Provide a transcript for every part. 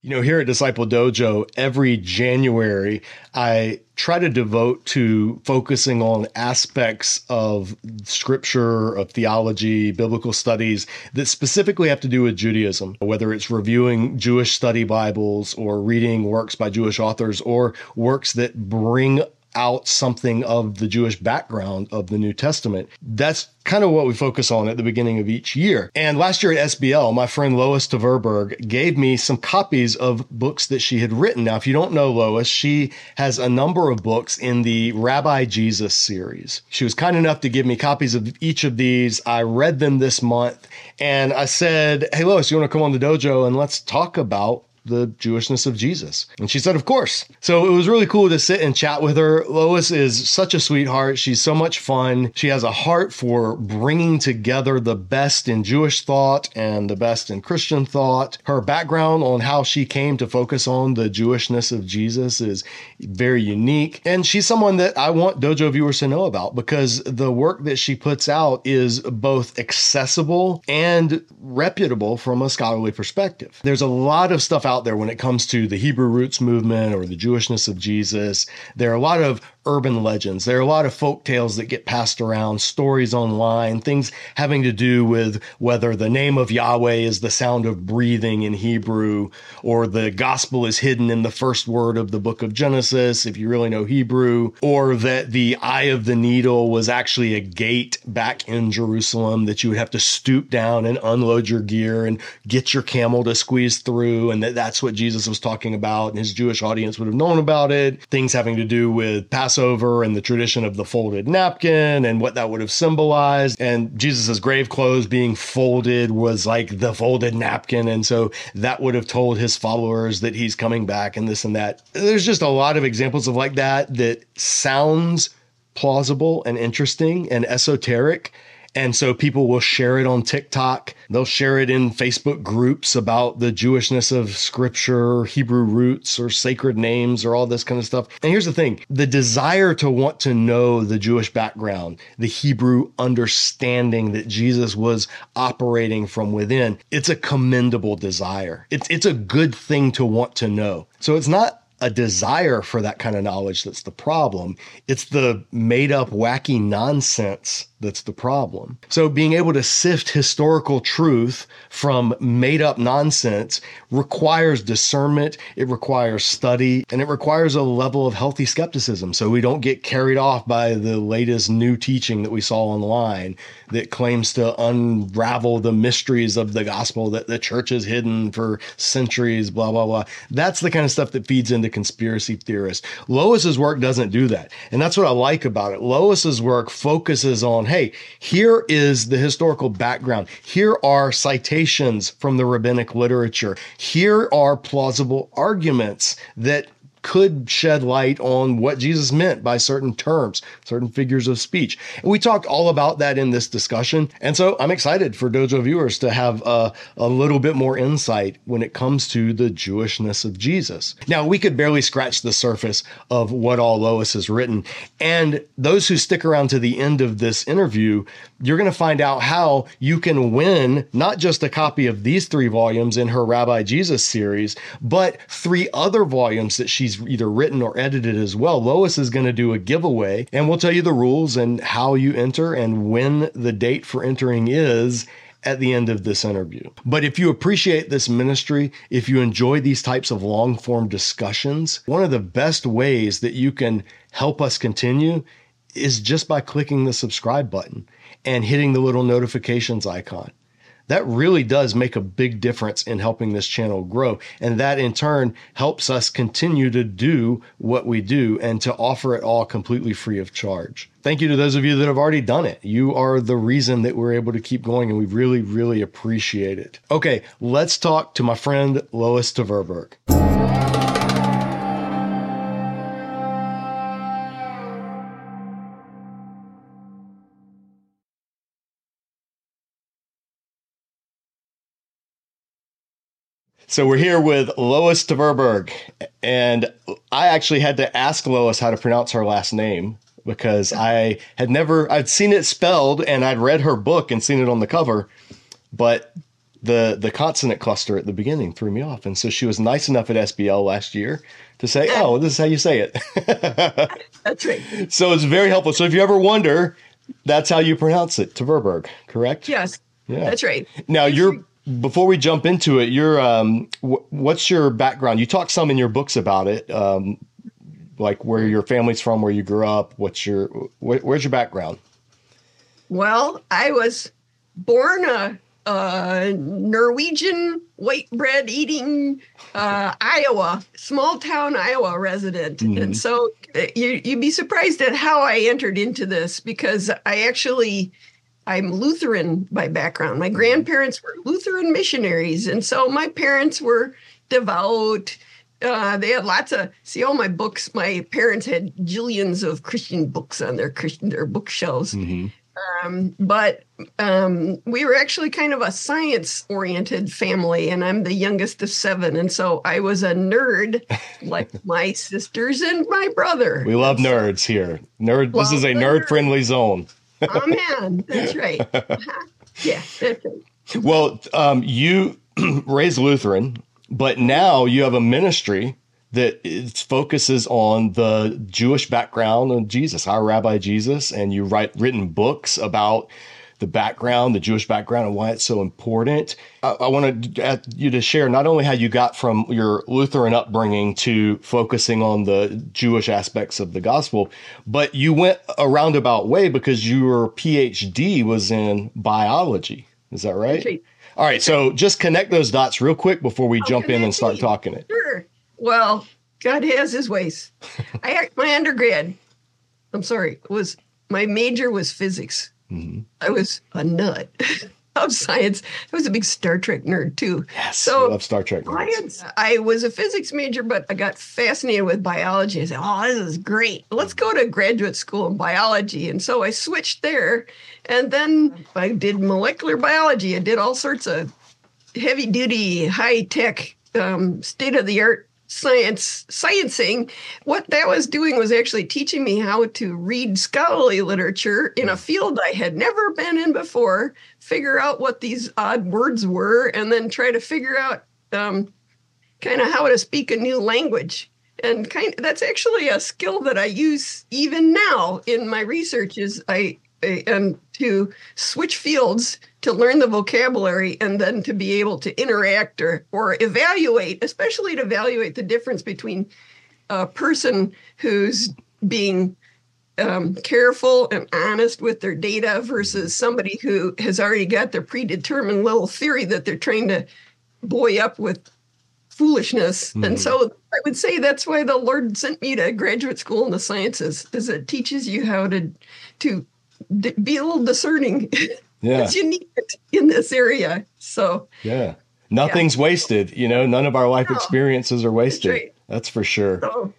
You know, here at Disciple Dojo, every January, I try to devote to focusing on aspects of scripture, of theology, biblical studies that specifically have to do with Judaism, whether it's reviewing Jewish study Bibles or reading works by Jewish authors or works that bring out something of the Jewish background of the New Testament. That's kind of what we focus on at the beginning of each year. And last year at SBL, my friend Lois Tverberg gave me some copies of books that she had written. Now, if you don't know Lois, she has a number of books in the Rabbi Jesus series. She was kind enough to give me copies of each of these. I read them this month and I said, Hey, Lois, you want to come on the dojo and let's talk about the Jewishness of Jesus? And she said, Of course. So it was really cool to sit and chat with her. Lois is such a sweetheart. She's so much fun. She has a heart for bringing together the best in Jewish thought and the best in Christian thought. Her background on how she came to focus on the Jewishness of Jesus is very unique. And she's someone that I want dojo viewers to know about because the work that she puts out is both accessible and reputable from a scholarly perspective. There's a lot of stuff out there when it comes to the Hebrew roots movement or the Jewishness of Jesus. There are a lot of urban legends. There are a lot of folk tales that get passed around, stories online, things having to do with whether the name of Yahweh is the sound of breathing in Hebrew or the gospel is hidden in the first word of the book of Genesis, if you really know Hebrew, or that the eye of the needle was actually a gate back in Jerusalem that you would have to stoop down and unload your gear and get your camel to squeeze through, and that that's what Jesus was talking about, and his Jewish audience would have known about it. Things having to do with Passover Passover and the tradition of the folded napkin and what that would have symbolized. And Jesus's grave clothes being folded was like the folded napkin. And so that would have told his followers that he's coming back and this and that. There's just a lot of examples of like that that sounds plausible and interesting and esoteric and so people will share it on TikTok. They'll share it in Facebook groups about the Jewishness of scripture, Hebrew roots, or sacred names, or all this kind of stuff. And here's the thing the desire to want to know the Jewish background, the Hebrew understanding that Jesus was operating from within, it's a commendable desire. It's, it's a good thing to want to know. So it's not a desire for that kind of knowledge that's the problem. It's the made up, wacky nonsense that's the problem. So, being able to sift historical truth from made up nonsense requires discernment, it requires study, and it requires a level of healthy skepticism. So, we don't get carried off by the latest new teaching that we saw online that claims to unravel the mysteries of the gospel that the church has hidden for centuries, blah, blah, blah. That's the kind of stuff that feeds into conspiracy theorists. Lois's work doesn't do that. And that's what I like about it. Lois's work focuses on hey, here is the historical background. Here are citations from the rabbinic literature. Here are plausible arguments that could shed light on what Jesus meant by certain terms, certain figures of speech. And we talked all about that in this discussion. And so I'm excited for Dojo viewers to have a, a little bit more insight when it comes to the Jewishness of Jesus. Now, we could barely scratch the surface of what all Lois has written. And those who stick around to the end of this interview, you're going to find out how you can win not just a copy of these three volumes in her Rabbi Jesus series, but three other volumes that she's either written or edited as well. Lois is going to do a giveaway and we'll tell you the rules and how you enter and when the date for entering is at the end of this interview. But if you appreciate this ministry, if you enjoy these types of long form discussions, one of the best ways that you can help us continue is just by clicking the subscribe button and hitting the little notifications icon that really does make a big difference in helping this channel grow. And that in turn helps us continue to do what we do and to offer it all completely free of charge. Thank you to those of you that have already done it. You are the reason that we're able to keep going, and we really, really appreciate it. Okay, let's talk to my friend Lois Tverberg. So we're here with Lois Tverberg, and I actually had to ask Lois how to pronounce her last name because I had never I'd seen it spelled and I'd read her book and seen it on the cover, but the the consonant cluster at the beginning threw me off. And so she was nice enough at SBL last year to say, "Oh, this is how you say it." that's right. So it's very helpful. So if you ever wonder, that's how you pronounce it, Tverberg, correct? Yes. Yeah. That's right. Now you're before we jump into it, you're um, w- what's your background? You talk some in your books about it, um, like where your family's from, where you grew up. What's your wh- where's your background? Well, I was born a, a Norwegian white bread eating uh, Iowa, small town Iowa resident. Mhm. And so uh, you, you'd be surprised at how I entered into this because I actually. I'm Lutheran by background. My grandparents were Lutheran missionaries. And so my parents were devout. Uh, they had lots of see all my books. My parents had jillions of Christian books on their Christian their bookshelves. Mm-hmm. Um, but um, we were actually kind of a science oriented family, and I'm the youngest of seven. And so I was a nerd like my sisters and my brother. We love nerds here. Nerd. this is a nerd friendly zone. Man. That's right. Uh-huh. Yeah, that's right. Well, um, you raised Lutheran, but now you have a ministry that focuses on the Jewish background of Jesus, our Rabbi Jesus, and you write written books about the background, the Jewish background, and why it's so important. I, I want you to share not only how you got from your Lutheran upbringing to focusing on the Jewish aspects of the gospel, but you went a roundabout way because your PhD was in biology. Is that right? All right, so just connect those dots real quick before we How jump in and start talking it. Sure. Well, God has his ways. I my undergrad, I'm sorry, was my major was physics. Mhm. I was a nut of science. I was a big Star Trek nerd too. Yes, So, I love Star Trek. Had, I was a physics major, but I got fascinated with biology. I said, "Oh, this is great! Let's go to graduate school in biology." And so I switched there, and then I did molecular biology. I did all sorts of heavy duty, high tech, um, state of the art science sciencing. What that was doing was actually teaching me how to read scholarly literature in a field I had never been in before, figure out what these odd words were, and then try to figure out um, kind of how to speak a new language. And kind of, that's actually a skill that I use even now in my research. Is I, I and to switch fields to learn the vocabulary and then to be able to interact or or evaluate, especially to evaluate the difference between a person who's being um, careful and honest with their data versus somebody who has already got their predetermined little theory that they're trying to buoy up with foolishness. Mhm. And so I would say that's why the Lord sent me to graduate school in the sciences, is it teaches you how to to be a little discerning. Yeah, you need it in this area. So yeah. Nothing's wasted. You know, none of our life No. experiences are wasted. right. That's for sure. so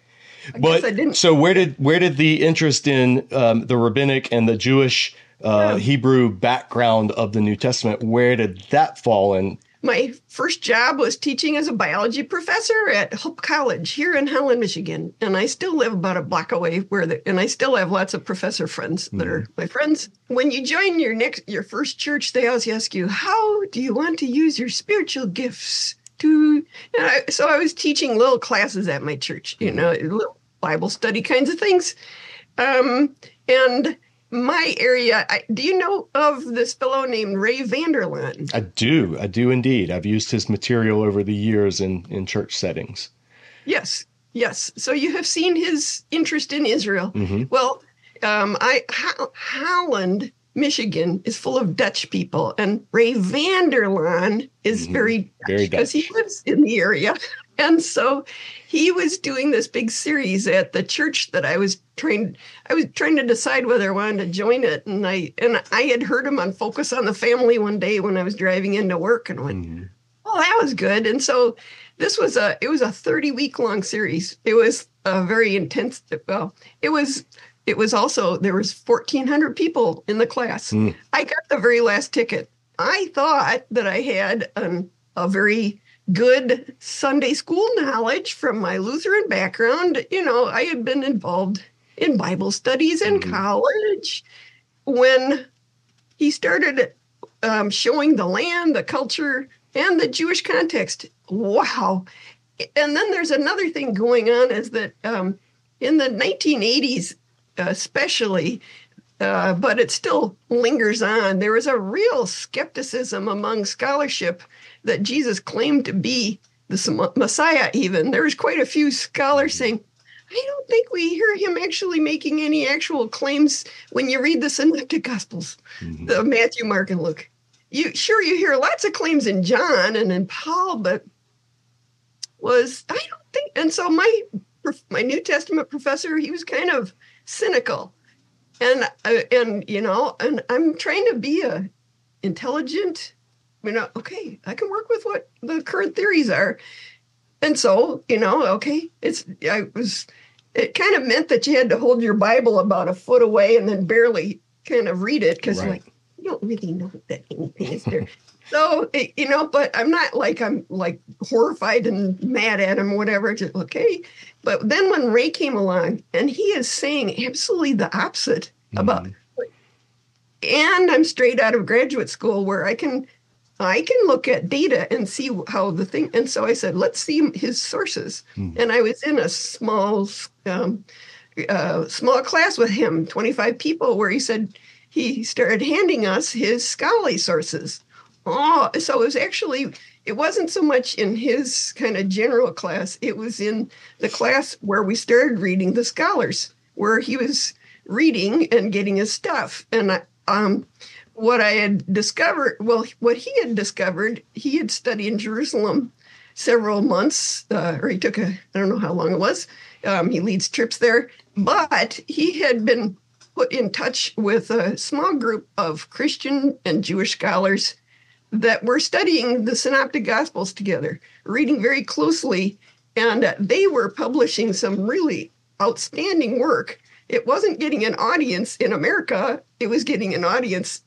But guess I didn't so where did where did the interest in um, the rabbinic and the Jewish uh, Yeah. Hebrew background of the New Testament? Where did that fall in? My first job was teaching as a biology professor at Hope College here in Holland, Michigan, and I still live about a block away. Where the, and I still have lots of professor friends that are my friends. When you join your next your first church, they always ask you, "How do you want to use your spiritual gifts?" To and I, so I was teaching little classes at my church, you know, little Bible study kinds of things, um, and my area. I, do you know of this fellow named Ray Vander Laan? I do, I do indeed. I've used his material over the years in in church settings. Yes, yes. So you have seen his interest in Israel. hmm Well, um, I Ho- Holland, Michigan, is full of Dutch people, and Ray Vander Laan is Mhm. very Dutch because he lives in the area, and so he was doing this big series at the church that I was trying. I was trying to decide whether I wanted to join it, and I and I had heard him on Focus on the Family one day when I was driving into work, and went, hmm well that was good. And so this was a it was a 30 week long series. It was a very intense well it was it was also there was 1400 people in the class. Mm. i got the very last ticket. I thought that i had an, a very good sunday school knowledge from my lutheran background you know i had been involved in bible studies in Mhm. college when he started um, showing the land, the culture, and the Jewish context. Wow. And then there's another thing going on is that um, in the 1980s, especially, uh, but it still lingers on, there was a real skepticism among scholarship that Jesus claimed to be the Messiah, even. there's quite a few scholars saying, I don't think we hear him actually making any actual claims when you read the synoptic gospels, mm-hmm. the Matthew, Mark, and Luke. You sure you hear lots of claims in John and in Paul, but was I don't think. And so my my New Testament professor, he was kind of cynical, and uh, and you know, and I'm trying to be a intelligent, you know, okay, I can work with what the current theories are, and so you know, okay, it's I was it kind of meant that you had to hold your Bible about a foot away and then barely kind of read it because right. like you don't really know that anything is there. so it, you know, but I'm not like I'm like horrified and mad at him, or whatever. Just okay. But then when Ray came along and he is saying absolutely the opposite mm-hmm. about, and I'm straight out of graduate school where I can I can look at data and see how the thing. And so I said, let's see his sources. Mm. And I was in a small, um, uh, small class with him, 25 people, where he said he started handing us his scholarly sources. Oh, so it was actually it wasn't so much in his kind of general class. It was in the class where we started reading the scholars, where he was reading and getting his stuff. And I, um, what I had discovered, well, what he had discovered, he had studied in Jerusalem several months, uh, or he took a, I don't know how long it was. Um, he leads trips there, but he had been put in touch with a small group of Christian and Jewish scholars that were studying the Synoptic Gospels together, reading very closely, and uh, they were publishing some really outstanding work. It wasn't getting an audience in America, it was getting an audience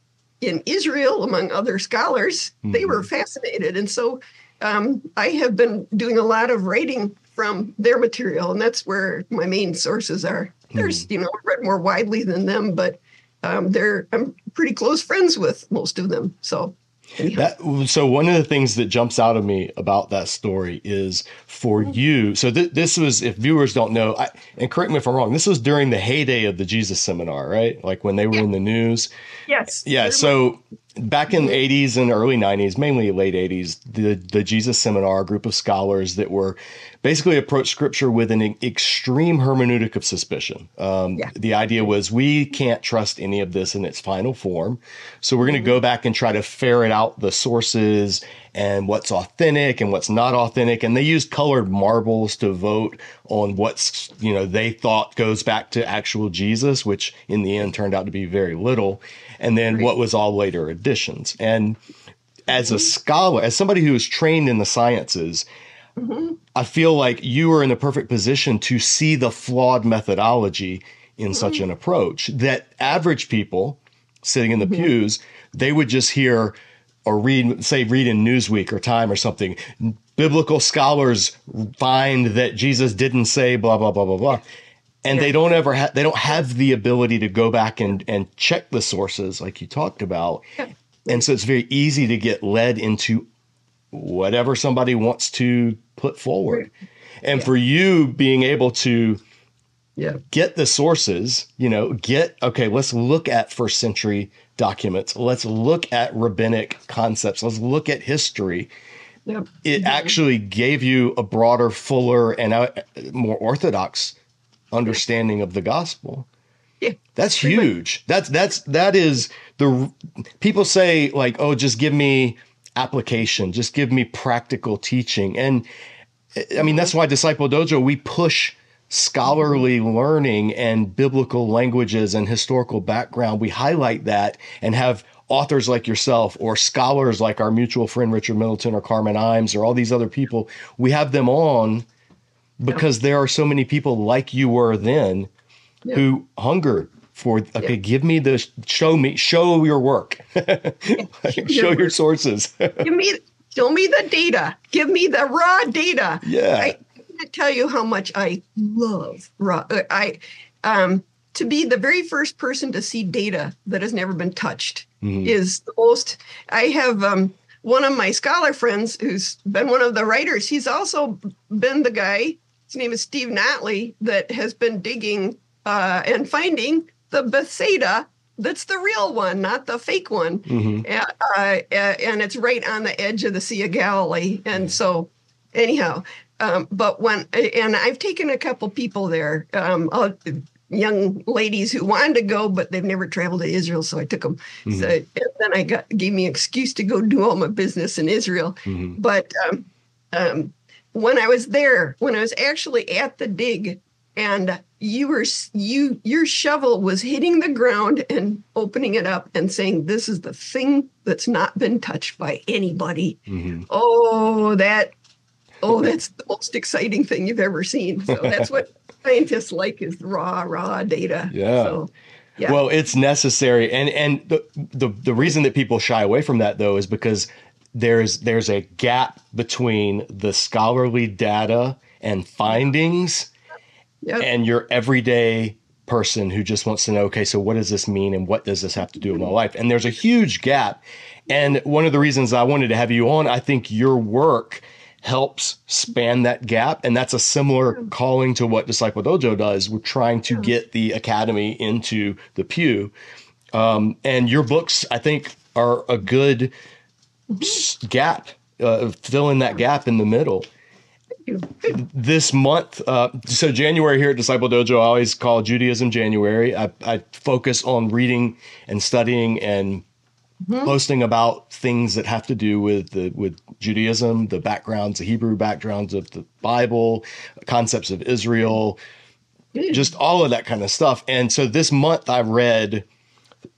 in Israel, among other scholars, mm-hmm. they were mm-hmm. fascinated. And so um, I have been doing a lot of writing from their material, and that's where my main sources are. Mm-hmm. There's, you know, I read more widely than them, but um, they're I'm pretty close friends with most of them. So that, so one of the things that jumps out of me about that story is for mm-hmm. you. So th- this was, if viewers don't know, I, and correct me if I'm wrong, this was during the heyday of the Jesus Seminar, right? Like when they were yeah. in the news. Yes. Yeah. So back in the 80s and early 90s, mainly late 80s, the the Jesus Seminar group of scholars that were basically approached scripture with an extreme hermeneutic of suspicion. Um, yeah. The idea was we can't trust any of this in its final form. So we're going to go back and try to ferret out the sources and what's authentic and what's not authentic. And they used colored marbles to vote on what's, you know, they thought goes back to actual Jesus, which in the end turned out to be very little. And then what was all later additions. And as a scholar, as somebody who is trained in the sciences, Mm-hmm. I feel like you are in the perfect position to see the flawed methodology in mm-hmm. such an approach that average people sitting in the mm-hmm. pews, they would just hear or read, say, read in Newsweek or Time or something. Biblical scholars find that Jesus didn't say blah, blah, blah, blah, blah. And they don't ever have, they don't have the ability to go back and, and check the sources like you talked about. And so it's very easy to get led into whatever somebody wants to put forward. And for you being able to yeah. get the sources, you know, get, okay, let's look at first century documents. Let's look at rabbinic concepts. Let's look at history. Yep. It mm-hmm. actually gave you a broader, fuller, and a more orthodox understanding of the gospel. Yeah. That's huge. That's that's that is the people say like, "Oh, just give me application. Just give me practical teaching. And I mean, that's why Disciple Dojo, we push scholarly learning and biblical languages and historical background. We highlight that and have authors like yourself or scholars like our mutual friend Richard Middleton or Carmen Imes or all these other people. We have them on because there are so many people like you were then yeah. who hunger for okay yeah. give me the show me show your work show your sources give me show me the data give me the raw data yeah i can't tell you how much i love raw uh, i um to be the very first person to see data that has never been touched mm-hmm. is the most. I have um, one of my scholar friends who's been one of the writers. He's also been the guy. His name is Steve Notley that has been digging uh, and finding the Bethsaida that's the real one, not the fake one. Mm-hmm. Uh, uh, and it's right on the edge of the Sea of Galilee. And so, anyhow, um, but when and I've taken a couple people there, um, young ladies who wanted to go, but they've never traveled to Israel, so I took them. Mm-hmm. So then I got gave me an excuse to go do all my business in Israel. Mm-hmm. But um, um, when I was there, when I was actually at the dig, and you were you your shovel was hitting the ground and opening it up and saying this is the thing that's not been touched by anybody mm-hmm. oh that oh that's the most exciting thing you've ever seen so that's what scientists like is raw raw data yeah so, yeah. Well, it's necessary, and and the, the the reason that people shy away from that though is because there's there's a gap between the scholarly data and findings yep. and your everyday person who just wants to know, okay, so what does this mean and what does this have to do with my mm-hmm. life? And there's a huge gap. And one of the reasons I wanted to have you on, I think your work helps span that gap. And that's a similar calling to what Disciple Dojo does. We're trying to get the academy into the pew. Um, and your books, I think, are a good mm-hmm. gap, uh, filling that gap in the middle this month, uh, so January here at Disciple Dojo, I always call Judaism January. I, I focus on reading and studying and mm-hmm. posting about things that have to do with the with Judaism, the backgrounds, the Hebrew backgrounds of the Bible, concepts of Israel, just all of that kind of stuff. And so this month, I read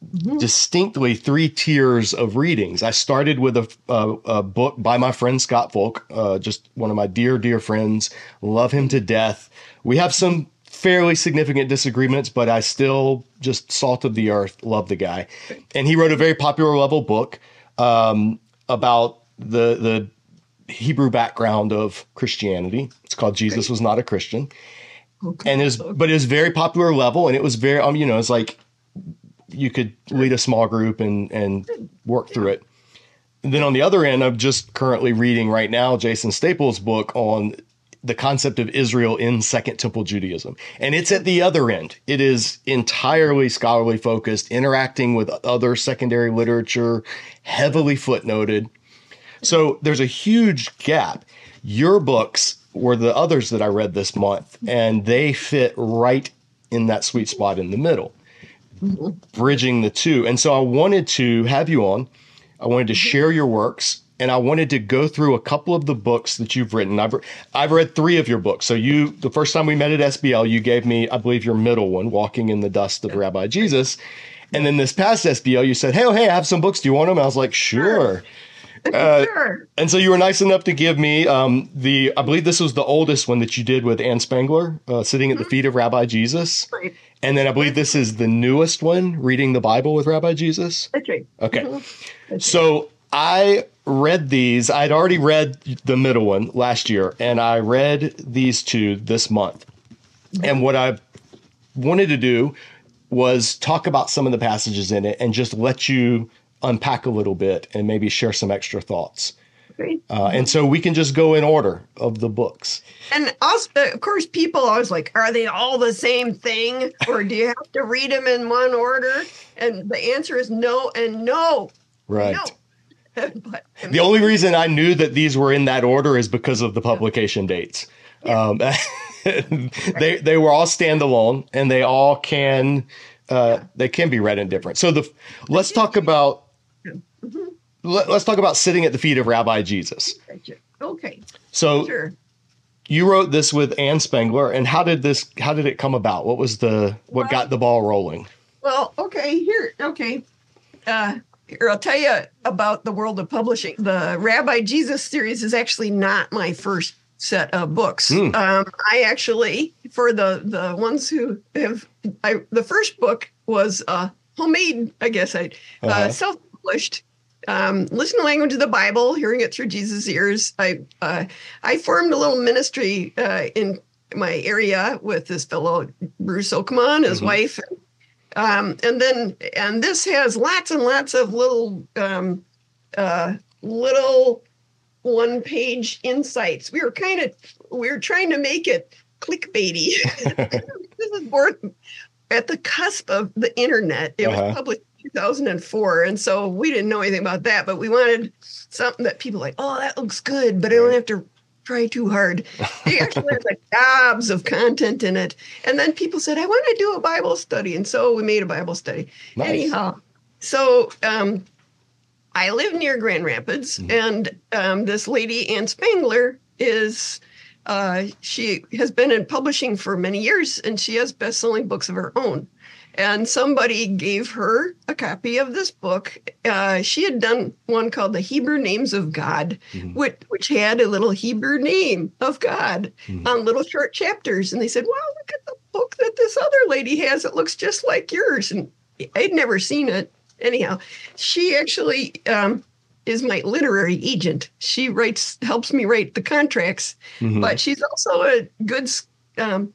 mm-hmm. distinctly three tiers of readings. I started with a, a, a book by my friend Scott Folk, uh, just one of my dear, dear friends. Love him to death. We have some fairly significant disagreements, but I still just salt of the earth. Love the guy, and he wrote a very popular level book um, about the the Hebrew background of Christianity. It's called Jesus was not a Christian. Okay. And is but it was very popular level, and it was very um, you know, it's like you could lead a small group and and work through it. And then on the other end, I'm just currently reading right now Jason Staples' book on the concept of Israel in Second Temple Judaism. And it's at the other end. It is entirely scholarly focused, interacting with other secondary literature, heavily footnoted. So there's a huge gap. Your books were the others that I read this month, and they fit right in that sweet spot in the middle bridging the two. And so I wanted to have you on. I wanted to share your works and I wanted to go through a couple of the books that you've written. I've I've read three of your books. So you the first time we met at SBL, you gave me, I believe, your middle one, "Walking in the Dust of Rabbi Jesus," and then this past SBL, you said, "Hey, oh, hey, I have some books. Do you want them?" I was like, "Sure." Uh, sure. And so you were nice enough to give me um, the, I believe this was the oldest one that you did with Ann Spangler, uh, sitting at mm-hmm. the feet of Rabbi Jesus. Right. And then I believe this is the newest one, Reading the Bible with Rabbi Jesus. That's right. Okay. Mm-hmm. so I read these. I'd already read the middle one last year, and I read these two this month. And what I wanted to do was talk about some of the passages in it and just let you unpack a little bit and maybe share some extra thoughts. Uh, and so we can just go in order of the books. And also, of course, people always like, are they all the same thing? Or do you have to read them in one order? And the answer is no and no. Right. No. but, the only reason I knew that these were in that order is because of the publication dates. Yeah. Um, they they were all standalone, and they all can uh, yeah. they can be read in different. So the let's talk about. Mm-hmm let, us talk about sitting at the feet of Rabbi Jesus. Okay. So sure. you wrote this with Ann Spangler, and how did this? How did it come about? What was the what well, got the ball rolling? Well, okay, here, okay. Uh, here, I'll tell you about the world of publishing. The Rabbi Jesus series is actually not my first set of books. Mm. Um, I actually, for the the ones who have, I the first book was uh, homemade. I guess I uh, uh-huh. self published um, listen to language of the Bible, hearing it through Jesus' ears. I uh, I formed a little ministry uh, in my area with this fellow Bruce Okkema and his Mhm. wife. Um, and then and this has lots and lots of little um, uh, little one page insights. We were kind of we were trying to make it clickbaity. this is more at the cusp of the internet. It Uh-huh. was published 2004, and so we didn't know anything about that. But we wanted something that people like, oh, that looks good, but I don't have to try too hard. It actually has like gobs of content in it. And then people said, I want to do a Bible study, and so we made a Bible study. Nice. Anyhow, so um, I live near Grand Rapids, Mhm. and um, this lady, Ann Spangler, is uh, she has been in publishing for many years, and she has best-selling books of her own. And somebody gave her a copy of this book. Uh, she had done one called "The Hebrew Names of God," Mhm. which, which had a little Hebrew name of God Mhm. on little short chapters. And they said, "Wow, look at the book that this other lady has. It looks just like yours." And I'd never seen it. Anyhow, she actually um, is my literary agent. She writes, helps me write the contracts, Mhm. but she's also a good. Um,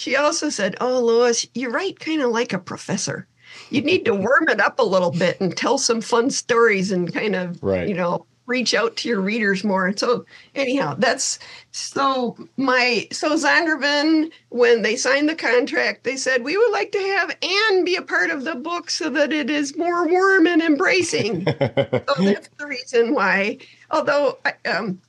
she also said, "Oh, Lois, you write kind of like a professor. You need to warm it up a little bit and tell some fun stories and kind of, Right. you know, reach out to your readers more." And so, anyhow, that's so my so Zondervan when they signed the contract, they said we would like to have Ann be a part of the book so that it is more warm and embracing. so that's the reason why. Although, I- um,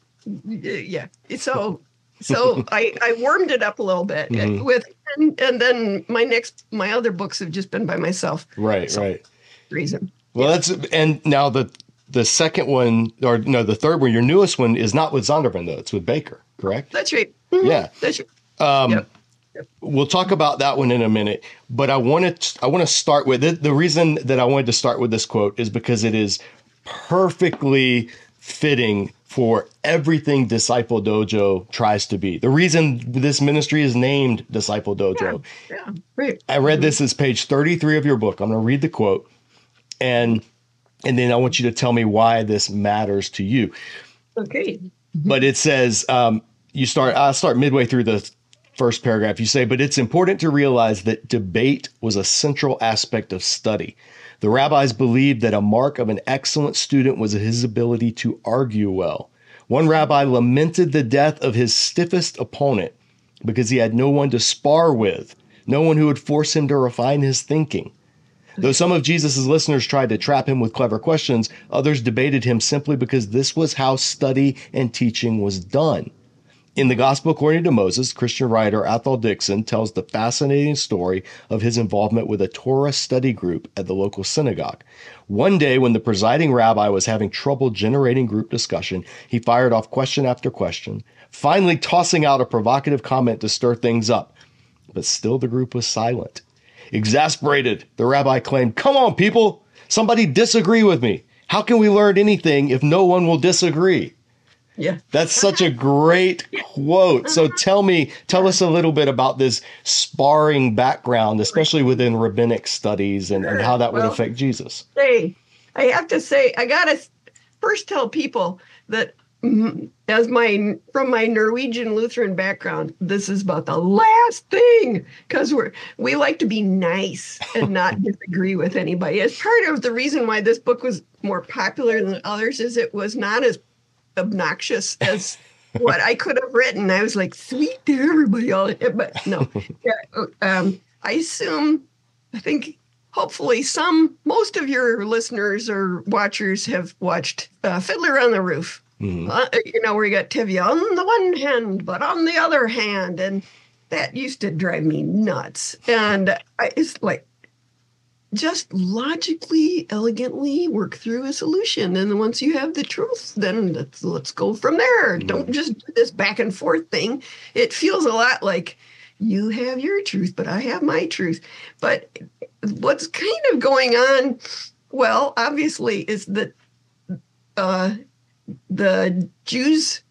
yeah, so so I I warmed it up a little bit Mhm. with, and, and then my next my other books have just been by myself. right, So- right. Reason. Well, that's and now the the second one or no, the third one, your newest one is not with Zondervan though; it's with Baker, correct? That's right. Mhm. Yeah. That's right. Um, Yep. We'll talk about that one in a minute, but I want to I want to start with it. The reason that I wanted to start with this quote is because it is perfectly fitting for everything Disciple Dojo tries to be. The reason this ministry is named Disciple Dojo. Yeah. Right. I read this as page 33 of your book. I'm going to read the quote and and then I want you to tell me why this matters to you. Okay. But it says um, you start I start midway through the first paragraph. You say, but it's important to realize that debate was a central aspect of study. The rabbis believed that a mark of an excellent student was his ability to argue well. One rabbi lamented the death of his stiffest opponent because he had no one to spar with, no one who would force him to refine his thinking. Though some of Jesus' listeners tried to trap him with clever questions, others debated him simply because this was how study and teaching was done. In the Gospel according to Moses, Christian writer Athol Dickson tells the fascinating story of his involvement with a Torah study group at the local synagogue. One day, when the presiding rabbi was having trouble generating group discussion, he fired off question after question, finally tossing out a provocative comment to stir things up. But still, the group was silent. Exasperated, the rabbi claimed, Come on, people! Somebody disagree with me. How can we learn anything if no one will disagree? Yeah. That's such a great quote. So tell me, tell us a little bit about this sparring background, especially within rabbinic studies and, and how that would Well- affect Jesus. say, I have to say, I gotta first tell people that mm, as my from my Norwegian Lutheran background, this is about the last thing because we're we like to be nice and not disagree with anybody. As part of the reason why this book was more popular than others is it was not as obnoxious as what I could have written. I was like sweet to everybody, all but no. Yeah, um, I assume I think hopefully some most of your listeners or watchers have watched uh, Fiddler on the Roof. Mhm. Uh, you know where you got Tevye on the one hand, but on the other hand, and that used to drive me nuts. And I, it's like just logically, elegantly work through a solution. And once you have the truth, then let's, let's go from there. Don't just do this back and forth thing. It feels a lot like you have your truth, but I have my truth. But what's kind of going on, well, obviously, is that uh, the Jews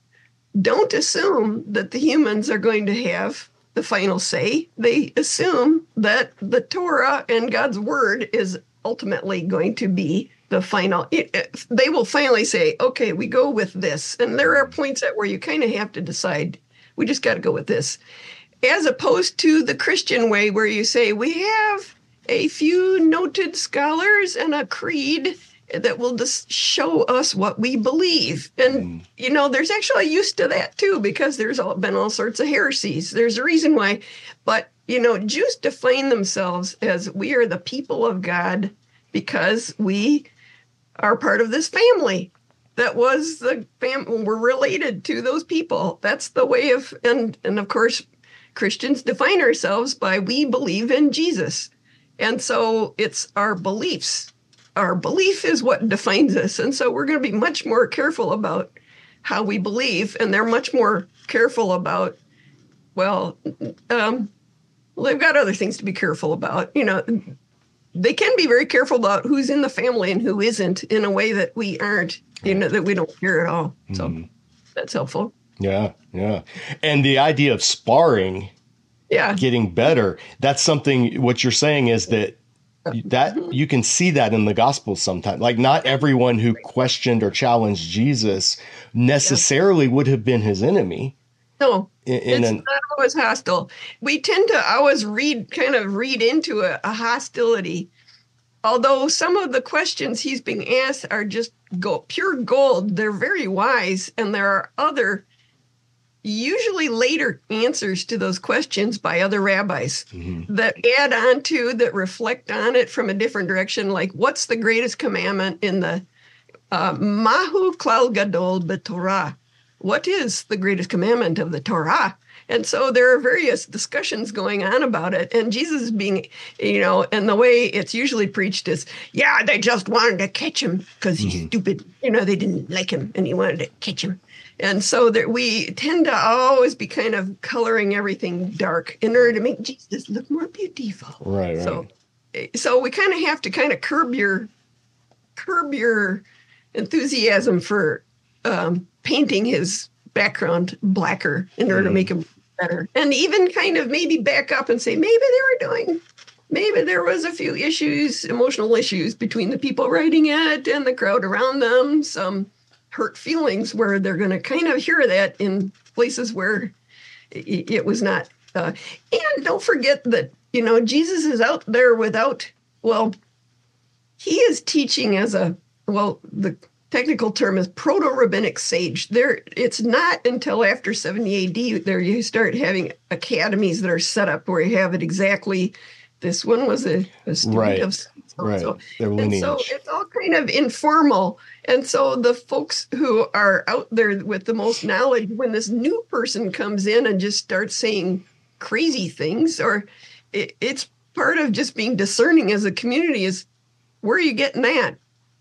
don't assume that the humans are going to have the final say. They assume that the Torah and God's word is ultimately going to be the final. They will finally say, okay, we go with this. And there are points at where you kind of have to decide, we just got to go with this. as opposed to the Christian way where you say, we have a few noted scholars and a creed that will just show us what we believe. And, mm. you know, there's actually use to that too, because there's all, been all sorts of heresies. There's a reason why. But, you know, Jews define themselves as we are the people of God because we are part of this family that was the fam we're related to those people that's the way of and and of course christians define ourselves by we believe in jesus and so it's our beliefs our belief is what defines us and so we're going to be much more careful about how we believe and they're much more careful about well um well, they've got other things to be careful about you know they can be very careful about who's in the family and who isn't in a way that we aren't, you know, that we don't hear at all. So mm. that's helpful. Yeah, yeah. And the idea of sparring, yeah, getting better, that's something what you're saying is that that you can see that in the gospel sometimes. Like not everyone who questioned or challenged Jesus necessarily would have been his enemy. No, in, in it's an, not always hostile. We tend to always read, kind of read into a, a, hostility. Although some of the questions he's being asked are just go, pure gold, they're very wise, and there are other, usually later answers to those questions by other rabbis mm-hmm. that add on to, that reflect on it from a different direction. Like, what's the greatest commandment in the uh, Mahu Klal Gadol B'Torah? what is the greatest commandment of the Torah? And so there are various discussions going on about it. And Jesus being, you know, and the way it's usually preached is, yeah, they just wanted to catch him because he's mm-hmm. stupid. You know, they didn't like him and he wanted to catch him. And so that we tend to always be kind of coloring everything dark in order to make Jesus look more beautiful. Right. right. So, so we kind of have to kind of curb your, curb your enthusiasm for um, painting his background blacker in order mm. to make him better. And even kind of maybe back up and say, maybe they were doing, maybe there was a few issues, emotional issues between the people writing it and the crowd around them, some hurt feelings where they're going to kind of hear that in places where it, it was not. Uh, and don't forget that, you know, Jesus is out there without, well, he is teaching as a, well, the technical term is proto-rabbinic sage. There, it's not until after 70 AD there you start having academies that are set up where you have it exactly. This one was a, a student right. of right. So. And so it's all kind of informal. And so the folks who are out there with the most knowledge, when this new person comes in and just starts saying crazy things, or it, it's part of just being discerning as a community is where are you getting that?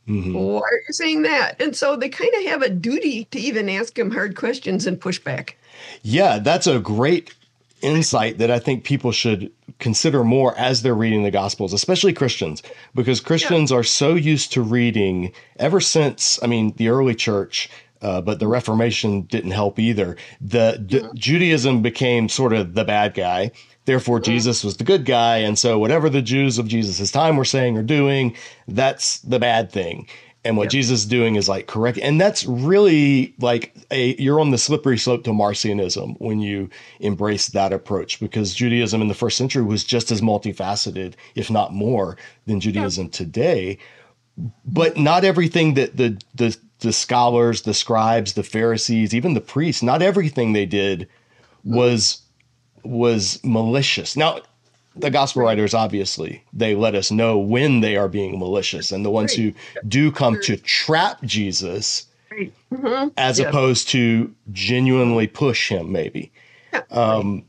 Mm-hmm. Why are you saying that? And so they kind of have a duty to even ask him hard questions and push back. Yeah, that's a great insight that I think people should consider more as they're reading the Gospels, especially Christians, because Christians yeah. are so used to reading ever since, I mean, the early church. Uh, but the Reformation didn't help either. The, the mm-hmm. Judaism became sort of the bad guy, Therefore, mm-hmm. Jesus was the good guy. And so, whatever the Jews of Jesus' time were saying or doing, that's the bad thing. And what yep. Jesus is doing is like correct. And that's really like a, you're on the slippery slope to Marcionism when you embrace that approach because Judaism in the first century was just as multifaceted, if not more, than Judaism today. But not everything that the, the, the scholars, the scribes, the Pharisees, even the priests, not everything they did mm-hmm. was was malicious. Now, the gospel writers obviously they let us know when they are being malicious, and the ones who do come to trap Jesus, mm-hmm. as opposed to genuinely push him, maybe. Um,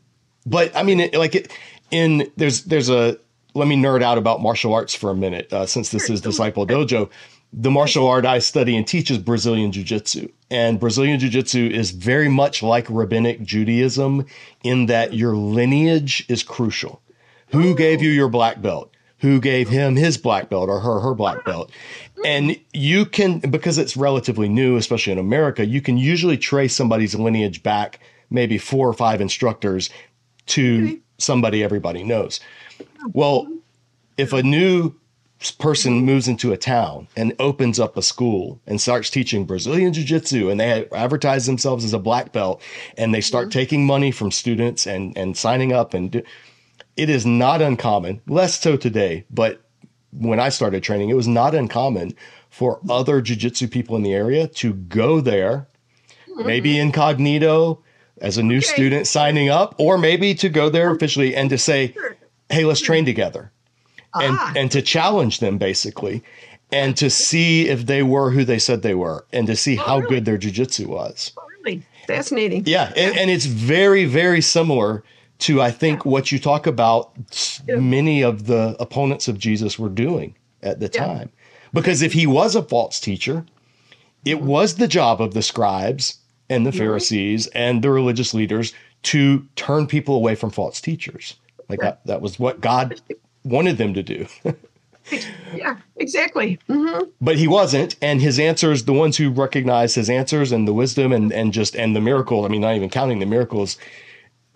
but I mean, it, like it, in there's there's a let me nerd out about martial arts for a minute, uh, since this is Disciple Dojo. The martial art I study and teach is Brazilian Jiu Jitsu. And Brazilian Jiu Jitsu is very much like rabbinic Judaism in that your lineage is crucial. Who gave you your black belt? Who gave him his black belt or her her black belt? And you can, because it's relatively new, especially in America, you can usually trace somebody's lineage back maybe four or five instructors to somebody everybody knows. Well, if a new person moves into a town and opens up a school and starts teaching Brazilian Jiu Jitsu and they advertise themselves as a black belt and they start mm-hmm. taking money from students and, and signing up and do, it is not uncommon, less so today, but when I started training, it was not uncommon for other Jiu Jitsu people in the area to go there, mm-hmm. maybe incognito as a new okay. student signing up, or maybe to go there officially and to say, hey, let's train together and ah. and to challenge them basically and to see if they were who they said they were and to see oh, how really? good their jujitsu was. Oh, really fascinating. Yeah, and, and, it's very very similar to I think what you talk about. Yeah. Many of the opponents of Jesus were doing at the yeah. time, because if he was a false teacher, it mm-hmm. was the job of the scribes and the Pharisees and the religious leaders to turn people away from false teachers. Like that, that was what God wanted them to do. yeah, exactly. Mm-hmm. But he wasn't, and his answers, the ones who recognized his answers and the wisdom and and just and the miracle. I mean, not even counting the miracles.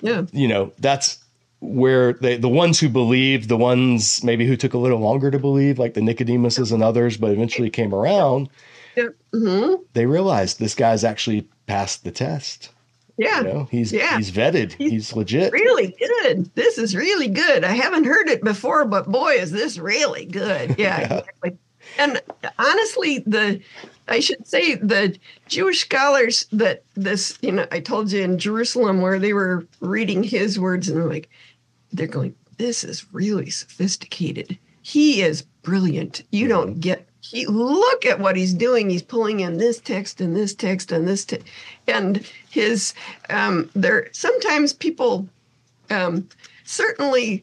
Yeah, you know, that's where they the ones who believed, the ones maybe who took a little longer to believe, like the Nicodemuses and others, but eventually came around. Yeah. Mm-hmm. They realized this guy's actually passed the test. Yeah. You know, he's yeah. he's vetted. He's, he's, legit. Really good. This is really good. I haven't heard it before, but boy, is this really good. Yeah, yeah. exactly. And honestly, the I should say the Jewish scholars that this, you know, I told you in Jerusalem where they were reading his words and they're like, they're going, this is really sophisticated. He is brilliant. You don't mm-hmm. get he look at what he's doing. He's pulling in this text and this text and this text, and his um, there. Sometimes people um, certainly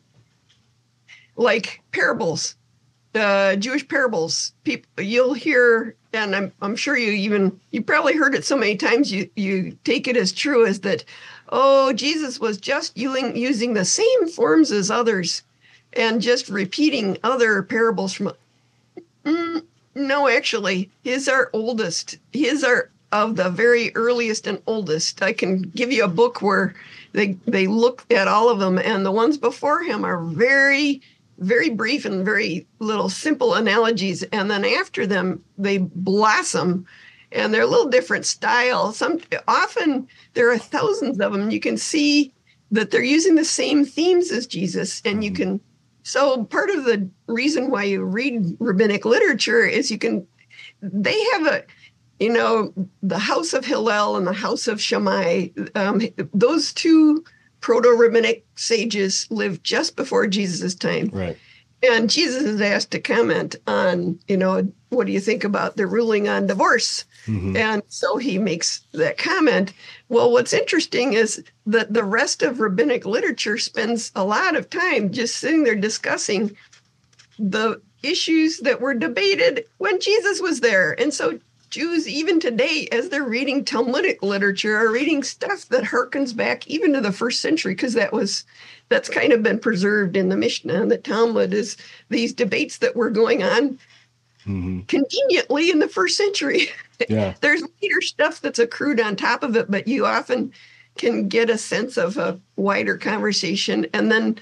like parables, uh, Jewish parables. People you'll hear, and I'm I'm sure you even you probably heard it so many times you you take it as true as that. Oh, Jesus was just using using the same forms as others and just repeating other parables from Mm, no, actually, his are oldest. His are of the very earliest and oldest. I can give you a book where they they look at all of them, and the ones before him are very, very brief and very little simple analogies. And then after them, they blossom, and they're a little different style. Some often there are thousands of them. You can see that they're using the same themes as Jesus, and you mm-hmm. can so part of the reason why you read rabbinic literature is you can they have a you know the house of Hillel and the house of Shammai um, those two proto-rabbinic sages lived just before Jesus' time. Right. And Jesus is asked to comment on, you know, what do you think about the ruling on divorce? Mm-hmm. And so he makes that comment. Well, what's interesting is that the rest of rabbinic literature spends a lot of time just sitting there discussing the issues that were debated when Jesus was there. And so Jews, even today, as they're reading Talmudic literature, are reading stuff that harkens back even to the first century, because that was that's kind of been preserved in the Mishnah and the Talmud is these debates that were going on mm-hmm. conveniently in the first century. Yeah. There's later stuff that's accrued on top of it, but you often can get a sense of a wider conversation. And then,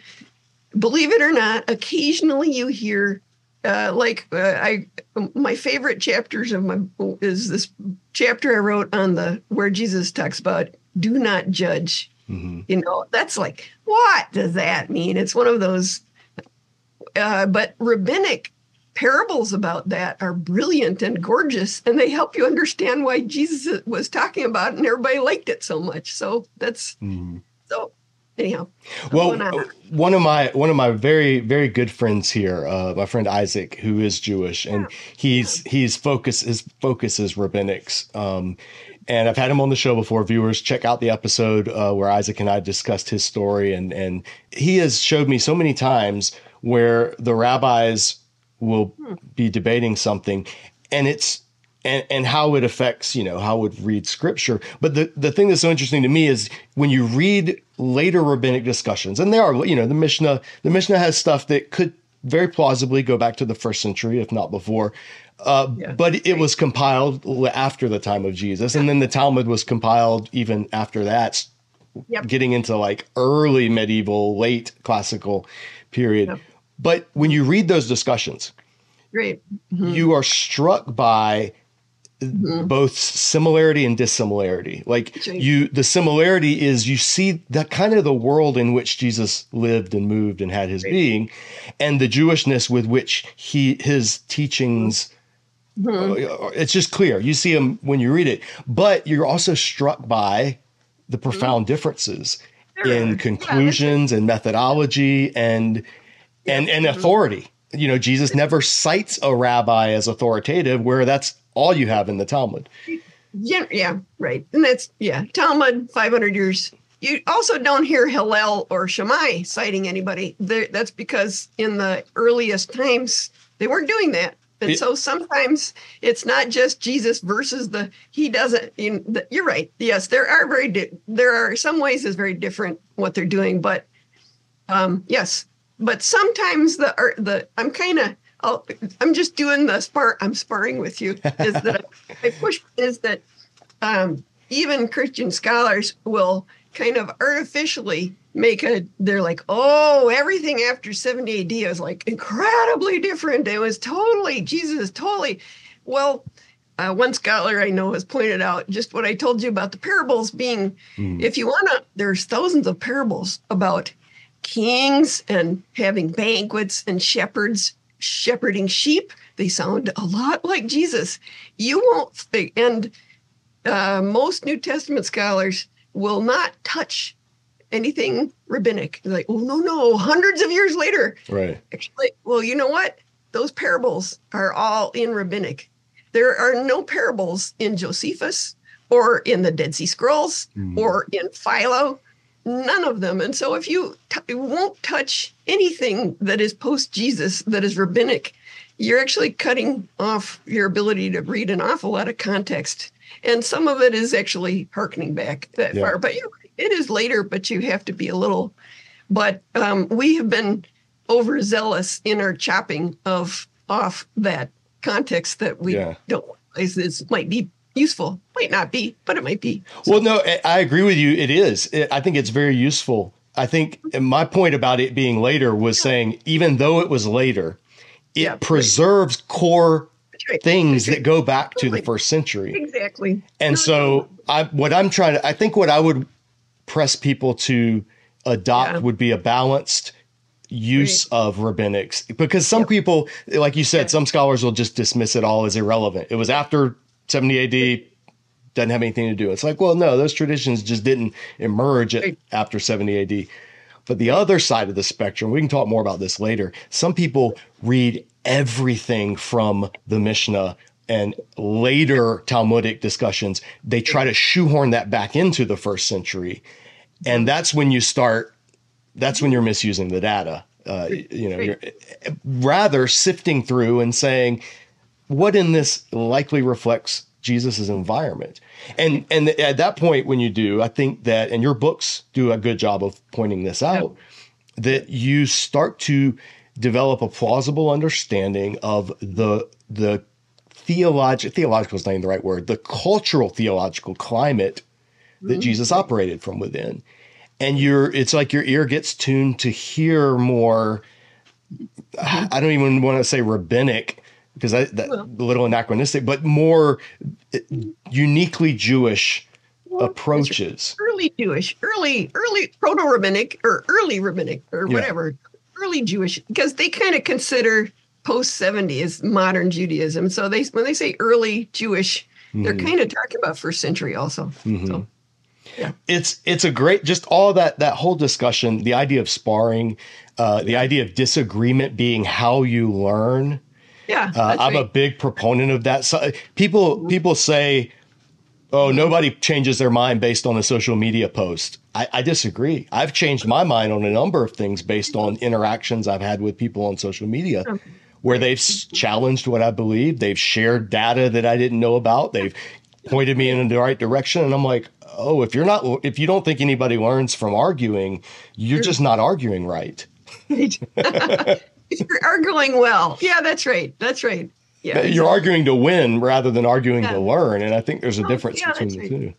believe it or not, occasionally you hear, uh, like uh, I, my favorite chapters of my is this chapter I wrote on the where Jesus talks about do not judge. Mm-hmm. You know, that's like what does that mean? It's one of those. Uh, but rabbinic parables about that are brilliant and gorgeous, and they help you understand why Jesus was talking about it, and everybody liked it so much. So that's mm. so. Anyhow, well, one of my one of my very very good friends here, uh, my friend Isaac, who is Jewish, and yeah. he's he's focus his focus is rabbinics. Um, and I've had him on the show before. Viewers, check out the episode uh, where Isaac and I discussed his story, and and he has showed me so many times where the rabbis will hmm. be debating something and it's and, and how it affects, you know, how it read scripture. But the, the thing that's so interesting to me is when you read later rabbinic discussions, and there are, you know, the Mishnah, the Mishnah has stuff that could very plausibly go back to the first century, if not before. Uh, yeah. But it was compiled after the time of Jesus. And then the Talmud was compiled even after that, yep. getting into like early medieval, late classical period. Yep. But when you read those discussions, Great. Mm-hmm. You are struck by mm-hmm. both similarity and dissimilarity. Like you, the similarity is you see that kind of the world in which Jesus lived and moved and had his right. being, and the Jewishness with which he his teachings. Mm-hmm. Uh, it's just clear. You see them when you read it, but you're also struck by the mm-hmm. profound mm-hmm. differences in conclusions yeah, and methodology and and and mm-hmm. authority. You know, Jesus never cites a rabbi as authoritative, where that's all you have in the Talmud. Yeah, yeah, right. And that's yeah, Talmud, five hundred years. You also don't hear Hillel or Shammai citing anybody. That's because in the earliest times they weren't doing that. And so sometimes it's not just Jesus versus the he doesn't. You know, you're right. Yes, there are very di- there are some ways is very different what they're doing, but um, yes, but sometimes the the I'm kind of I'll, I'm just doing the spar. I'm sparring with you. Is that I, I push is that um, even Christian scholars will kind of artificially make a. They're like, oh, everything after 70 AD is like incredibly different. It was totally Jesus totally. Well, uh, one scholar I know has pointed out just what I told you about the parables being. Mm. If you want to, there's thousands of parables about kings and having banquets and shepherds shepherding sheep. They sound a lot like Jesus. You won't think, and uh, most New Testament scholars will not touch anything rabbinic. They're like, oh, no, no, hundreds of years later. Right. Actually, well, you know what? Those parables are all in rabbinic. There are no parables in Josephus or in the Dead Sea Scrolls mm. or in Philo none of them. And so if you t- won't touch anything that is post Jesus, that is rabbinic, you're actually cutting off your ability to read an awful lot of context. And some of it is actually harkening back that yeah. far. But it is later, but you have to be a little. But um, we have been overzealous in our chopping of off that context that we yeah. don't realize this might be useful. Might not be, but it might be. So. Well, no, I agree with you. It is. I think it's very useful. I think my point about it being later was saying, even though it was later, it yeah, preserves right. core right. things right. that go back to the first century. Exactly. And no, so, no. I what I'm trying to, I think what I would press people to adopt yeah. would be a balanced use of rabbinics because some yep. people like you said some scholars will just dismiss it all as irrelevant it was after 70 AD doesn't have anything to do. It's like, well, no, those traditions just didn't emerge at, after 70 AD. But the other side of the spectrum, we can talk more about this later. Some people read everything from the Mishnah and later Talmudic discussions. They try to shoehorn that back into the first century. And that's when you start, that's when you're misusing the data. Uh, you know, you're rather sifting through and saying, what in this likely reflects Jesus's environment. And and at that point when you do, I think that and your books do a good job of pointing this out that you start to develop a plausible understanding of the the theological theological is not even the right word, the cultural theological climate that mm-hmm. Jesus operated from within. And you're it's like your ear gets tuned to hear more I don't even want to say rabbinic because that, that well, a little anachronistic, but more uniquely Jewish well, approaches. Early Jewish, early, early proto rabbinic or early rabbinic or whatever, early Jewish, because they kind of consider post 70 as modern Judaism. So they when they say early Jewish, mm-hmm. they're kind of talking about first century also. Mm-hmm. So yeah. It's it's a great just all that that whole discussion, the idea of sparring, uh, the idea of disagreement being how you learn yeah, uh, I'm right. a big proponent of that. So people people say, "Oh, nobody changes their mind based on a social media post." I, I disagree. I've changed my mind on a number of things based on interactions I've had with people on social media. Where they've challenged what I believe, they've shared data that I didn't know about, they've pointed me in the right direction, and I'm like, oh, if you're not, if you don't think anybody learns from arguing, you're just not arguing right. You're arguing well. Yeah, that's right. That's right. Yeah, you're arguing to win rather than arguing yeah. to learn, and I think there's a difference yeah, between the right. two.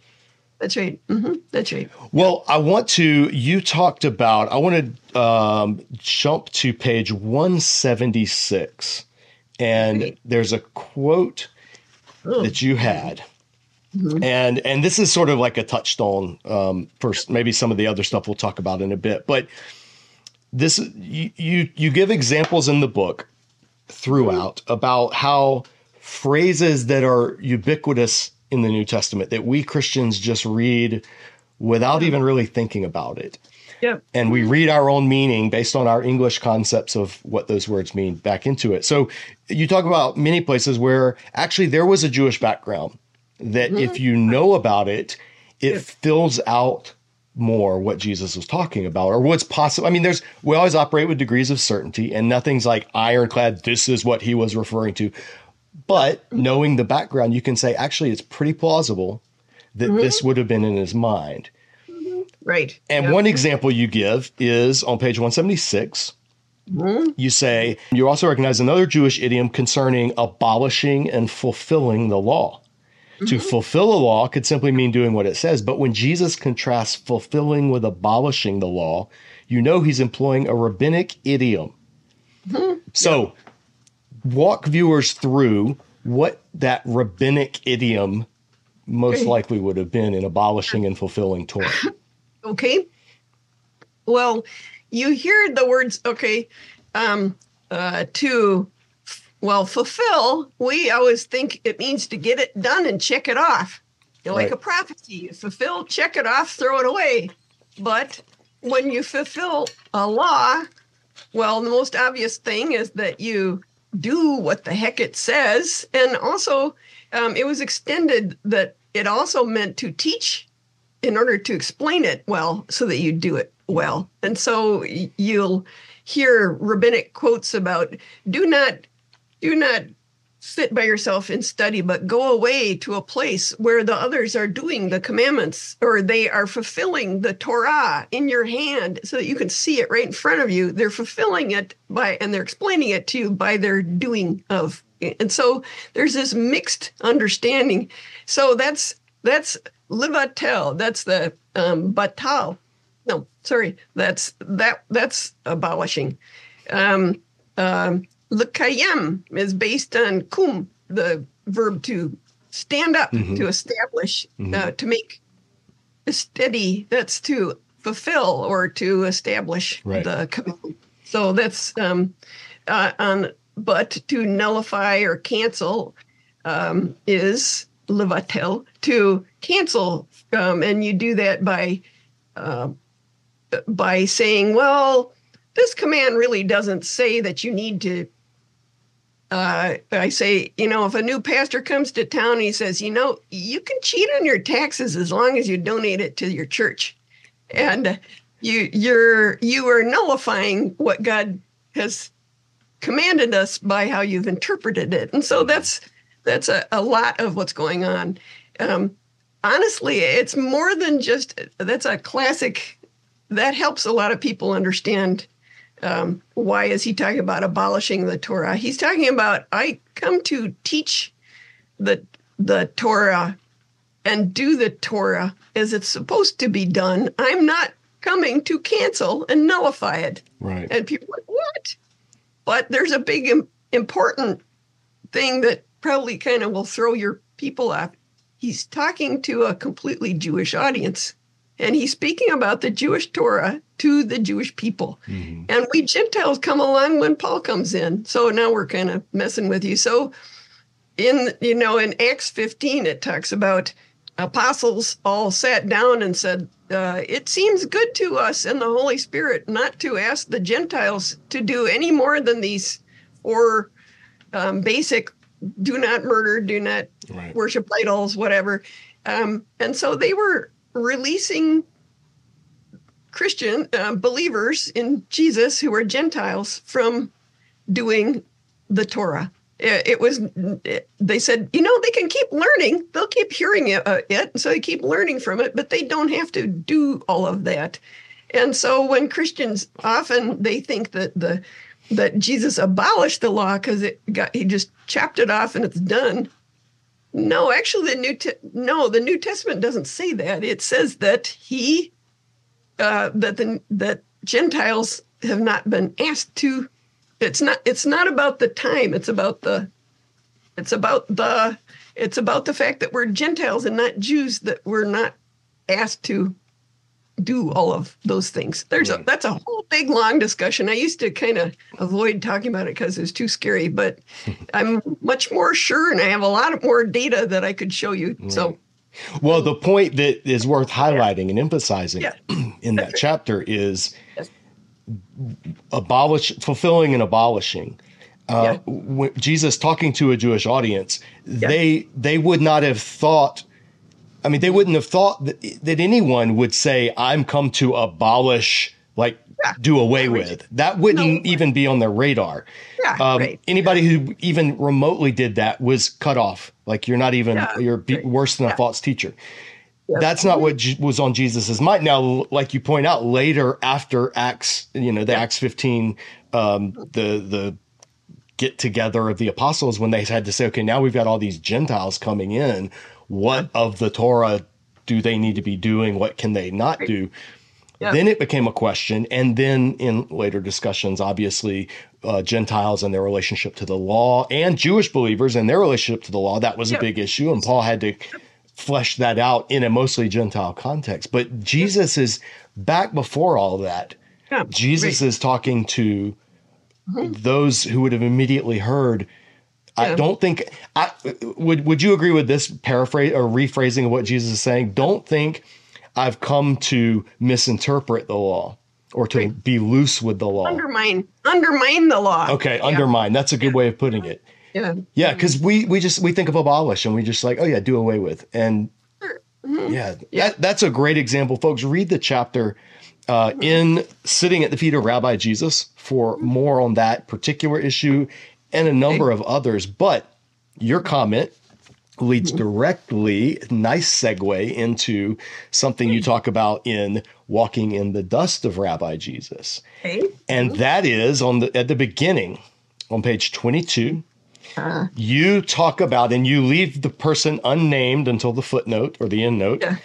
That's right. Mm-hmm. That's right. Well, I want to. You talked about. I want to um, jump to page 176, And Right. there's a quote Oh. that you had. Mhm. And and this is sort of like a touchstone um, for maybe some of the other stuff we'll talk about in a bit. But this you you, you give examples in the book throughout about how phrases that are ubiquitous in the New Testament that we Christians just read without even really thinking about it. Yep. And we read our own meaning based on our English concepts of what those words mean back into it. So you talk about many places where actually there was a Jewish background that mm-hmm. if you know about it, it Yep. fills out more what Jesus was talking about or what's possible. I mean, there's we always operate with degrees of certainty and nothing's like ironclad, this is what he was referring to. But mm-hmm. knowing the background, you can say actually it's pretty plausible that mm-hmm. this would have been in his mind. Mm-hmm. Right. And one example you give is on page 176. Mhm. You say, you also recognize another Jewish idiom concerning abolishing and fulfilling the law. To fulfill a law could simply mean doing what it says, but when Jesus contrasts fulfilling with abolishing the law, you know he's employing a rabbinic idiom. So, walk viewers through what that rabbinic idiom most likely would have been in abolishing and fulfilling Torah. Okay. Well, you hear the words, okay, um, uh, to, well, fulfill, we always think it means to get it done and check it off. Know, Like a prophecy, you fulfill, check it off, throw it away. But when you fulfill a law, well, the most obvious thing is that you do what the heck it says. And also, um, it was extended that it also meant to teach in order to explain it well so that you do it well. And so you'll hear rabbinic quotes about do not do not sit by yourself and study but go away to a place where the others are doing the commandments or they are fulfilling the Torah in your hand so that you can see it right in front of you. They're fulfilling it by and they're explaining it to you by their doing of and so there's this mixed understanding. So that's that's levatel. That's the um, batal. No, sorry. That's that. That's abolishing. Um, um, Lekayem is based on kum, the verb to stand up, Mhm. to establish, Mhm. uh, to make steady. That's to fulfill or to establish Right. the command. So that's um, uh, on. But to nullify or cancel um, is levatel to cancel, um, and you do that by uh, by saying, well, this command really doesn't say that you need to. Uh, I say, you know, if a new pastor comes to town, he says, you know, you can cheat on your taxes as long as you donate it to your church, and you you're you are nullifying what God has commanded us by how you've interpreted it, and so that's that's a, a lot of what's going on. Um, honestly, it's more than just that's a classic that helps a lot of people understand um, why is he talking about abolishing the Torah? He's talking about I come to teach the the Torah and do the Torah as it's supposed to be done. I'm not coming to cancel and nullify it. Right. And people are like, what? But there's a big important thing that probably kind of will throw your people off. He's talking to a completely Jewish audience, and he's speaking about the Jewish Torah to the Jewish people. Mhm. And we Gentiles come along when Paul comes in. So now we're kind of messing with you. So in you know in Acts 15 it talks about apostles all sat down and said uh, it seems good to us and the Holy Spirit not to ask the Gentiles to do any more than these or um, basic do not murder, do not Right. worship idols, whatever. Um, and so they were releasing Christian uh, believers in Jesus who were Gentiles from doing the Torah. It, was, they said, you know, they can keep learning. They'll keep hearing it, uh, it, so they keep learning from it, but they don't have to do all of that. And so when Christians often they think that the that Jesus abolished the law because it got he just chopped it off and it's done. No, actually, the new Te- no the New Testament doesn't say that. It says that he uh, that the that Gentiles have not been asked to it's not it's not about the time it's about the it's about the it's about the fact that we're gentiles and not jews that we're not asked to do all of those things. There's a that's a whole big long discussion. I used to kind of avoid talking about it because it's too scary but i'm much more sure and i have a lot more data that i could show you. So Well, the point that is worth highlighting and emphasizing Yeah. in that chapter is Yes. abolish fulfilling and abolishing. Uh, Yeah. Jesus talking to a Jewish audience, they they would not have thought. I mean, they wouldn't have thought that, that anyone would say, "I'm come to abolish." Like Yeah. do away with that wouldn't No. even be on their radar. Yeah, Um, right. Anybody who even remotely did that was cut off. Like you're not even Yeah, you're right. worse than a false teacher. That's not what was on Jesus's mind. Now, like you point out, later after Acts, you know, the Acts 15, um, the the get together of the apostles when they had to say, okay, now we've got all these Gentiles coming in. What of the Torah do they need to be doing? What can they not do? Yeah. Then it became a question, and then in later discussions, obviously, uh, Gentiles and their relationship to the law, and Jewish believers and their relationship to the law, that was a big issue, and Paul had to flesh that out in a mostly Gentile context. But Jesus is back before all that. Jesus right. is talking to those who would have immediately heard. I don't think I would. Would you agree with this paraphrase or rephrasing of what Jesus is saying? Don't think I've come to misinterpret the law or to Right. be loose with the law. undermine undermine the law okay, Yeah. undermine. That's a good way of putting it. yeah Yeah, because we we just we think of abolish and we just like oh yeah do away with and Mm-hmm. yeah, That, that's a great example, folks. Read the chapter uh, in sitting at the feet of Rabbi Jesus for more on that particular issue and a number of others. But your comment leads directly, nice segue into something you talk about in walking in the dust of Rabbi Jesus, okay and that is on the at the beginning on page twenty two Uh, you talk about and you leave the person unnamed until the footnote or the end note. Yeah.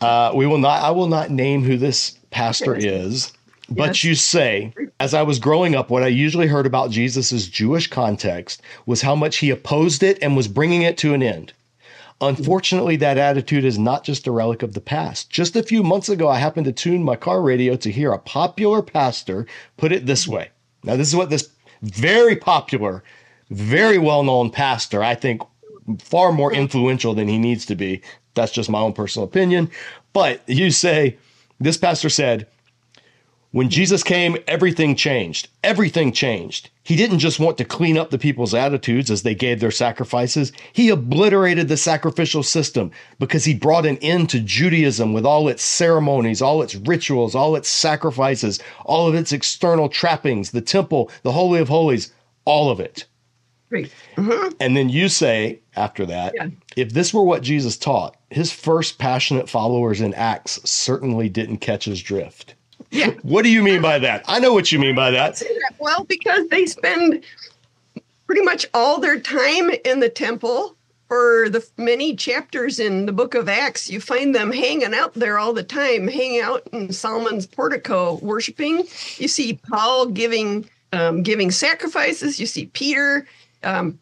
Uh, we will not. I will not name who this pastor is, but Yes. you say, as I was growing up, what I usually heard about Jesus's Jewish context was how much he opposed it and was bringing it to an end. Unfortunately, that attitude is not just a relic of the past. Just a few months ago, I happened to tune my car radio to hear a popular pastor put it this way. Now, this is what this very popular, very well known pastor, I think far more influential than he needs to be. That's just my own personal opinion. But you say, this pastor said, when Jesus came, everything changed. Everything changed. He didn't just want to clean up the people's attitudes as they gave their sacrifices. He obliterated the sacrificial system because he brought an end to Judaism with all its ceremonies, all its rituals, all its sacrifices, all of its external trappings, the temple, the Holy of Holies, all of it. great mm-hmm. And then you say after that, Yeah. if this were what Jesus taught, his first passionate followers in Acts certainly didn't catch his drift. Yeah What do you mean by that? I know what you mean by that. Well, because they spend pretty much all their time in the temple for the many chapters in the book of Acts. You find them hanging out there all the time, hanging out in Solomon's portico, worshiping. You see Paul giving um, giving sacrifices. You see Peter um,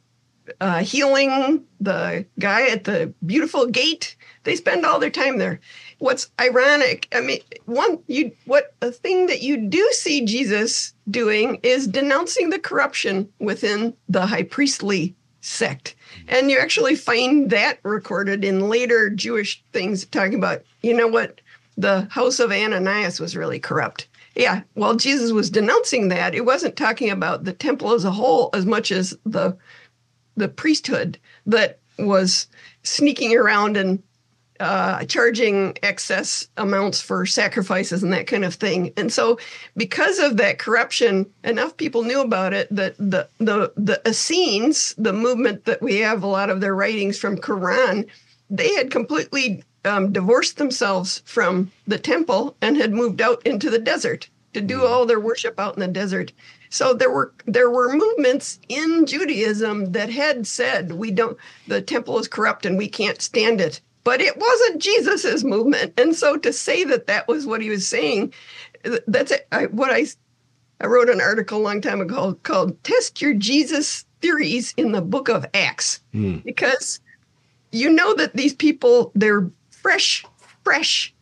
uh, healing the guy at the beautiful gate. They spend all their time there. What's ironic, I mean, one you what a thing that you do see Jesus doing is denouncing the corruption within the high priestly sect. And you actually find that recorded in later Jewish things talking about, you know what, the house of Ananias was really corrupt. Yeah, while Jesus was denouncing that, it wasn't talking about the temple as a whole as much as the the priesthood that was sneaking around and uh, charging excess amounts for sacrifices and that kind of thing. And so, because of that corruption, enough people knew about it that the the the Essenes, the movement that we have a lot of their writings from Qumran, they had completely um, divorced themselves from the temple and had moved out into the desert to do all their worship out in the desert. So there were there were movements in Judaism that had said we don't the temple is corrupt and we can't stand it. But it wasn't Jesus's movement, and so to say that that was what he was saying, that's it. I, what I I wrote an article a long time ago called Test Your Jesus Theories in the Book of Acts. Hmm. Because you know that these people, they're fresh, fresh.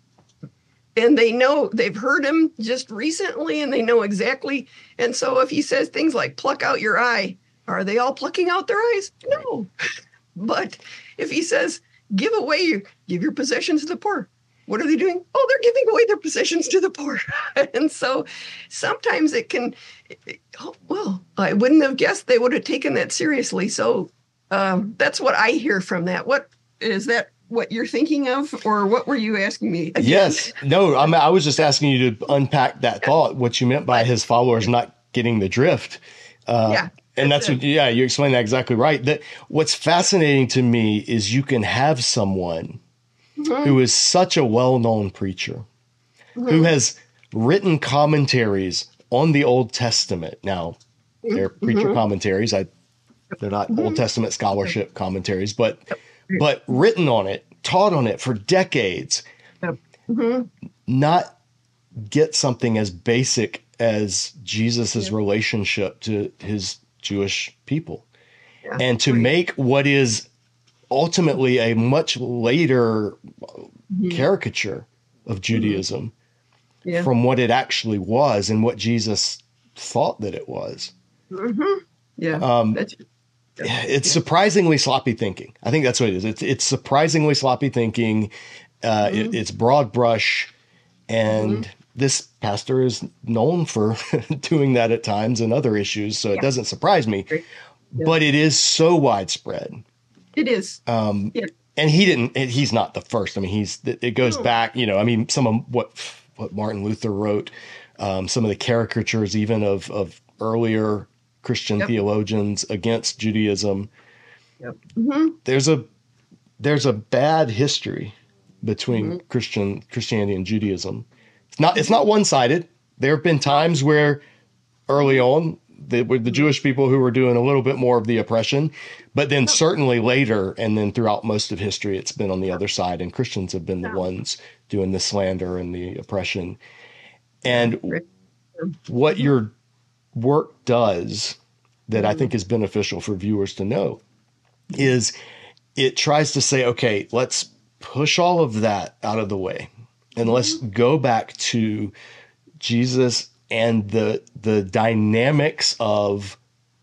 And they know they've heard him just recently and they know exactly. And so if he says things like pluck out your eye, are they all plucking out their eyes? No. But if he says, give away your give your possessions to the poor, what are they doing? Oh, they're giving away their possessions to the poor. and so sometimes it can, oh, well, I wouldn't have guessed they would have taken that seriously. So um, that's what I hear from that. What is that? What you're thinking of, or what were you asking me? again? Yes. No, I'm, I was just asking you to unpack that thought, what you meant by his followers not getting the drift. Uh, Yeah, And that's what, yeah, you explained that exactly right. That what's fascinating to me is you can have someone Mm-hmm. who is such a well-known preacher who has written commentaries on the Old Testament. Now, they're preacher commentaries. I they're not Old Testament scholarship commentaries, but but written on it, taught on it for decades. Mhm. Not get something as basic as Jesus's relationship to his Jewish people. Yeah. And to make what is ultimately a much later mm-hmm. caricature of mm-hmm. Judaism Yeah. from what it actually was and what Jesus thought that it was. Mm-hmm. yeah. Um, that's, it's surprisingly sloppy thinking. I think that's what it is. It's it's surprisingly sloppy thinking. Uh, it- it's broad brush, and this pastor is known for doing that at times and other issues. So it doesn't surprise me. Great. But it is so widespread. it is. Um, Yeah. and he didn't. He's not the first. I mean, he's. It goes No. back. You know. I mean, some of what what Martin Luther wrote, um, some of the caricatures even of of earlier Christian Yep. theologians against Judaism. Mhm. There's a there's a bad history between Mm-hmm. Christian Christianity and Judaism. It's not it's not one sided. There have been times where early on the, the Jewish people who were doing a little bit more of the oppression, but then oh. certainly later and then throughout most of history, it's been on the other side, and Christians have been the oh. ones doing the slander and the oppression. And what your work does that I mm-hmm. think is beneficial for viewers to know is it tries to say, okay, let's push all of that out of the way and let's go back to Jesus and the the dynamics of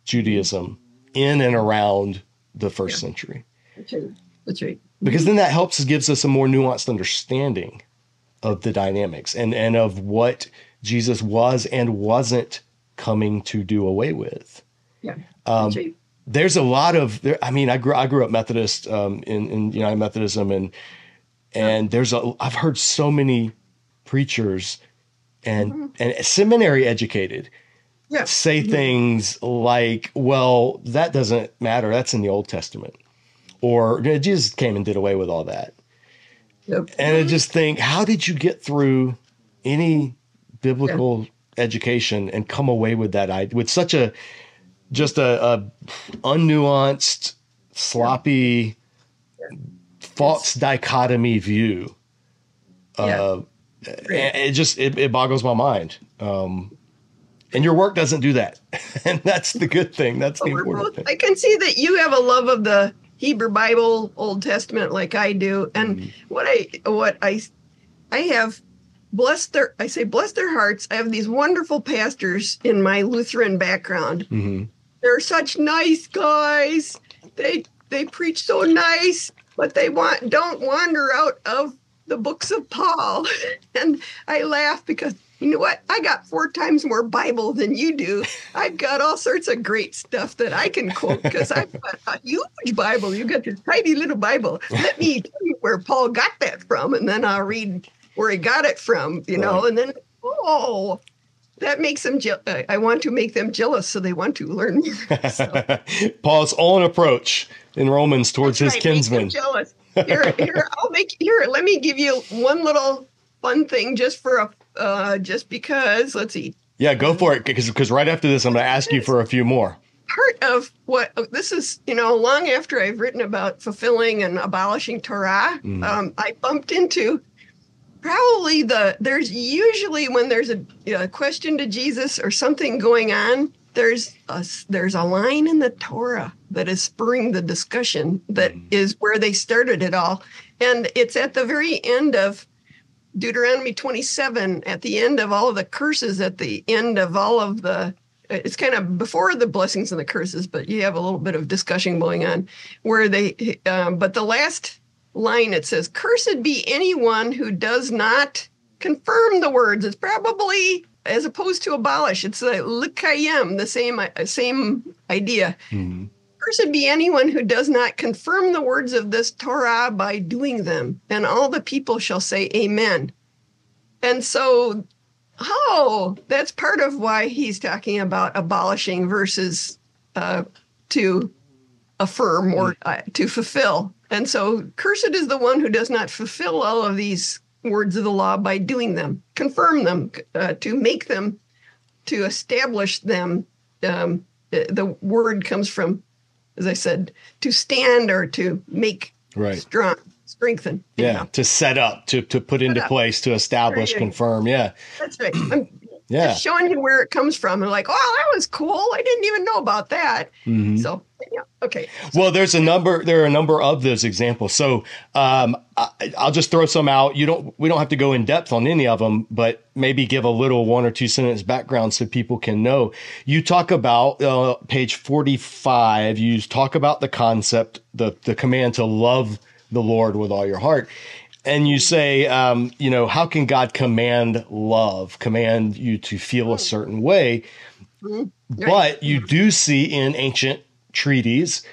Judaism in and around the first century. That's right. That's right. Because then that helps gives us a more nuanced understanding of the dynamics and, and of what Jesus was and wasn't coming to do away with Yeah. Um, right. there's a lot of there i mean i grew i grew up methodist um, in, in united methodism and and there's a i've heard so many preachers and mm-hmm. and seminary educated Yeah. say mm-hmm. things like well that doesn't matter. That's in the old testament. Or jesus came and did away with all that. Yep. and I just think, how did you get through any biblical education and come away with that idea with such a just a, a unnuanced, sloppy, false dichotomy view? Uh, it just it, it boggles my mind. Um, and your work doesn't do that, and that's the good thing. That's the important both, thing. I can see that you have a love of the Hebrew Bible, Old Testament, like I do. And Mm-hmm. what I what I I have blessed their I say bless their hearts. I have these wonderful pastors in my Lutheran background. hmm They're such nice guys. They they preach so nice, but they want don't wander out of the books of Paul. And I laugh because you know what? I got four times more Bible than you do. I've got all sorts of great stuff that I can quote because I've got a huge Bible. You've got this tiny little Bible. Let me tell you where Paul got that from, and then I'll read where he got it from, you know, Right. and then oh that makes them je- I want to make them jealous so they want to learn more. So, Paul's own approach in Romans towards his Right, kinsmen. jealous. Here, here, I'll make here. Let me give you one little fun thing, just for a, uh, just because. Let's see. Yeah, go for it. Because because right after this, I'm going to ask you for a few more. Part of what this is, you know, long after I've written about fulfilling and abolishing Torah, Mhm. um, I bumped into probably the there's usually when there's a, a question to Jesus or something going on, there's a there's a line in the Torah that is spurring the discussion that Mhm. is where they started it all, and it's at the very end of Deuteronomy 27, at the end of all of the curses, at the end of all of the it's kind of before the blessings and the curses, but you have a little bit of discussion going on where they, um, but the last line it says, Cursed be anyone who does not confirm the words. It's probably as opposed to abolish, it's a lekayem, the same uh, same idea. Mhm. Cursed be anyone who does not confirm the words of this Torah by doing them, and all the people shall say Amen. And so, oh, that's part of why he's talking about abolishing versus uh, to affirm or uh, to fulfill. And so, cursed is the one who does not fulfill all of these words of the law by doing them, confirm them, uh, to make them, to establish them. Um, the, word comes from, as I said, to stand or to make Right. strong, strengthen. Yeah. know. To set up, to to put into up. place, to establish, confirm. Yeah. That's right. I'm Yeah. just showing you where it comes from. And like, oh, that was cool. I didn't even know about that. Mhm. So, yeah, okay. Well, there's a number. There are a number of those examples. So um, I, I'll just throw some out. You don't. We don't have to go in depth on any of them, but maybe give a little one or two sentence background so people can know. You talk about uh, page 45. You talk about the concept, the the command to love the Lord with all your heart. And you say, um, you know, how can God command love, command you to feel a certain way? But you do see in ancient treaties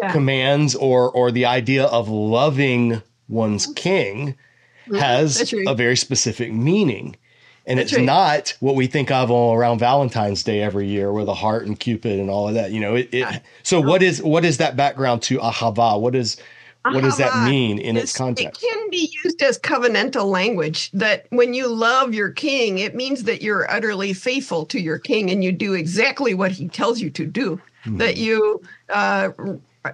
Yeah. commands or or the idea of loving one's king has Mm-hmm. Right. a very specific meaning. And That's it's right. not what we think of all around Valentine's Day every year with a heart and Cupid and all of that. You know, it, it so what is what is that background to ahava? What is what does that mean in its context? It can be used as covenantal language that when you love your king, it means that you're utterly faithful to your king and you do exactly what he tells you to do. Hmm. That you uh,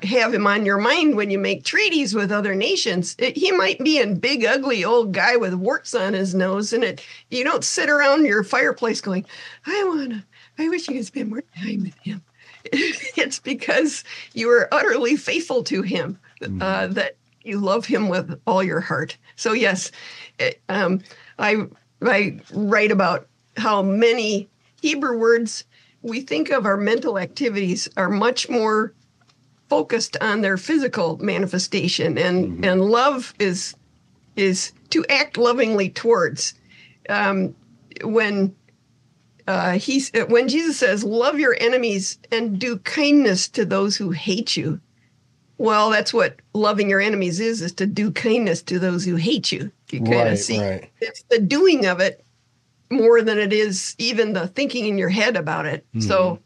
have him on your mind when you make treaties with other nations. It, he might be a big, ugly old guy with warts on his nose, and it you don't sit around your fireplace going, "I wanna, I wish you could spend more time with him." it's because you are utterly faithful to him uh, that you love him with all your heart. So yes, it, um, I I write about how many Hebrew words we think of our mental activities are much more focused on their physical manifestation, and and love is is to act lovingly towards. Um, when uh, he's when Jesus says, "Love your enemies and do kindness to those who hate you." Well, that's what loving your enemies is: is to do kindness to those who hate you. You kind Right, of see right. it's the doing of it more than it is even the thinking in your head about it. So,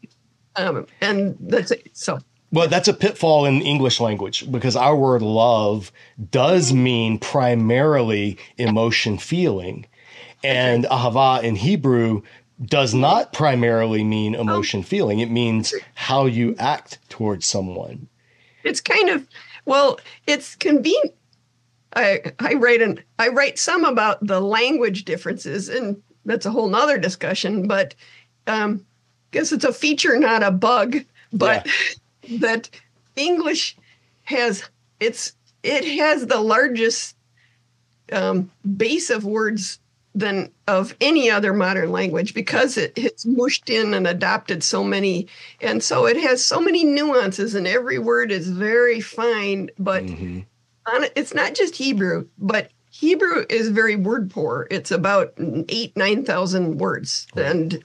Mm-hmm. um, and that's it. So, Well, that's a pitfall in English language because our word love does mean primarily emotion feeling. And ahava in Hebrew does not primarily mean emotion feeling. It means how you act towards someone. It's kind of well it's convenient. I i write an i write some about the language differences and that's a whole nother discussion but um guess it's a feature not a bug but that english has it's it has the largest um, base of words than of any other modern language because it, has mushed in and adopted so many and so it has so many nuances and every word is very fine but Mhm. on it's not just hebrew but hebrew is very word poor it's about eight nine thousand words Right. and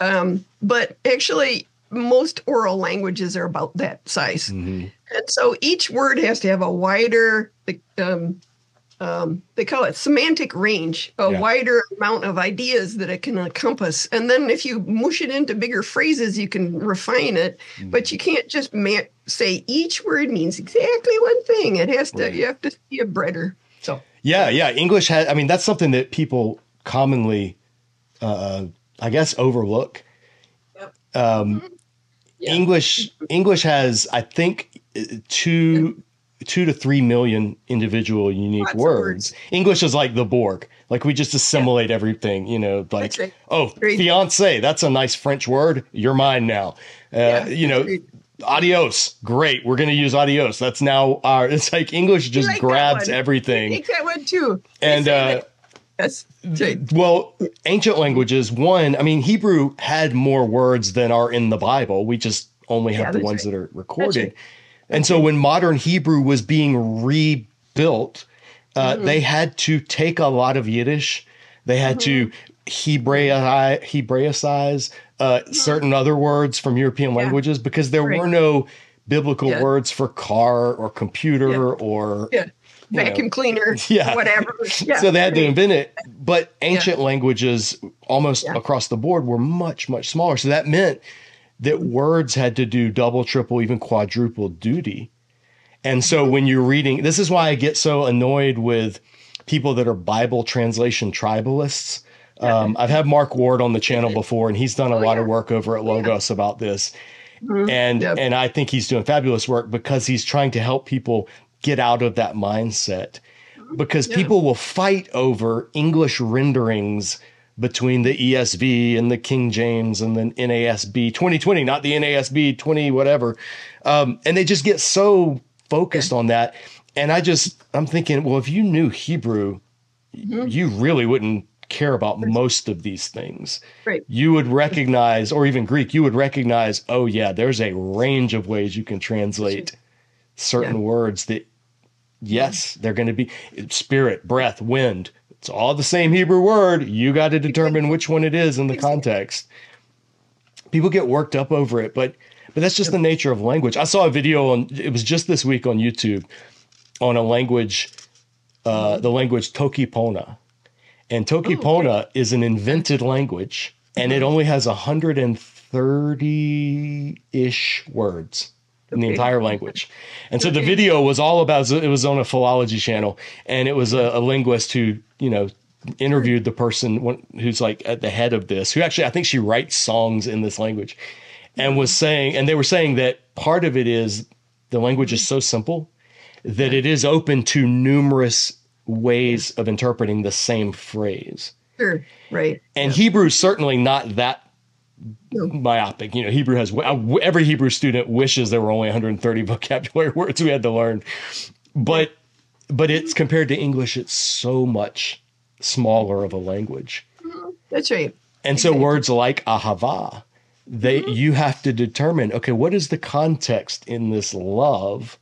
um, but actually most oral languages are about that size Mhm. and so each word has to have a wider, um, um, they call it semantic range, a Yeah. wider amount of ideas that it can encompass. And then if you mush it into bigger phrases, you can refine it. But you can't just ma- say each word means exactly one thing. It has to, Right. you have to be a breader. So, Yeah, yeah. English has, I mean, that's something that people commonly, uh, I guess, overlook. Yep. Um, Yeah. English English has, I think, uh, two two to three million individual unique words. words. English is like the Borg. Like we just assimilate everything, you know, like, right. oh, Great. fiance, that's a nice French word. You're mine now. Uh, Yeah, you know, agreed. adios. Great. We're going to use adios. That's now our, it's like English just like grabs everything. Take that one too. And, uh, yes. Well, ancient languages, one, I mean, Hebrew had more words than are in the Bible. We just only have Yeah, the ones right. that are recorded. And so when modern Hebrew was being rebuilt, uh, Mm-hmm. they had to take a lot of Yiddish. They had to Hebraici- Hebraicize uh, certain other words from European Mm-hmm. Yeah. languages because there Right. were no biblical Yeah. words for car or computer Yeah. or you know. Vacuum cleaner, Yeah. whatever. Yeah, so they had to invent it. But ancient languages, almost across the board, were much, much smaller. So that meant that words had to do double, triple, even quadruple duty. And so when you're reading, this is why I get so annoyed with people that are Bible translation tribalists. Um, I've had Mark Ward on the channel before, and he's done a Oh, lot of work over at Logos about this. And Yep. and I think he's doing fabulous work because he's trying to help people get out of that mindset. Because Yeah. people will fight over English renderings between the ESV and the King James and the NASB 2020, not the NASB 20 whatever. Um, and they just get so focused on that. And I just I'm thinking, well, if you knew Hebrew, Mm-hmm. you really wouldn't care about most of these things Right. you would recognize, or even Greek, you would recognize, oh, yeah, there's a range of ways you can translate certain Yeah. words that, yes, they're going to be spirit, breath, wind. It's all the same Hebrew word. You got to determine which one it is in the context. People get worked up over it, but but that's just the nature of language. I saw a video on it was just this week on YouTube on a language, uh, the language Toki Pona. And Toki Pona is an invented language, and it only has 130 ish words in the entire language. And so the video was all about it was on a philology channel, and it was a, a linguist who, you know, interviewed the person who's like at the head of this, who actually I think she writes songs in this language, and was saying, and they were saying that part of it is the language is so simple that it is open to numerous ways of interpreting the same phrase. Sure. Right. And Hebrew is certainly not that. Myopic. You know, Hebrew has uh, every Hebrew student wishes there were only 130 vocabulary words we had to learn, but but it's compared to English, it's so much smaller of a language. Mm-hmm. That's right. And so words like ahava, they mm-hmm. you have to determine, okay, what is the context in this love?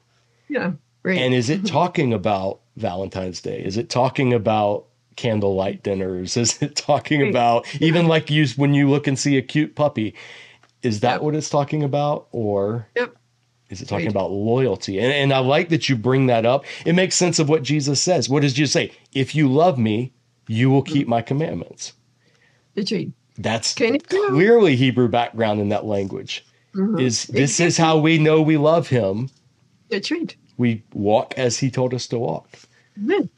Yeah. Right. And is it mm-hmm. talking about Valentine's Day? Is it talking about candlelight dinners? Is it talking about even like you when you look and see a cute puppy? Is that what it's talking about? Or yep. is it talking Right. about loyalty? And, and I like that you bring that up. It makes sense of what Jesus says. What does Jesus say? If you love me, you will keep my commandments. That's right. That's clearly Hebrew background in that language. Mm-hmm. Is this is how we know we love him? That's right. We walk as he told us to walk. Amen.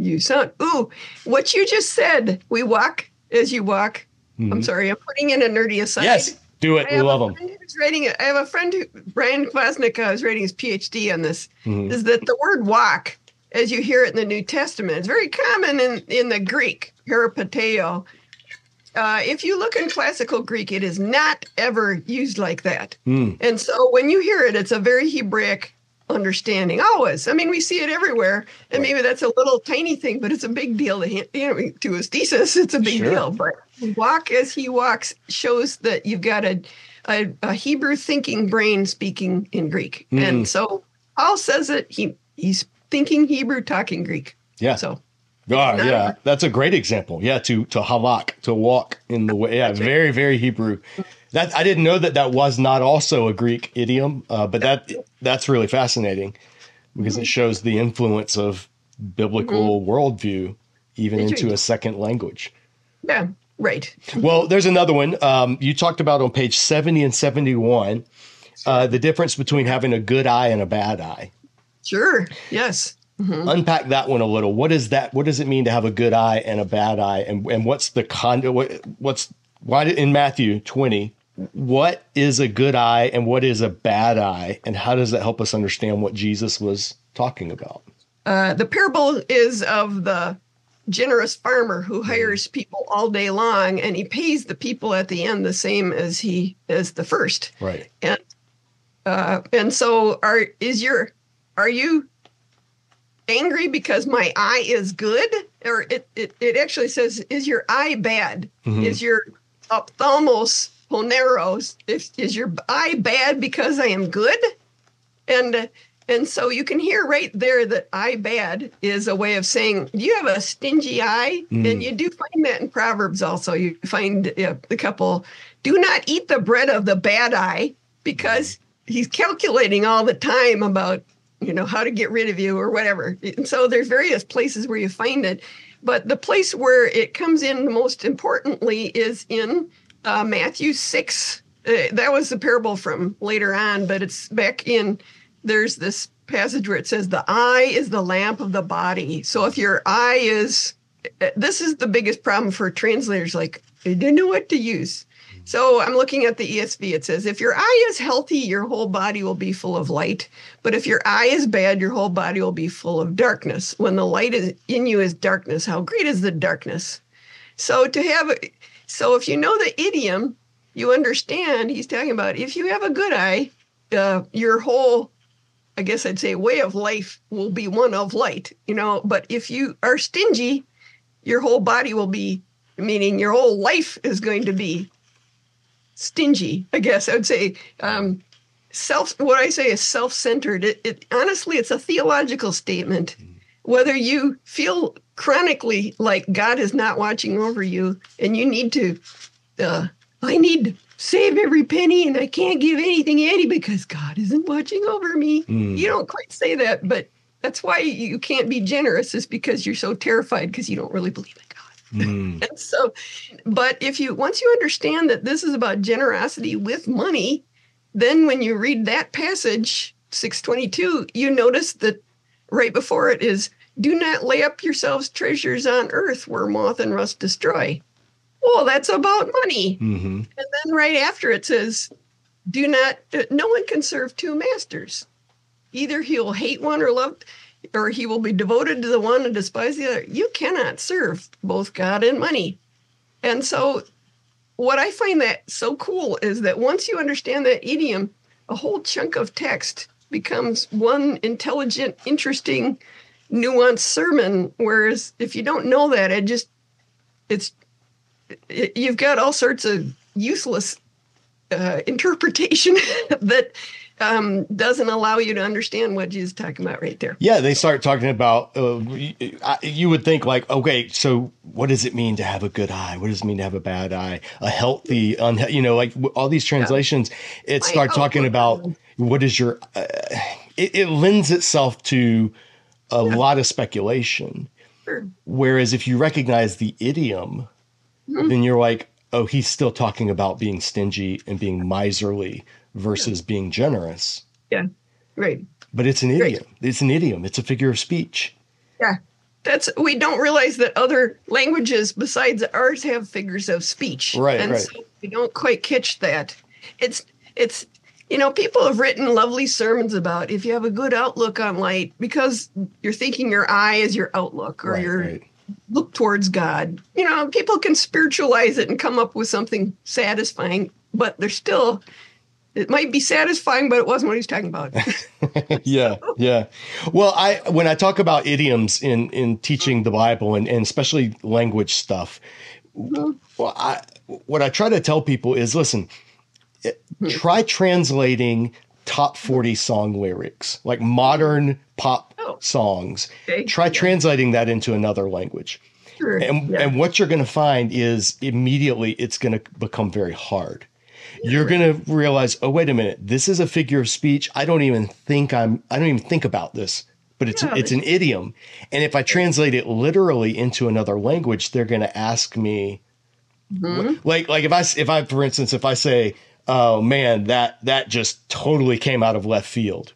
You sound. Ooh, what you just said. We walk as you walk. I'm sorry. I'm putting in a nerdy aside. Mm-hmm. Yes, do it. I We love them. writing. it. I have a friend who Brian Klasnick uh, is writing his PhD on this. Mhm. Is that the word walk, as you hear it in the New Testament, it's very common in in the Greek peripateo. Uh, if you look in classical Greek, it is not ever used like that. Mm. And so when you hear it, it's a very Hebraic understanding. Always. I mean, we see it everywhere, and maybe that's a little tiny thing, but it's a big deal to him. You know, to his thesis, it's a big Sure. deal. But walk as he walks shows that you've got a a, a Hebrew thinking brain speaking in Greek, Mm. and so Paul says it. He he's thinking Hebrew, talking Greek. Yeah. So Ah, not- yeah, that's a great example. Yeah, to to halak, to walk in the way. Yeah, very very Hebrew. That I didn't know that that was not also a Greek idiom, uh, but that that's really fascinating because Mm-hmm. it shows the influence of biblical worldview even into a second language. yeah, right. Well, there's another one um, you talked about on page 70 and 71. Uh, the difference between having a good eye and a bad eye. Sure. Yes. Mhm. unpack that one a little. What is that? What does it mean to have a good eye and a bad eye? And and what's the con? What, what's why did, in Matthew twenty? What is a good eye and what is a bad eye, and how does that help us understand what Jesus was talking about? Uh, the parable is of the generous farmer who hires people all day long and he pays the people at the end the same as he as the first. Right. And uh, and so are is your are you angry because my eye is good? Or it it, it actually says is your eye bad? Mm-hmm. is your ophthalmos poneros is, is your eye bad because i am good and and so you can hear right there that eye bad is a way of saying you have a stingy eye. Mm. And you do find that in Proverbs also. You find uh, the couple do not eat the bread of the bad eye because he's calculating all the time about, you know, how to get rid of you or whatever. And so there's various places where you find it. But the place where it comes in most importantly is in uh, Matthew 6. Uh, that was the parable from later on, but it's back in there's this passage where it says the eye is the lamp of the body. So if your eye is this is the biggest problem for translators like they didn't know what to use. So I'm looking at the ESV. It says, if your eye is healthy, your whole body will be full of light. But if your eye is bad, your whole body will be full of darkness. When the light is in you is darkness, how great is the darkness? So to have, so if you know the idiom, you understand he's talking about if you have a good eye, uh, your whole I guess I'd say way of life will be one of light, you know. But if you are stingy, your whole body will be, meaning your whole life is going to be stingy. I guess I would say um, self. What I say is self-centered. It, it honestly, it's a theological statement. Whether you feel chronically like God is not watching over you, and you need to, uh, I need to save every penny and I can't give anything Annie because God isn't watching over me. Mm. You don't quite say that, but that's why you can't be generous is because you're so terrified because you don't really believe in God. Mm. and so, but if you once you understand that this is about generosity with money, then when you read that passage 622, you notice that right before it is do not lay up yourselves treasures on earth where moth and rust destroy well, that's about money. Mm-hmm. And then right after it says, do not, no one can serve two masters. Either he will hate one or love, or he will be devoted to the one and despise the other. You cannot serve both God and money. And so, what I find that so cool is that once you understand that idiom, a whole chunk of text becomes one intelligent, interesting, nuanced sermon. Whereas if you don't know that, it just, it's you've got all sorts of useless uh, interpretation that um, doesn't allow you to understand what Jesus is talking about right there. Yeah, they start talking about. Uh, you would think like, okay, so what does it mean to have a good eye? What does it mean to have a bad eye? A healthy, unha- you know, like all these translations, yeah. it start talking about what is your. Uh, it, it, lends itself to a lot of speculation. Sure. Whereas if you recognize the idiom mm-hmm. then you're like, oh, he's still talking about being stingy and being miserly versus yeah. being generous. Yeah, right. But it's an idiom. Right. It's an idiom. It's a figure of speech. Yeah. That's we don't realize that other languages besides ours have figures of speech. Right. And right. so we don't quite catch that. It's it's you know, people have written lovely sermons about if you have a good outlook on light because you're thinking your eye is your outlook or right, your right look towards God. You know, people can spiritualize it and come up with something satisfying, but they're still it might be satisfying, but it wasn't what he's talking about. yeah, yeah. Well, I when I talk about idioms in in teaching the Bible and, and especially language stuff, mm-hmm. well, I what I try to tell people is listen. Try translating top 40 song lyrics, like modern pop oh. songs. Okay. Try yeah. translating that into another language. Sure. And, yeah. and what you're going to find is immediately it's going to become very hard. Yeah, you're right. going to realize, oh, wait a minute, this is a figure of speech. I don't even think I'm, I don't even think about this, but it's, it's an idiom. And if I translate it literally into another language, they're going to ask me, mm-hmm. like, like if I, if I, for instance, if I say, oh man, that that just totally came out of left field.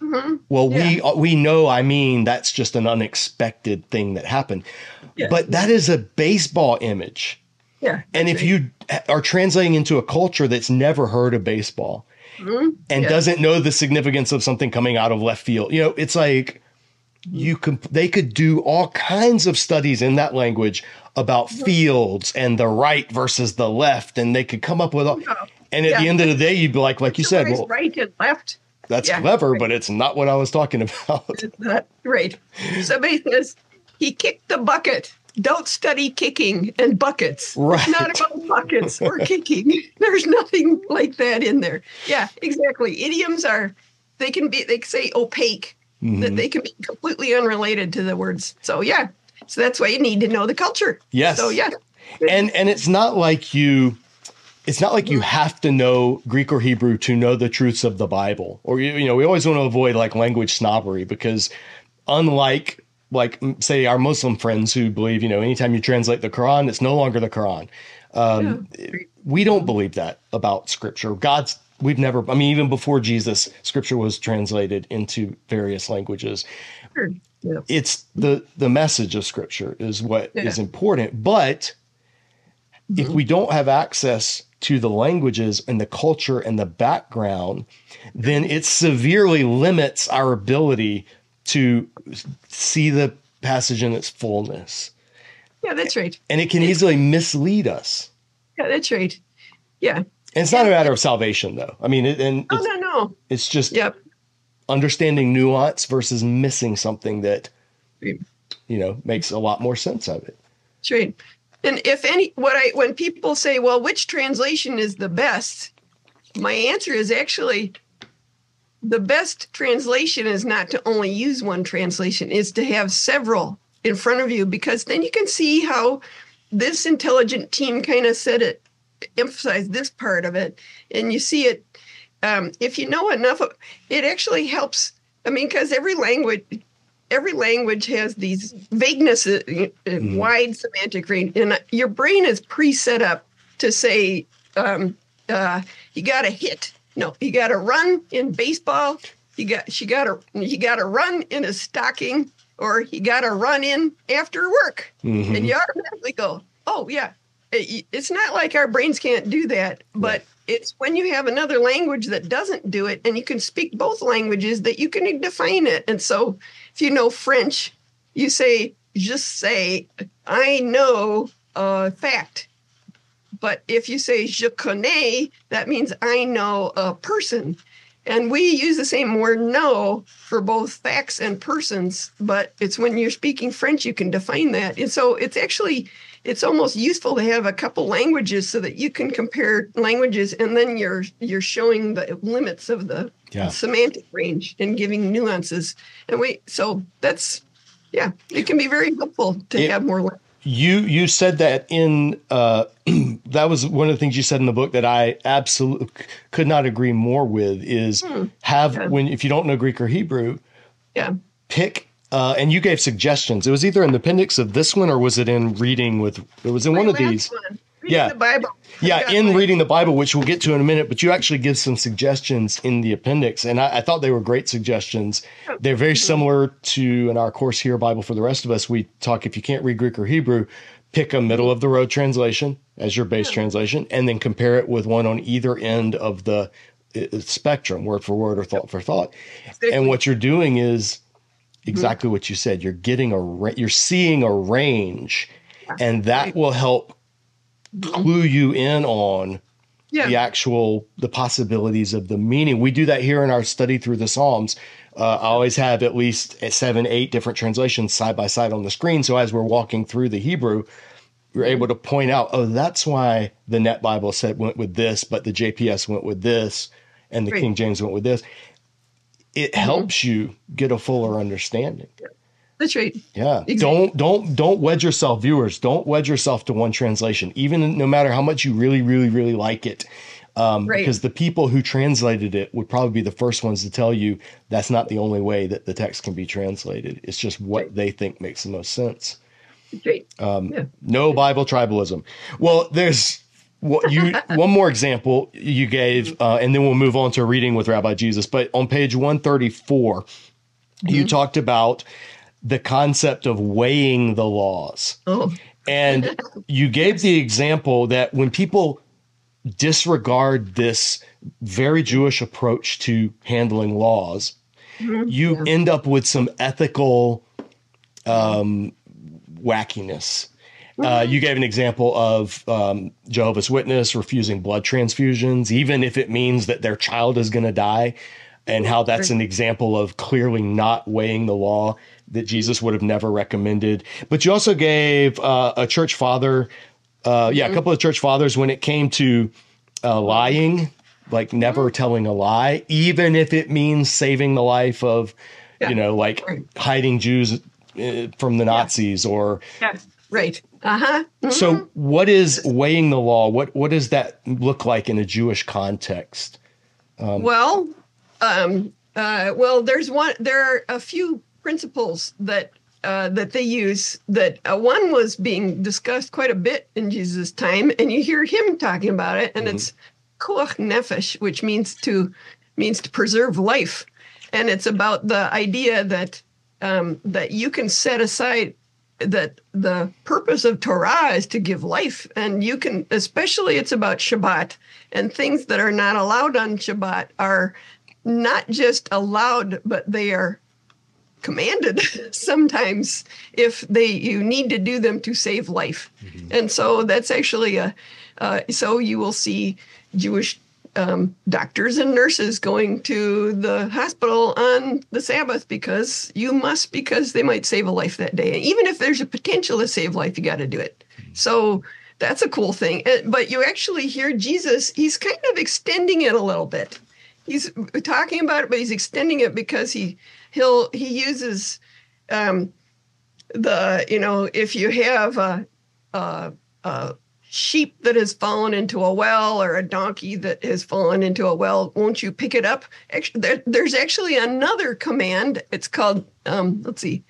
Mm-hmm. Well, yeah. we uh, we know. I mean, that's just an unexpected thing that happened. Yeah. But that is a baseball image. Yeah. And if you are translating into a culture that's never heard of baseball Mhm. and Yeah. doesn't know the significance of something coming out of left field, you know, it's like you can they could do all kinds of studies in that language about fields and the right versus the left, and they could come up with all. Yeah. And at the end of the day, you'd be like, like you said, well, right and left. that's yeah, clever, right. but it's not what I was talking about. It's not right. Somebody says he kicked the bucket. Don't study kicking and buckets. Right. It's not about buckets or kicking. There's nothing like that in there. Yeah, exactly. Idioms are they can be they can say opaque. Mm-hmm. That they can be completely unrelated to the words. So yeah. So that's why you need to know the culture. Yes. So yeah. and and it's not like you it's not like you have to know Greek or Hebrew to know the truths of the Bible. Or you, you know, we always want to avoid like language snobbery because unlike like say our Muslim friends who believe, you know, anytime you translate the Quran, it's no longer the Quran. Um, we don't believe that about scripture. God's we've never I mean even before Jesus, scripture was translated into various languages Sure. Yeah. it's the the message of scripture is what is Yeah. important but if we don't have access to the languages and the culture and the background then it severely limits our ability to see the passage in its fullness Yeah, that's right. and it can easily mislead us Yeah, that's right. Yeah. and it's not a matter of salvation though i mean it, and Oh it's, no, no. it's just Yep. understanding nuance versus missing something that you know makes a lot more sense of it That's right. And if any, what I, when people say, well, which translation is the best? My answer is actually the best translation is not to only use one translation, is to have several in front of you because then you can see how this intelligent team kind of said it, emphasized this part of it, and you see it. Um, if you know enough, it actually helps. I mean, because every language, every language has these vagueness, uh, wide semantic range, and uh, your brain is pre-set up to say um, uh, you got to hit. No, you got to run in baseball. You got she got to you got to run in a stocking, or you got to run in after work, Mhm. and you automatically go, oh yeah. It- it's not like our brains can't do that, but it's when you have another language that doesn't do it, and you can speak both languages that you can define it. And so, if you know French, you say just say I know a fact. But if you say je connais, that means I know a person. And we use the same word know for both facts and persons, but it's when you're speaking French you can define that. And so it's actually it's almost useful to have a couple languages so that you can compare languages and then you're you're showing the limits of the Yeah. semantic range and giving nuances. And we so that's yeah, it can be very helpful to It- have more language. You you said that in uh, that was one of the things you said in the book that I absolutely could not agree more with is have Hmm. Yeah. when if you don't know Greek or Hebrew, Yeah. pick uh, and you gave suggestions. It was either in the appendix of this one or was it in reading with it was in one of these. one, Yeah. the Bible. Yeah, in reading the Bible, which we'll get to in a minute, but you actually give some suggestions in the appendix, and I, I thought they were great suggestions. They're very similar to in our course here, Bible for the rest of us. We talk if you can't read Greek or Hebrew, pick a middle of the road translation as your base translation, and then compare it with one on either end of the uh, spectrum, word for word or thought for thought. And what you're doing is exactly what you said. You're getting a you're seeing a range, and that will help clue you in on yeah. the actual the possibilities of the meaning. We do that here in our study through the Psalms. Uh, I always have at least seven, eight different translations side by side on the screen. So as we're walking through the Hebrew, we're able to point out, oh, that's why the NET Bible said went with this, but the JPS went with this, and the Right. King James went with this. It helps you get a fuller understanding. That's right. Yeah. Exactly. Don't don't don't wedge yourself, viewers. Don't wedge yourself to one translation, even no matter how much you really, really, really like it. Um, Right. Because the people who translated it would probably be the first ones to tell you that's not the only way that the text can be translated. It's just what Right. they think makes the most sense. That's right. Um, Yeah. No Bible tribalism. Well, there's what you one more example you gave, uh, and then we'll move on to reading with Rabbi Jesus. But on page 134, you talked about the concept of weighing the laws. Oh, And you gave the example that when people disregard this very Jewish approach to handling laws, mm-hmm. you yeah. end up with some ethical um, wackiness. Uh, mm-hmm. You gave an example of um, Jehovah's Witness refusing blood transfusions, even if it means that their child is going to die, and how that's an example of clearly not weighing the law that Jesus would have never recommended. But you also gave uh, a church father, uh, yeah, mm-hmm. a couple of church fathers when it came to uh, lying, like never mm-hmm. telling a lie, even if it means saving the life of, yeah. you know, like right. hiding Jews uh, from the Nazis yeah. or. Yeah. Right. Uh huh. Mm-hmm. So, what is weighing the law? What What does that look like in a Jewish context? Um, well, um, uh, well, there's one. There are a few principles that uh, that they use. That uh, one was being discussed quite a bit in Jesus' time, and you hear him talking about it, and mm-hmm. it's koach nefesh, which means to means to preserve life, and it's about the idea that um, that you can set aside that the purpose of Torah is to give life, and you can especially it's about Shabbat and things that are not allowed on Shabbat are not just allowed, but they are commanded sometimes if they you need to do them to save life. Mm-hmm. and so that's actually a uh, so you will see jewish um, doctors and nurses going to the hospital on the sabbath because you must because they might save a life that day. And even if there's a potential to save life you got to do it. Mm-hmm. so that's a cool thing. But you actually hear jesus he's kind of extending it a little bit. He's talking about it, but he's extending it because he he'll he uses um, the you know if you have a, a, a sheep that has fallen into a well or a donkey that has fallen into a well, won't you pick it up? Actually, there, there's actually another command. It's called um, let's see,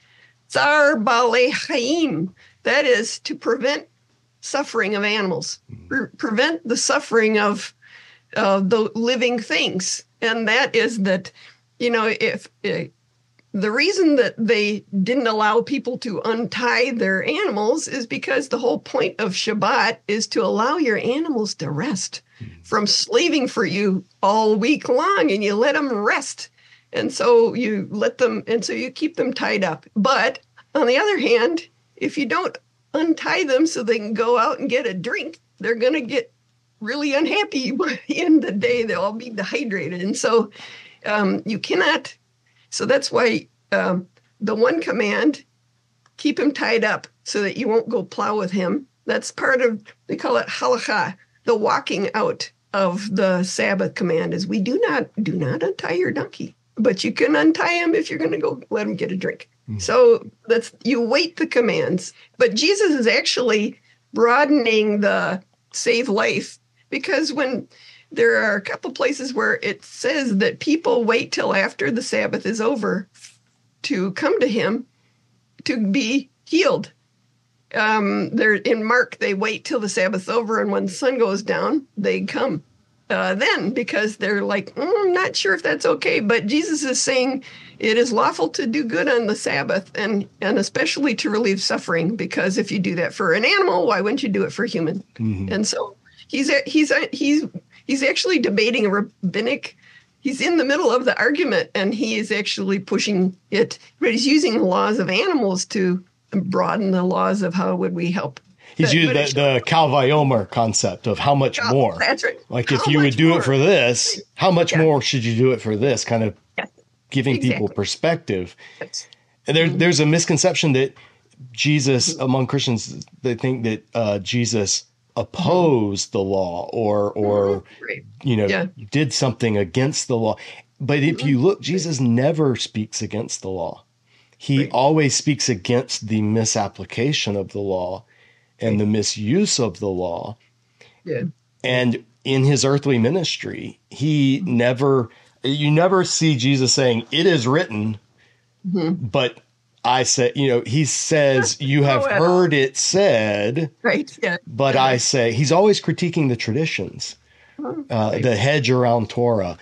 Tza'ar Ba'alei Chaim. That is to prevent suffering of animals, Pre- prevent the suffering of uh, the living things. And that is that, you know, if uh, the reason that they didn't allow people to untie their animals is because the whole point of Shabbat is to allow your animals to rest from slaving for you all week long and you let them rest. And so you let them, and so you keep them tied up. But on the other hand, if you don't untie them so they can go out and get a drink, they're going to get really unhappy by the end of the day. They'll all be dehydrated. And so um, you cannot, so that's why um, the one command, keep him tied up so that you won't go plow with him. That's part of, they call it halacha, the walking out of the Sabbath command is we do not, do not untie your donkey, but you can untie him if you're going to go let him get a drink. Mm. So that's, you wait the commands, but Jesus is actually broadening the save life because when there are a couple places where it says that people wait till after the Sabbath is over to come to him to be healed. Um, they're in Mark, they wait till the Sabbath's over, and when the sun goes down, they come uh, then because they're like, mm, I'm not sure if that's okay. But Jesus is saying it is lawful to do good on the Sabbath, and and especially to relieve suffering. Because if you do that for an animal, why wouldn't you do it for a human? Mm-hmm. And so he's he's he's he's actually debating a rabbinic he's in the middle of the argument and he is actually pushing it but he's using the laws of animals to broaden the laws of how would we help he's using the, the concept of how much oh, more that's right like how if you would do more? it for this how much yeah. more should you do it for this kind of yeah. giving exactly. people perspective yes. and there, mm-hmm. there's a misconception that jesus among christians they think that uh, jesus opposed the law or or mm-hmm. you know yeah. did something against the law but if you look jesus never speaks against the law he right. always speaks against the misapplication of the law and the misuse of the law yeah. and in his earthly ministry he mm-hmm. never you never see jesus saying it is written mm-hmm. but I say, you know, he says, you have heard it said. Right. Yeah. But yeah. I say, he's always critiquing the traditions, uh, right. the hedge around Torah.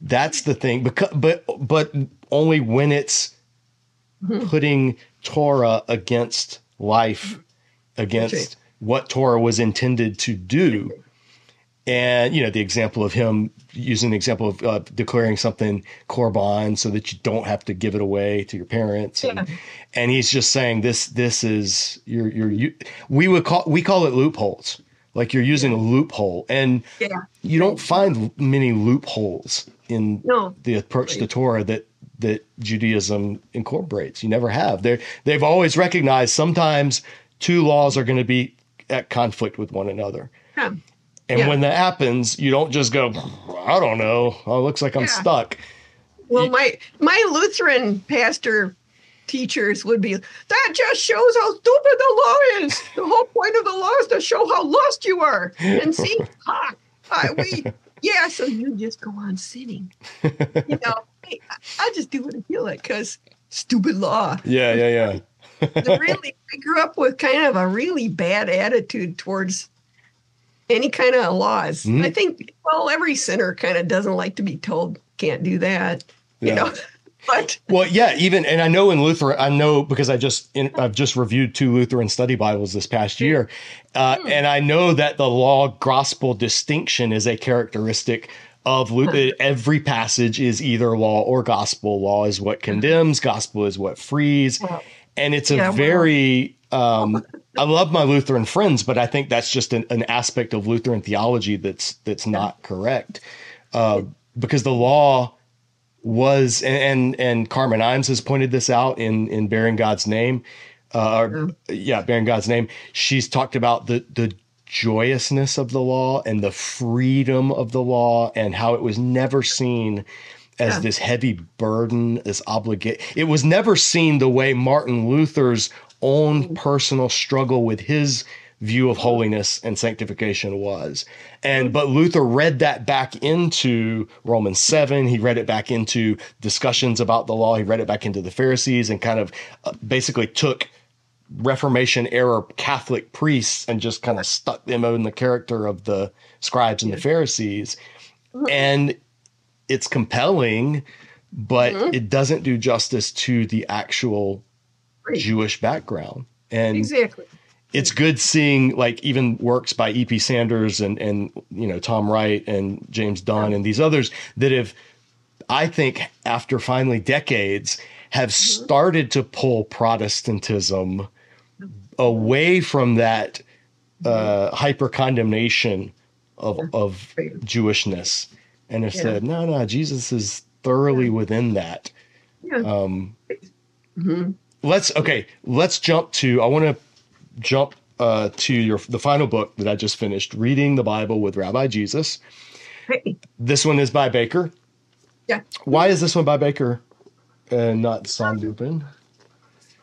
That's the thing. Because, but, but only when it's mm-hmm. putting Torah against life against right. what Torah was intended to do. And you know the example of him using the example of uh, declaring something korban so that you don't have to give it away to your parents, and, Yeah. and he's just saying this this is your your you, we would call we call it loopholes like you're using a loophole and Yeah. you don't find many loopholes in No. the approach to Torah that that Judaism incorporates. You never have. They they've always recognized sometimes two laws are going to be at conflict with one another. Yeah. And Yeah. when that happens, you don't just go, I don't know. Oh, it looks like I'm Yeah. stuck. Well, my my Lutheran pastor teachers would be that just shows how stupid the law is. The whole point of the law is to show how lost you are. And see, ha, I, we yeah. So you just go on sinning. You know, I, I just do what I feel like because stupid law. Yeah, yeah, yeah. The really, I grew up with kind of a really bad attitude towards any kind of laws. Mhm. I think, well, every sinner kind of doesn't like to be told can't do that. You Yeah. know, but Well, yeah, even and I know in Lutheran, I know because I just in, I've just reviewed two Lutheran study Bibles this past year, uh, and I know that the law gospel distinction is a characteristic of Luther. Every passage is either law or gospel. Law is what condemns, gospel is what frees, and it's a yeah, very. Um, I love my Lutheran friends, but I think that's just an, an aspect of Lutheran theology that's that's not correct, uh, because the law was and and, and Carmen Imes has pointed this out in in bearing God's name. Uh, or, yeah, bearing God's name. She's talked about the the joyousness of the law and the freedom of the law and how it was never seen as Yeah. this heavy burden, this obligate. It was never seen the way Martin Luther's own mm-hmm. personal struggle with his view of holiness and sanctification was. And but Luther read that back into Romans 7, he read it back into discussions about the law, he read it back into the Pharisees and kind of uh, basically took Reformation era Catholic priests and just kind of stuck them in the character of the scribes and the Pharisees. Mm-hmm. And it's compelling, but mm-hmm. it doesn't do justice to the actual. Jewish background. And exactly. it's good seeing like even works by E.P. Sanders and and you know Tom Wright and James Dunn and these others that have I think after finally decades have started to pull Protestantism away from that uh, hyper condemnation of of Jewishness and have Yeah. said no no Jesus is thoroughly within that Yeah. um, Mhm. Let's okay let's jump to i want to jump uh, to your the final book that i just finished reading the bible with rabbi jesus Hey, this one is by baker Yeah. why is this one by baker and not Zondervan?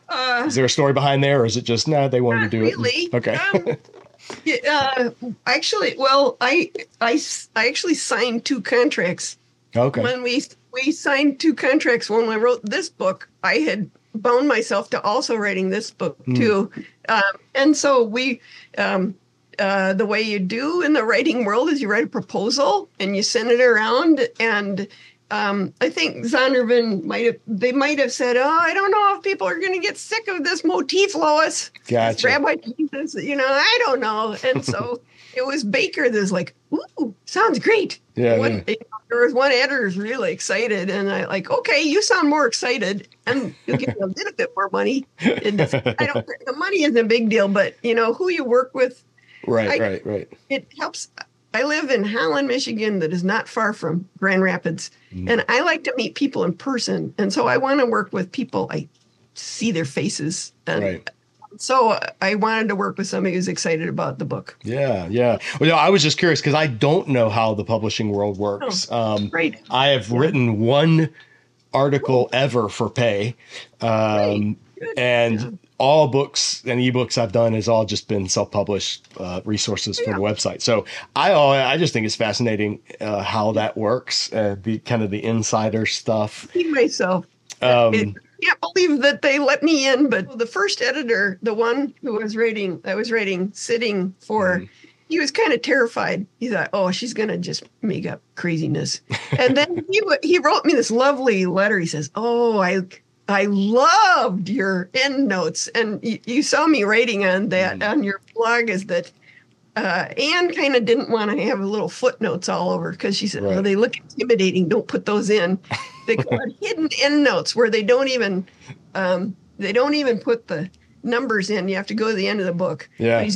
Uh, Is there a story behind there, or is it just nah? They wanted to do really. it. Okay. Um, yeah, uh, actually, well, I, I, I actually signed two contracts. okay. When we we signed two contracts when I wrote this book, I had bound myself to also writing this book Hmm. too, um, and so we. Um, uh, the way you do in the writing world is you write a proposal and you send it around and um, I think Zondervan might have they might have said, "Oh, I don't know if people are going to get sick of this motif, Lois." Gotcha. Rabbi Jesus, you know, I don't know. And so it was Baker that's like, ooh, sounds great. Yeah, One, There was one editor who's really excited, and I like, okay, you sound more excited, and you'll get a little bit more money. And I don't, the money isn't a big deal, but you know who you work with, Right. I- right. Right. it helps. I live in Holland, Michigan, that is not far from Grand Rapids, Mm. and I like to meet people in person, and so I want to work with people I see their faces, and Right. So I wanted to work with somebody who's excited about the book. Yeah. Yeah. Well, no, I was just curious because I don't know how the publishing world works. Oh. Um, Right. I have written one article ever for pay. Um, and all books and ebooks I've done has all just been self-published uh, resources for the website. So I I just think it's fascinating uh, how that works, uh, the kind of the insider stuff. See myself. Um, It- can't believe that they let me in, but the first editor, the one who was writing, I was writing, sitting for, Mm-hmm. he was kind of terrified. He thought, "Oh, she's gonna just make up craziness," and then he he wrote me this lovely letter. He says, "Oh, I I loved your end notes, and you, you saw me writing on that mm. on your blog. Is that uh, Ann kind of didn't want to have a little footnotes all over because she said, right. "Well, they look intimidating. Don't put those in." They call it hidden end notes where they don't even um, they don't even put the numbers in. You have to go to the end of the book. Yeah,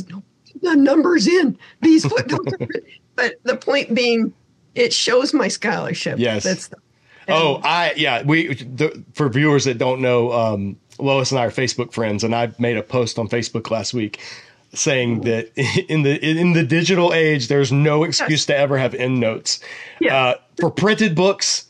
the numbers in these footnotes. but the point being, it shows my scholarship. Yes, that's. The, oh, I yeah. We the, for viewers that don't know, um, Lois and I are Facebook friends, and I made a post on Facebook last week saying that in the in the digital age, there's no excuse yes. to ever have endnotes. Yeah. Uh, for printed books,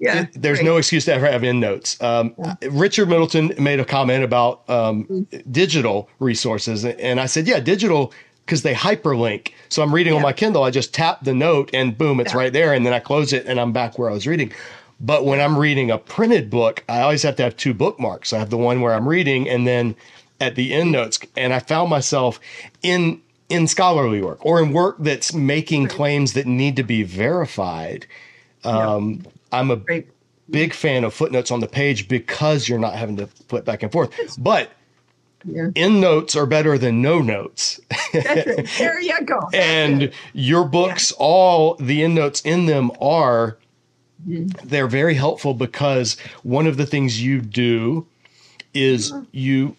yeah, it, there's no excuse to ever have endnotes. Um, yeah. Richard Middleton made a comment about um, mm-hmm. digital resources, and I said, yeah, digital because they hyperlink. So I'm reading yeah. on my Kindle, I just tap the note, and boom, it's yeah. right there, and then I close it, and I'm back where I was reading. But when I'm reading a printed book, I always have to have two bookmarks. I have the one where I'm reading, and then at the end notes. And I found myself in in scholarly work or in work that's making claims that need to be verified. Um, yeah. I'm a Great. big fan of footnotes on the page because you're not having to flip back and forth. But yeah. end notes are better than no notes. There you go. and your books, yeah. all the end notes in them are mm-hmm. they're very helpful because one of the things you do is mm-hmm. you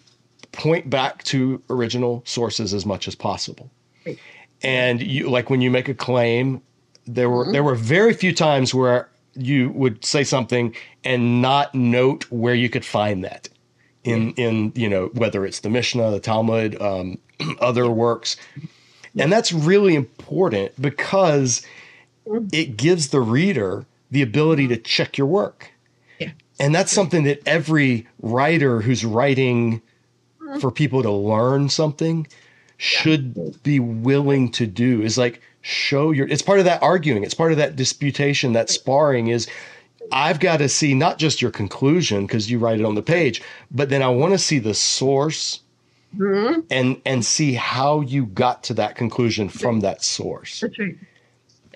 point back to original sources as much as possible. Right. And you like when you make a claim, there were mm-hmm. there were very few times where you would say something and not note where you could find that in in you know whether it's the Mishnah, the Talmud, um, other works, and that's really important because mm-hmm. it gives the reader the ability to check your work. Yeah. And that's something that every writer who's writing for people to learn something should be willing to do is like show your it's part of that arguing it's part of that disputation that sparring is i've got to see not just your conclusion because you write it on the page but then i want to see the source mm-hmm. and and see how you got to that conclusion from that source that's, right.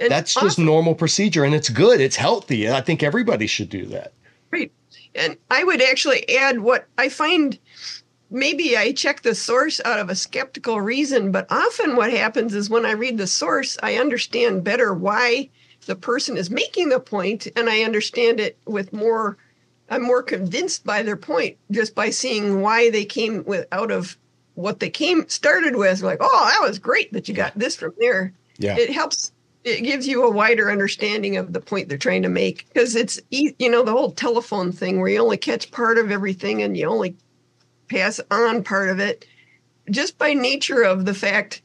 that's just awesome. normal procedure and it's good it's healthy and i think everybody should do that right and i would actually add what i find maybe I check the source out of a skeptical reason, but often what happens is when I read the source, I understand better why the person is making the point, and I understand it with more. I'm more convinced by their point just by seeing why they came with out of what they came started with. Like, oh, that was great that you got this from there. Yeah, it helps. It gives you a wider understanding of the point they're trying to make because it's you know the whole telephone thing where you only catch part of everything and you only pass on part of it just by nature of the fact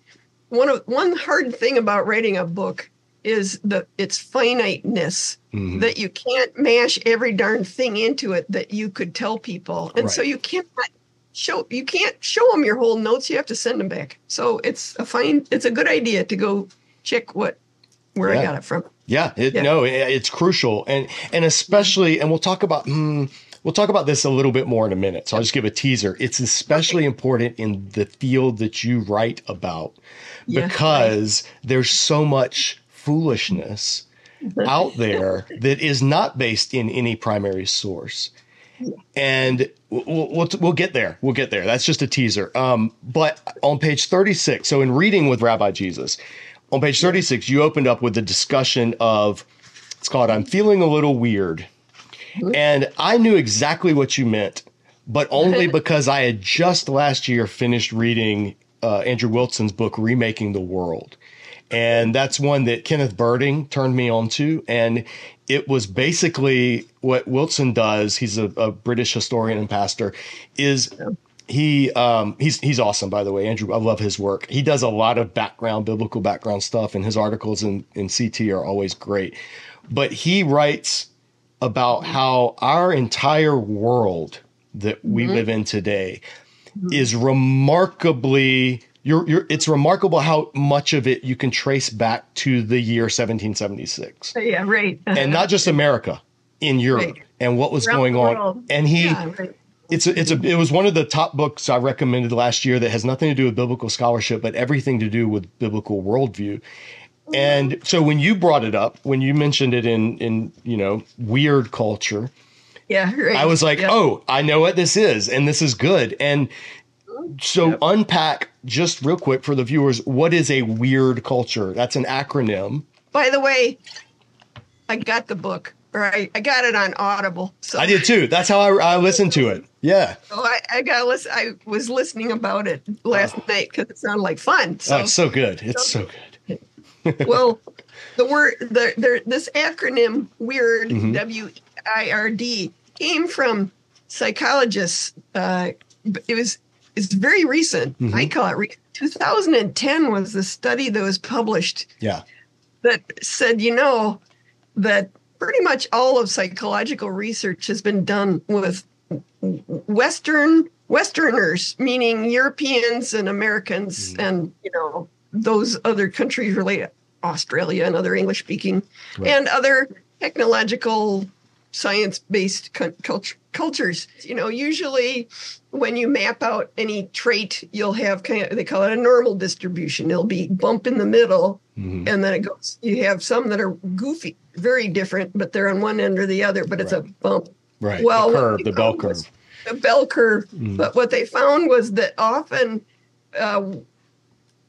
one of one hard thing about writing a book is the its finiteness mm-hmm. that you can't mash every darn thing into it that you could tell people and right. so you can't show you can't show them your whole notes you have to send them back so it's a fine it's a good idea to go check what where yeah. i got it from yeah, it, yeah. no it, it's crucial and and especially and we'll talk about mm, We'll talk about this a little bit more in a minute. So I'll just give a teaser. It's especially important in the field that you write about yeah, because right. there's so much foolishness out there that is not based in any primary source. And we'll, we'll, we'll, get there. We'll get there. That's just a teaser. Um, but on page 36, so in reading with Rabbi Jesus, on page 36, you opened up with the discussion of it's called I'm Feeling a Little Weird. And I knew exactly what you meant, but only because I had just last year finished reading uh, Andrew Wilson's book, Remaking the World. And that's one that Kenneth Berding turned me on to. And it was basically what Wilson does. He's a, a British historian and pastor. Is he um, he's he's awesome by the way andrew i love his work he does a lot of background biblical background stuff and his articles in, in ct are always great but he writes about how our entire world that we mm-hmm. live in today is remarkably you're, you're, it's remarkable how much of it you can trace back to the year 1776. Yeah, right. and not just America, in Europe right. and what was Around going on. And he, yeah, right. it's a, it's a, it was one of the top books I recommended last year that has nothing to do with biblical scholarship, but everything to do with biblical worldview. And so when you brought it up, when you mentioned it in in you know weird culture, Yeah, right. I was like, Yeah. oh, I know what this is, and this is good. And so, Yep. unpack just real quick for the viewers what is a weird culture? That's an acronym. By the way, I got the book, or I, got it on Audible. So I did too. That's how I, I listened to it. Yeah. So I, I got listen. I was listening about it last oh. night because it sounded like fun. Oh, it's so good. It's so good. well, the word the, the this acronym weird Mhm. W I R D came from psychologists. Uh, it was it's very recent. Mhm. I call it. Re- 2010 was the study that was published Yeah. that said, you know, that pretty much all of psychological research has been done with Western Westerners, meaning Europeans and Americans, Mhm. and you know those other countries related, Australia and other English speaking, Right. and other technological science based culture, cultures. You know, usually when you map out any trait, you'll have kind of they call it a normal distribution. It'll be bump in the middle, Mhm. and then it goes you have some that are goofy very different but they're on one end or the other but it's a bump Right. well, the curve, the bell curve. the bell curve Mhm. but what they found was that often uh,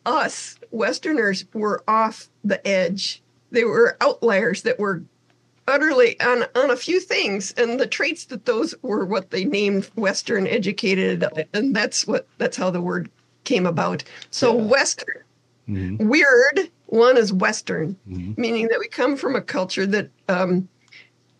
us westerners were off the edge they were outliers that were utterly on on a few things and the traits that those were what they named western educated and that's what that's how the word came about so Yeah. western Mhm. weird one is western Mhm. meaning that we come from a culture that um,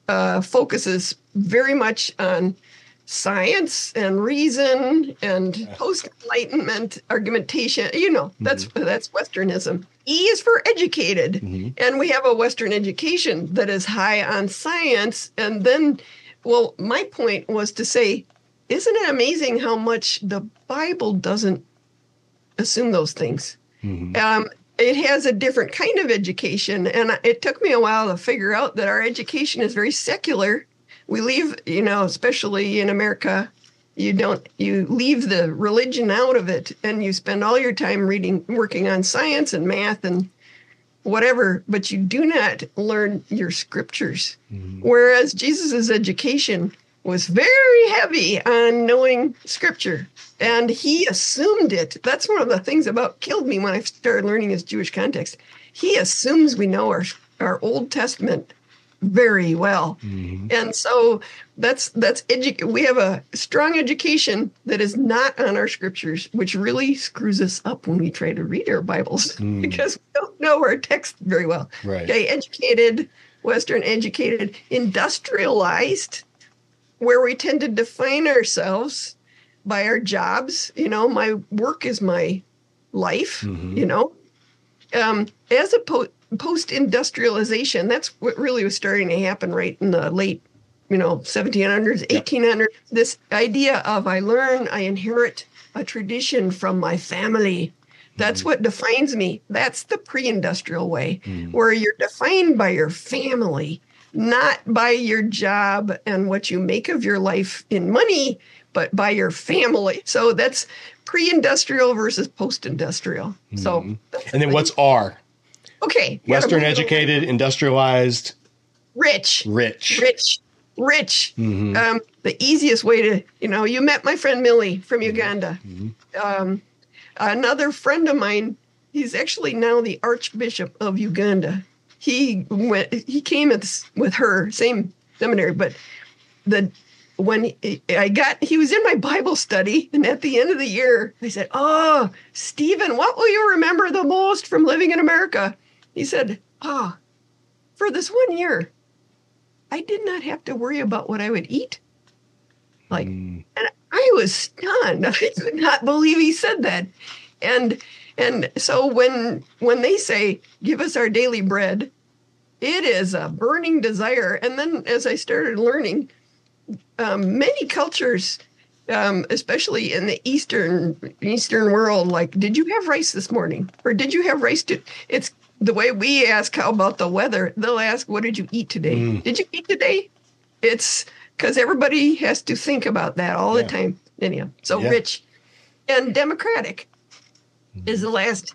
uh, focuses very much on science and reason and post enlightenment argumentation you know that's that's westernism. E is for educated. Mhm. and we have a western education that is high on science. And then well my point was to say isn't it amazing how much the bible doesn't assume those things? Mhm. um, it has a different kind of education. And it took me a while to figure out that our education is very secular we leave you know especially in america you don't you leave the religion out of it and you spend all your time reading working on science and math and whatever but you do not learn your scriptures. Mhm. whereas jesus' education was very heavy on knowing scripture and he assumed it. That's one of the things about killed me when i started learning his jewish context. He assumes we know our our old testament very well Mhm. and so that's that's edu- we have a strong education that is not on our scriptures which really screws us up when we try to read our bibles Mm. because we don't know our text very well Right. okay educated western educated industrialized where we tend to define ourselves by our jobs you know my work is my life Mhm. you know um, as a po- post-industrialization that's what really was starting to happen right in the late you know 1700s 1800s this idea of i learn i inherit a tradition from my family. That's what defines me. That's the pre-industrial way Mhm. where you're defined by your family not by your job and what you make of your life in money but by your family. So that's pre-industrial versus post-industrial. So Mhm. And then what's R? Okay Western move it along. educated, industrialized, rich rich. rich rich Mhm. um, the easiest way to you know you met my friend millie from Mm-hmm. uganda Mhm. um, another friend of mine he's actually now the archbishop of uganda he went he came at this, with her same seminary but the when i got he was in my bible study and at the end of the year i said oh stephen what will you remember the most from living in america he said ah for this one year i did not have to worry about what i would eat like Mm. and I was stunned. I could not believe he said that. And and so when when they say, "Give us our daily bread," it is a burning desire. And then as I started learning, um, many cultures, um, especially in the eastern eastern world, like, "Did you have rice this morning?" or "Did you have rice?" To-? It's the way we ask how about the weather. They'll ask, "What did you eat today?" Mm. Did you eat today? It's because everybody has to think about that all Yeah. the time. Anyhow, so Yeah. rich and democratic is the last,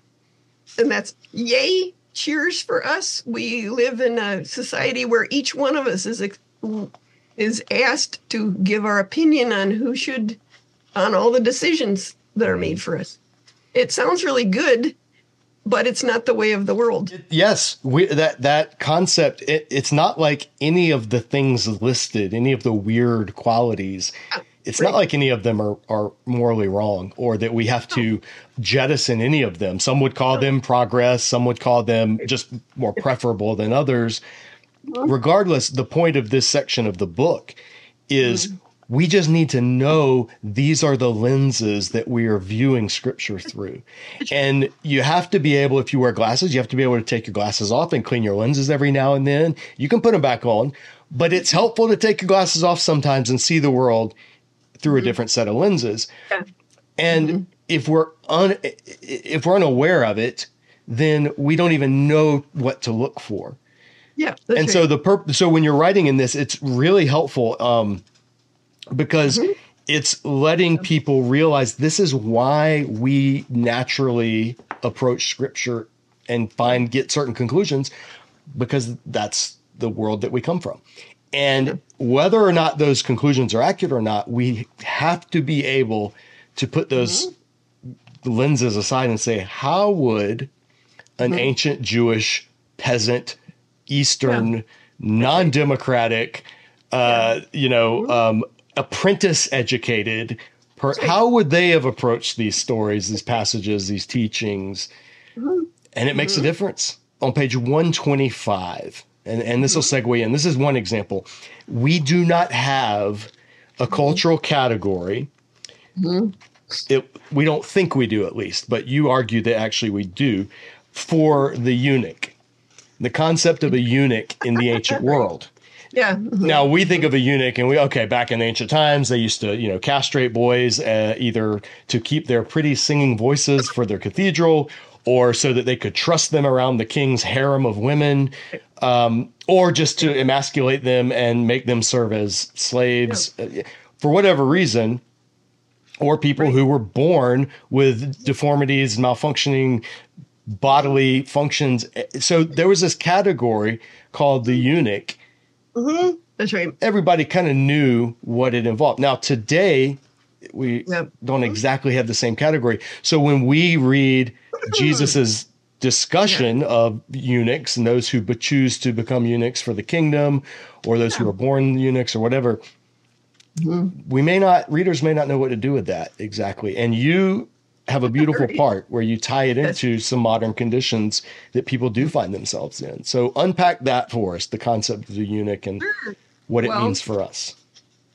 and that's yay, cheers for us. We live in a society where each one of us is is asked to give our opinion on who should on all the decisions that are made for us. It sounds really good, but it's not the way of the world. Yes, we, that that concept. It, it's not like any of the things listed, any of the weird qualities. It's right. not like any of them are, are morally wrong or that we have to jettison any of them. Some would call them progress, some would call them just more preferable than others. Regardless, the point of this section of the book is mm-hmm. We just need to know these are the lenses that we are viewing scripture through. And you have to be able, if you wear glasses, you have to be able to take your glasses off and clean your lenses every now and then. You can put them back on, but it's helpful to take your glasses off sometimes and see the world through mm-hmm. a different set of lenses. Yeah. And mm-hmm. if we're un, if we're unaware of it, then we don't even know what to look for. Yeah. And right. so the perp- so when you're writing in this, it's really helpful um, because mm-hmm. it's letting people realize this is why we naturally approach scripture and find get certain conclusions because that's the world that we come from. And whether or not those conclusions are accurate or not, we have to be able to put those mm-hmm. lenses aside and say, how would an mm-hmm. ancient Jewish peasant, Eastern, yeah. non democratic, uh, yeah. you know, mm-hmm. um, apprentice educated, per- how would they have approached these stories, these passages, these teachings? Mm-hmm. And it makes a mm-hmm. difference. On page 125, and, and this will mm-hmm. segue in. This is one example. We do not have a mm-hmm. cultural category. Mm-hmm. It, we don't think we do, at least, but you argue that actually we do for the eunuch. The concept of a eunuch in the ancient world. Yeah. Mm-hmm. Now we think of a eunuch, and we okay. Back in the ancient times, they used to you know castrate boys uh, either to keep their pretty singing voices for their cathedral, or so that they could trust them around the king's harem of women, um, or just to emasculate them and make them serve as slaves yeah. Uh, for whatever reason, or people right. who were born with deformities, malfunctioning bodily functions. So there was this category called the eunuch. Mm-hmm. That's right. Everybody kind of knew what it involved. Now, today, we yep. don't exactly have the same category. So when we read Jesus's discussion yeah. of eunuchs and those who choose to become eunuchs for the kingdom or those yeah. who are born eunuchs or whatever, mm-hmm. we may not, readers may not know what to do with that exactly. And you have a beautiful part where you tie it into some modern conditions that people do find themselves in. So unpack that for us, the concept of the eunuch and what it well, means for us.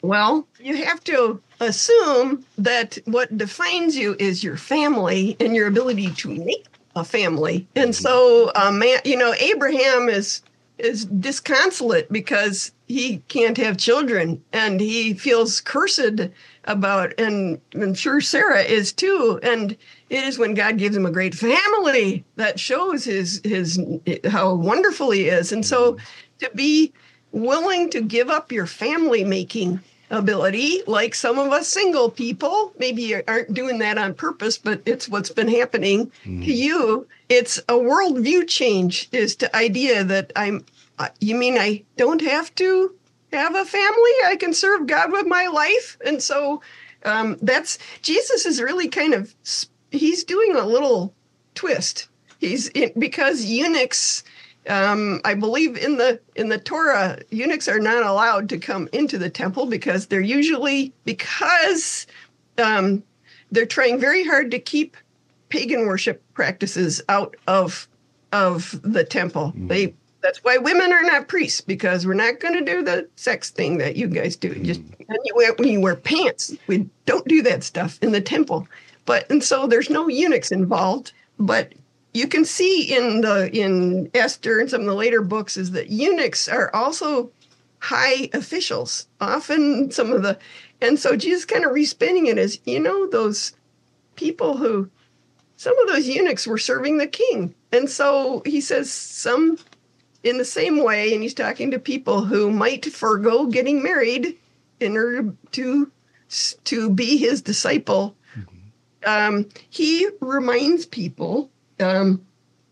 Well, you have to assume that what defines you is your family and your ability to make a family. And so, uh, man, you know, Abraham is is disconsolate because he can't have children and he feels cursed about and I'm sure Sarah is too and it is when God gives him a great family that shows his his how wonderful he is and so to be willing to give up your family making ability, like some of us single people maybe aren't doing that on purpose, but it's what's been happening mm. to you. It's a worldview change. Is the idea that I'm. You mean I don't have to have a family? I can serve God with my life, and so um, that's Jesus is really kind of he's doing a little twist. He's in, because eunuchs um, I believe in the in the Torah, eunuchs are not allowed to come into the temple because they're usually because um, they're trying very hard to keep pagan worship practices out of of the temple. Mm-hmm. They that's why women are not priests because we're not going to do the sex thing that you guys do. Just mm. when you, wear, when you wear pants, we don't do that stuff in the temple. But and so there's no eunuchs involved. But you can see in the in Esther and some of the later books is that eunuchs are also high officials. Often some of the and so Jesus kind of respinning it as you know those people who some of those eunuchs were serving the king. And so he says some in the same way, and he's talking to people who might forego getting married in order to to be his disciple. Mm-hmm. Um, he reminds people um,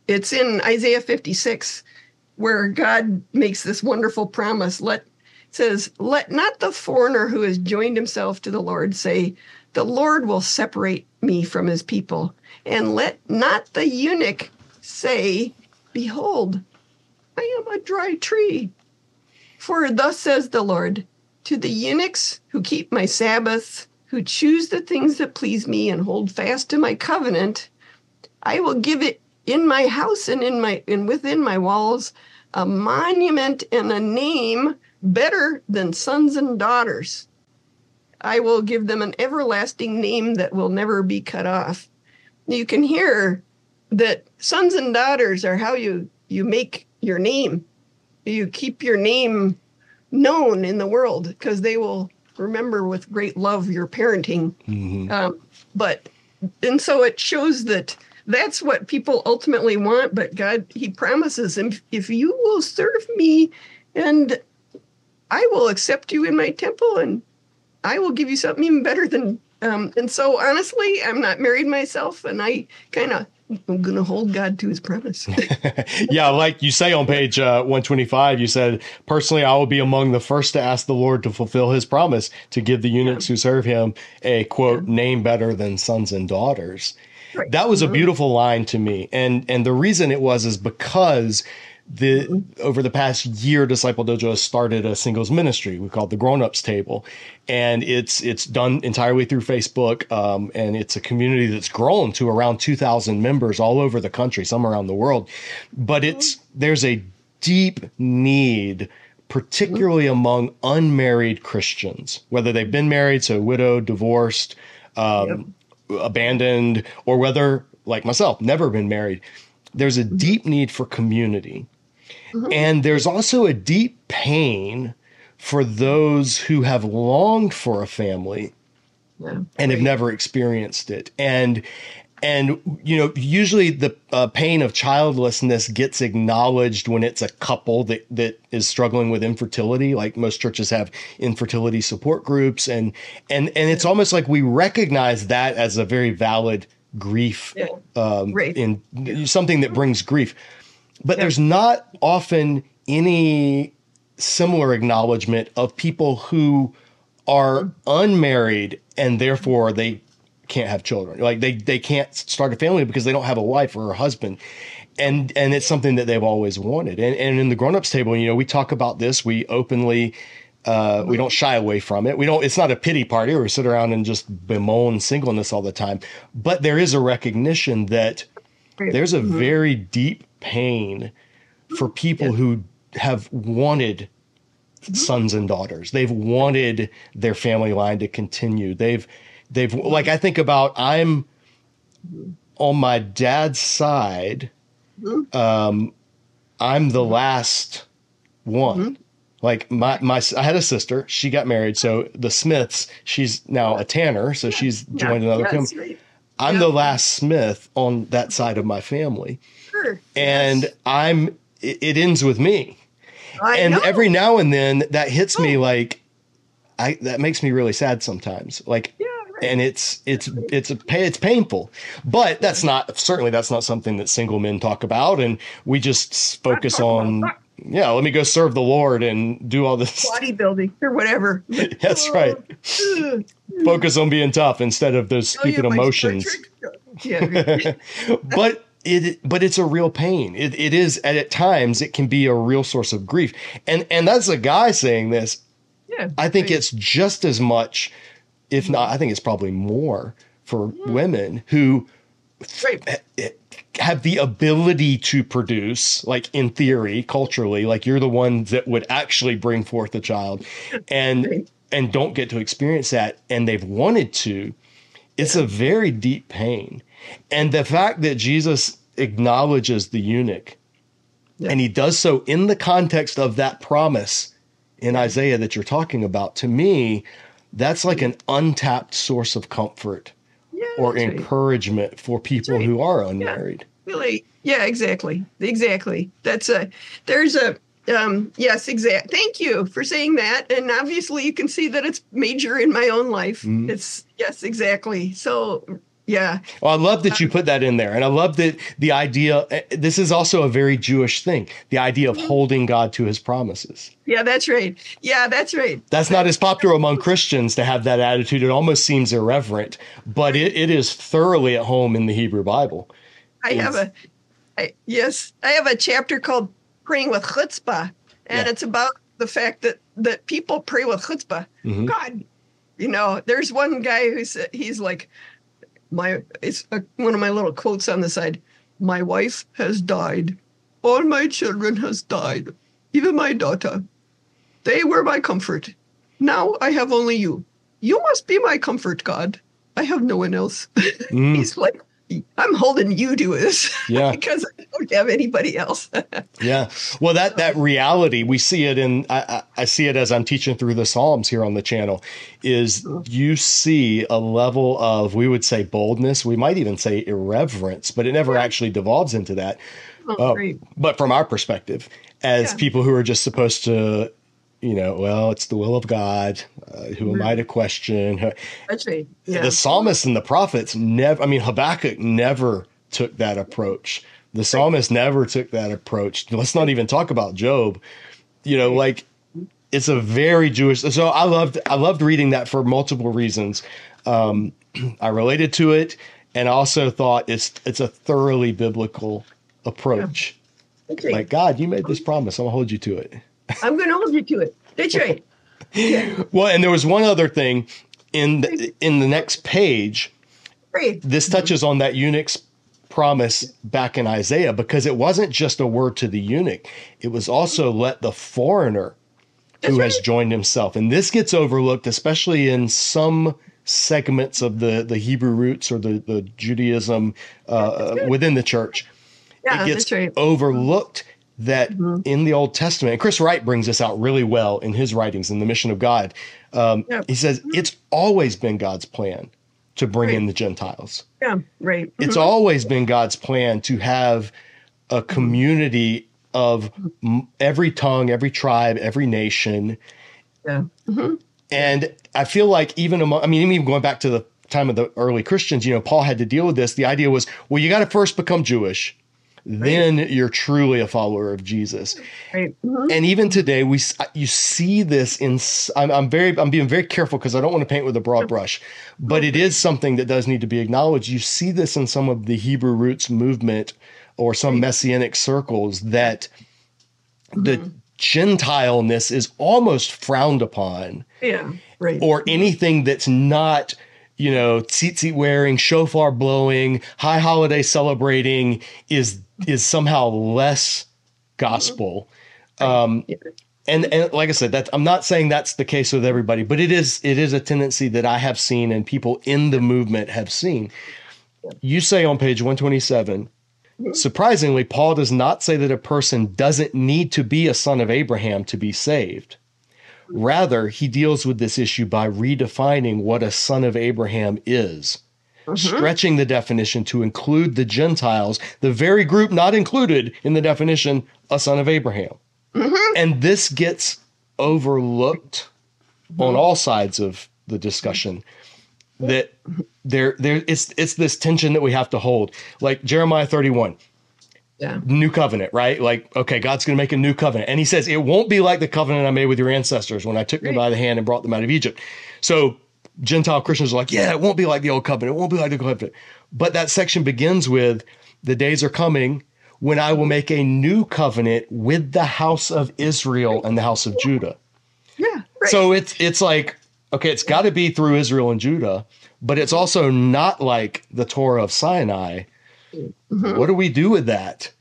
it's in Isaiah 56 where God makes this wonderful promise let says, Let not the foreigner who has joined himself to the Lord say, The Lord will separate me from his people. And let not the eunuch say, Behold, I am a dry tree. For thus says the Lord, to the eunuchs who keep my Sabbaths, who choose the things that please me and hold fast to my covenant, I will give it in my house and in my and within my walls a monument and a name better than sons and daughters. I will give them an everlasting name that will never be cut off. You can hear that sons and daughters are how you you make your name. You keep your name known in the world because they will remember with great love your parenting. Mm-hmm. Um, but and so it shows that that's what people ultimately want. But God, He promises, if, if you will serve me, and I will accept you in my temple, and I will give you something even better than. Um, and so, honestly, I'm not married myself, and I kind of I'm going to hold God to his promise. yeah, like you say on page uh, 125, you said, personally, I will be among the first to ask the Lord to fulfill his promise to give the eunuchs yeah. who serve him a quote, yeah. name better than sons and daughters. Right. That was mm-hmm. a beautiful line to me. And, and the reason it was is because the mm-hmm. over the past year disciple dojo has started a singles ministry we call it the grown-ups table and it's it's done entirely through facebook um, and it's a community that's grown to around 2000 members all over the country some around the world but it's there's a deep need particularly mm-hmm. among unmarried christians whether they've been married so widowed divorced um, yep. abandoned or whether like myself never been married there's a mm-hmm. deep need for community Mm-hmm. And there's also a deep pain for those who have longed for a family yeah, and have never experienced it. And and you know usually the uh, pain of childlessness gets acknowledged when it's a couple that that is struggling with infertility like most churches have infertility support groups and and and it's almost like we recognize that as a very valid grief yeah. um, right. in something that brings grief but there's not often any similar acknowledgement of people who are unmarried and therefore they can't have children. Like they they can't start a family because they don't have a wife or a husband. And and it's something that they've always wanted. And and in the grown-ups table, you know, we talk about this, we openly uh, we don't shy away from it. We don't. It's not a pity party or we sit around and just bemoan singleness all the time. But there is a recognition that there's a mm-hmm. very deep pain for people yeah. who have wanted mm-hmm. sons and daughters. They've wanted their family line to continue. They've they've like I think about I'm on my dad's side. Mm-hmm. Um, I'm the last one. Mm-hmm. Like my my I had a sister. She got married. So the Smiths. She's now a tanner. So she's joined another family. I'm the last Smith on that side of my family. Sure. And yes. I'm it, it, ends with me. I and know. every now and then that hits oh. me like I that makes me really sad sometimes. Like yeah, right. and it's it's it's a it's painful. But that's not certainly that's not something that single men talk about and we just focus on yeah, let me go serve the Lord and do all this bodybuilding or whatever. That's right. Focus on being tough instead of those oh, stupid yeah, emotions. Yeah. but it but it's a real pain. It, it is at, at times it can be a real source of grief. And and that's a guy saying this. Yeah. I think right. it's just as much, if not, I think it's probably more for yeah. women who right eh, have the ability to produce, like in theory, culturally, like you're the one that would actually bring forth a child, and and don't get to experience that, and they've wanted to. It's a very deep pain, and the fact that Jesus acknowledges the eunuch, yeah. and he does so in the context of that promise in Isaiah that you're talking about, to me, that's like an untapped source of comfort yeah, or encouragement right. for people right. who are unmarried. Yeah, really, yeah, exactly, exactly. That's a there's a um, yes, exact. Thank you for saying that. And obviously, you can see that it's major in my own life. Mm-hmm. It's yes, exactly. So Yeah. Well, I love that you put that in there. And I love that the idea, eh, this is also a very Jewish thing the idea of holding God to his promises. Yeah, that's right. Yeah, that's right. That's not as popular among Christians to have that attitude. It almost seems irreverent, but it, it is thoroughly at home in the Hebrew Bible. I have a, I, yes, I have a chapter called Praying with Chutzpah, and Yeah. it's about the fact that, that people pray with chutzpah. Mhm. God, you know, there's one guy who's he's like, my it's a, one of my little quotes on the side. My wife has died. All my children has died. Even my daughter. They were my comfort. Now I have only you. You must be my comfort, God. I have no one else. Mm, He's like, I'm holding you to this Yeah. because I don't have anybody else. yeah. Well, that that reality we see it in. I, I, see it as I'm teaching through the Psalms here on the channel. Is you see a level of we would say boldness. We might even say irreverence, but it never actually devolves into that. oh, uh, great. but from our perspective, as Yeah. people who are just supposed to, you know, well, it's the will of God. Uh, who am I to question? Right. Yeah. The psalmists and the prophets never, I mean, Habakkuk never took that approach. The psalmist never took that approach. Let's not even talk about Job. You know, like it's a very Jewish. So I loved, I loved reading that for multiple reasons. Um, I related to it, and also thought it's it's a thoroughly biblical approach. Right. Like God, you made this promise. I'm gonna hold you to it. I'm going to hold you to it. That's right. Well, and there was one other thing in the, in the next page. Great. This touches on that eunuch's promise back in Isaiah because it wasn't just a word to the eunuch; it was also let the foreigner who That's has joined himself. And this gets overlooked, especially in some segments of the the Hebrew roots or the the Judaism uh, within the church. Yeah, it gets right. overlooked that mm-hmm. in the Old Testament, and Chris Wright brings this out really well in his writings in the Mission of God. Um, Yeah. He says mm-hmm. it's always been God's plan to bring in the Gentiles. Yeah, right. It's mm-hmm. always been God's plan to have a community of m- every tongue, every tribe, every nation. Yeah. And I feel like even among, I mean, even going back to the time of the early Christians, you know, Paul had to deal with this. The idea was, well, you got to first become Jewish, then you're truly a follower of Jesus. Right. Mhm. And even today, we you see this in. I'm, I'm very I'm being very careful because I don't want to paint with a broad brush, but it is something that does need to be acknowledged. You see this in some of the Hebrew roots movement or some messianic circles that the Gentileness is almost frowned upon, Yeah. Right. or anything that's not. You know, tzitzit wearing, shofar blowing, high holiday celebrating is is somehow less gospel. Um, and and like I said, that I'm not saying that's the case with everybody, but it is it is a tendency that I have seen and people in the movement have seen. You say on page 127, surprisingly, Paul does not say that a person doesn't need to be a son of Abraham to be saved. Rather, he deals with this issue by redefining what a son of Abraham is, Mm-hmm. stretching the definition to include the Gentiles, the very group not included in the definition, a son of Abraham. Mm-hmm. And this gets overlooked mm-hmm. on all sides of the discussion. That there, there, it's it's this tension that we have to hold. Like Jeremiah 31, Yeah. new covenant, right? Like, okay, God's going to make a new covenant. And he says, it won't be like the covenant I made with your ancestors when I took them by the hand and brought them out of Egypt. So Gentile Christians are like, yeah, it won't be like the old covenant. It won't be like the covenant. But that section begins with, the days are coming when I will make a new covenant with the house of Israel and the house of Judah. Yeah. Right. So it's it's like okay, it's got to be through Israel and Judah, but it's also not like the Torah of Sinai. Mm-hmm. What do we do with that?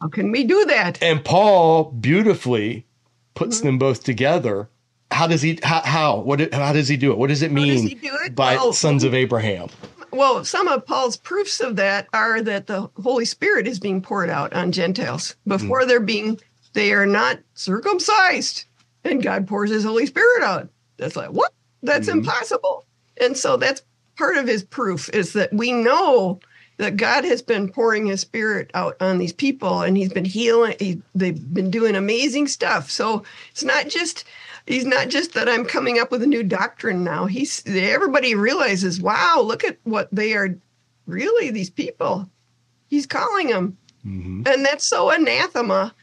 How can we do that? And Paul beautifully puts mm-hmm. them both together. How does he? How? how what? How does he do it? What does it mean he do it? by Well- sons of Abraham? Well, some of Paul's proofs of that are that the Holy Spirit is being poured out on Gentiles before hmm. they're being, they are not circumcised, and God pours His Holy Spirit out. That's like what? That's hmm. impossible. And so that's part of His proof is that we know that God has been pouring His Spirit out on these people, and He's been healing. He, they've been doing amazing stuff. So it's not just he's not just that I'm coming up with a new doctrine now. He's everybody realizes, wow, look at what they are really, these people, he's calling them. hmm And that's so anathema.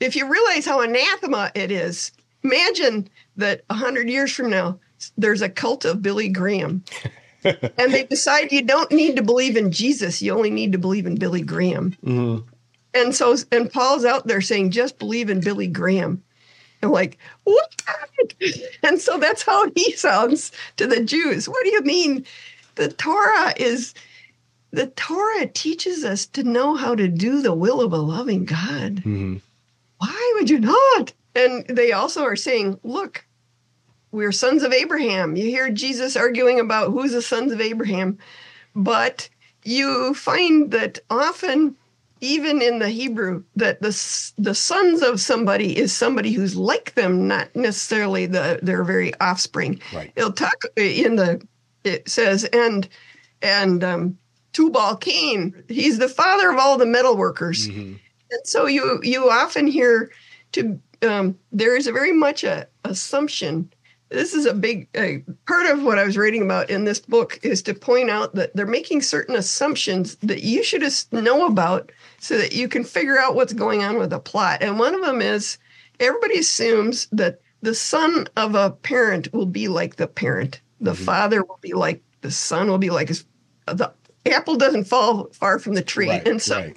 If you realize how anathema it is, imagine that a hundred years from now, there's a cult of Billy Graham. and they decide you don't need to believe in Jesus, you only need to believe in Billy Graham. hmm And so, and Paul's out there saying, just believe in Billy Graham. And like, what? And so that's how he sounds to the Jews. What do you mean? The Torah is, the Torah teaches us to know how to do the will of a loving God. hmm Why would you not? And they also are saying, look, we're sons of Abraham. You hear Jesus arguing about who's the sons of Abraham, but you find that often, even in the Hebrew, that the the sons of somebody is somebody who's like them, not necessarily the their very offspring. Right. It'll talk in the it says and and um, Tubal Cain, he's the father of all the metal workers. hmm And so you you often hear to um, there is a very much a assumption. This is a big uh, part of what I was reading about in this book is to point out that they're making certain assumptions that you should know about so that you can figure out what's going on with the plot. And one of them is everybody assumes that the son of a parent will be like the parent, the Mhm. father will be like the son will be like his. The apple doesn't fall far from the tree, Right, and so right.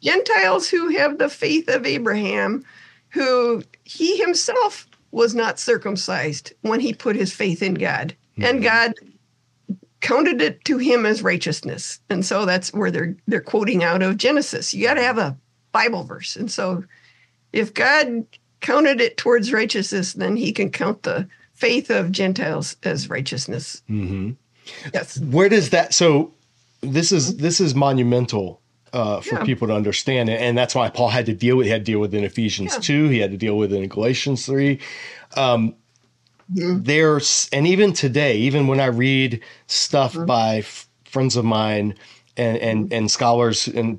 Gentiles who have the faith of Abraham, who he himself was not circumcised when he put his faith in God. And Mhm. God counted it to him as righteousness. And so that's where they're they're quoting out of Genesis. You got to have a Bible verse. And so if God counted it towards righteousness, then he can count the faith of Gentiles as righteousness. Mm-hmm. Yes. where does that so this is this is monumental uh, for Yeah. people to understand and, that's why paul had to deal with he had to deal with in ephesians Yeah. 2 he had to deal with it in galatians 3 um, Mhm. there's and even today even when i read stuff Mhm. by f- friends of mine and and and scholars and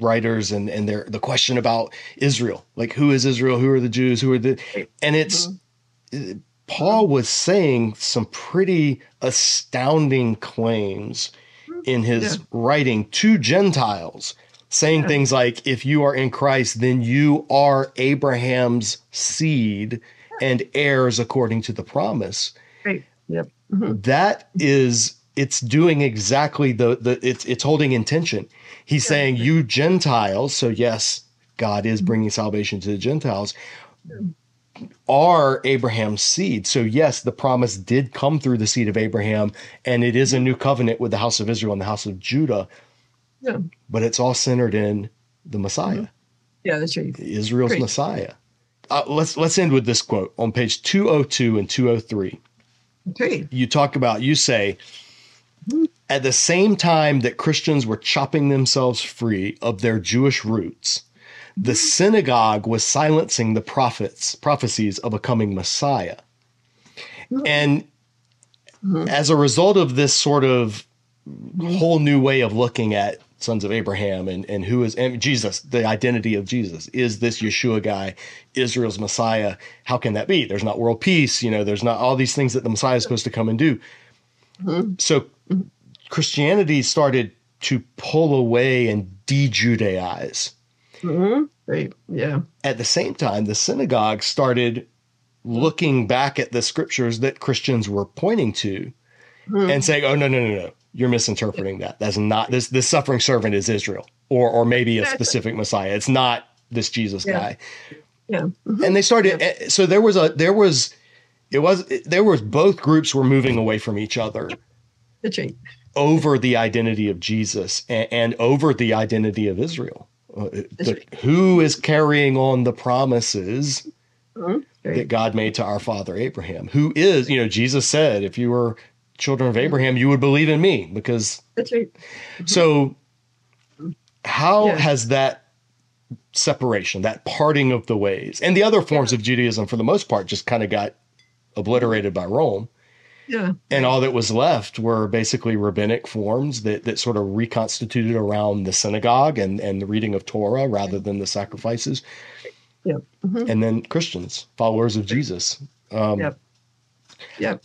writers and and their the question about israel like who is israel who are the jews who are the and it's Paul was saying some pretty astounding claims in his Yeah. writing to Gentiles, saying Yeah. things like, if you are in Christ, then you are Abraham's seed and heirs according to the promise. Right. Yep. Mhm. That is it's doing exactly the the it's it's holding intention. He's Yeah. saying you Gentiles, so yes, God is mm-hmm. bringing salvation to the Gentiles are Abraham's seed. So, yes, the promise did come through the seed of Abraham, and it is a mm-hmm. new covenant with the house of Israel and the house of Judah, Yeah. but it's all centered in the Messiah, mm-hmm. Yeah, that's right. Israel's Great. Messiah. Uh, let's let's end with this quote on page 202 and 203. Okay. You talk about you say at the same time that Christians were chopping themselves free of their Jewish roots, the synagogue was silencing the prophets, prophecies of a coming Messiah. And Mhm. as a result of this sort of whole new way of looking at sons of Abraham and, and who is and Jesus, the identity of Jesus. Is this Yeshua guy, Israel's Messiah? How can that be? There's not world peace, you know, there's not all these things that the Messiah is supposed to come and do. So Christianity started to pull away and de Judaize. hmm Right. Yeah. At the same time, the synagogue started looking back at the scriptures that Christians were pointing to Mhm. and saying, "Oh no, no, no, no! You're misinterpreting that. That's not this. This suffering servant is Israel, or or maybe a specific Messiah. It's not this Jesus Yeah. guy." Yeah. Mhm. And they started. eh, So there was a there was it was there was both groups were moving away from each other That's right. over the identity of Jesus and, and over the identity of Israel. Uh, That's the- who is carrying on the promises Mhm. that God made to our father Abraham? Who is, you know, Jesus said, if you were children Mm-hmm. of Abraham, you would believe in me because That's right. so how Yeah. has that separation, that parting of the ways, and the other forms of Judaism for the most part just kind of got obliterated by Rome? Yeah. and all that was left were basically rabbinic forms that, that sort of reconstituted around the synagogue and, and the reading of Torah rather than the sacrifices. Yep. Mhm. And then Christians, followers of Jesus. Um, Yep. Yep.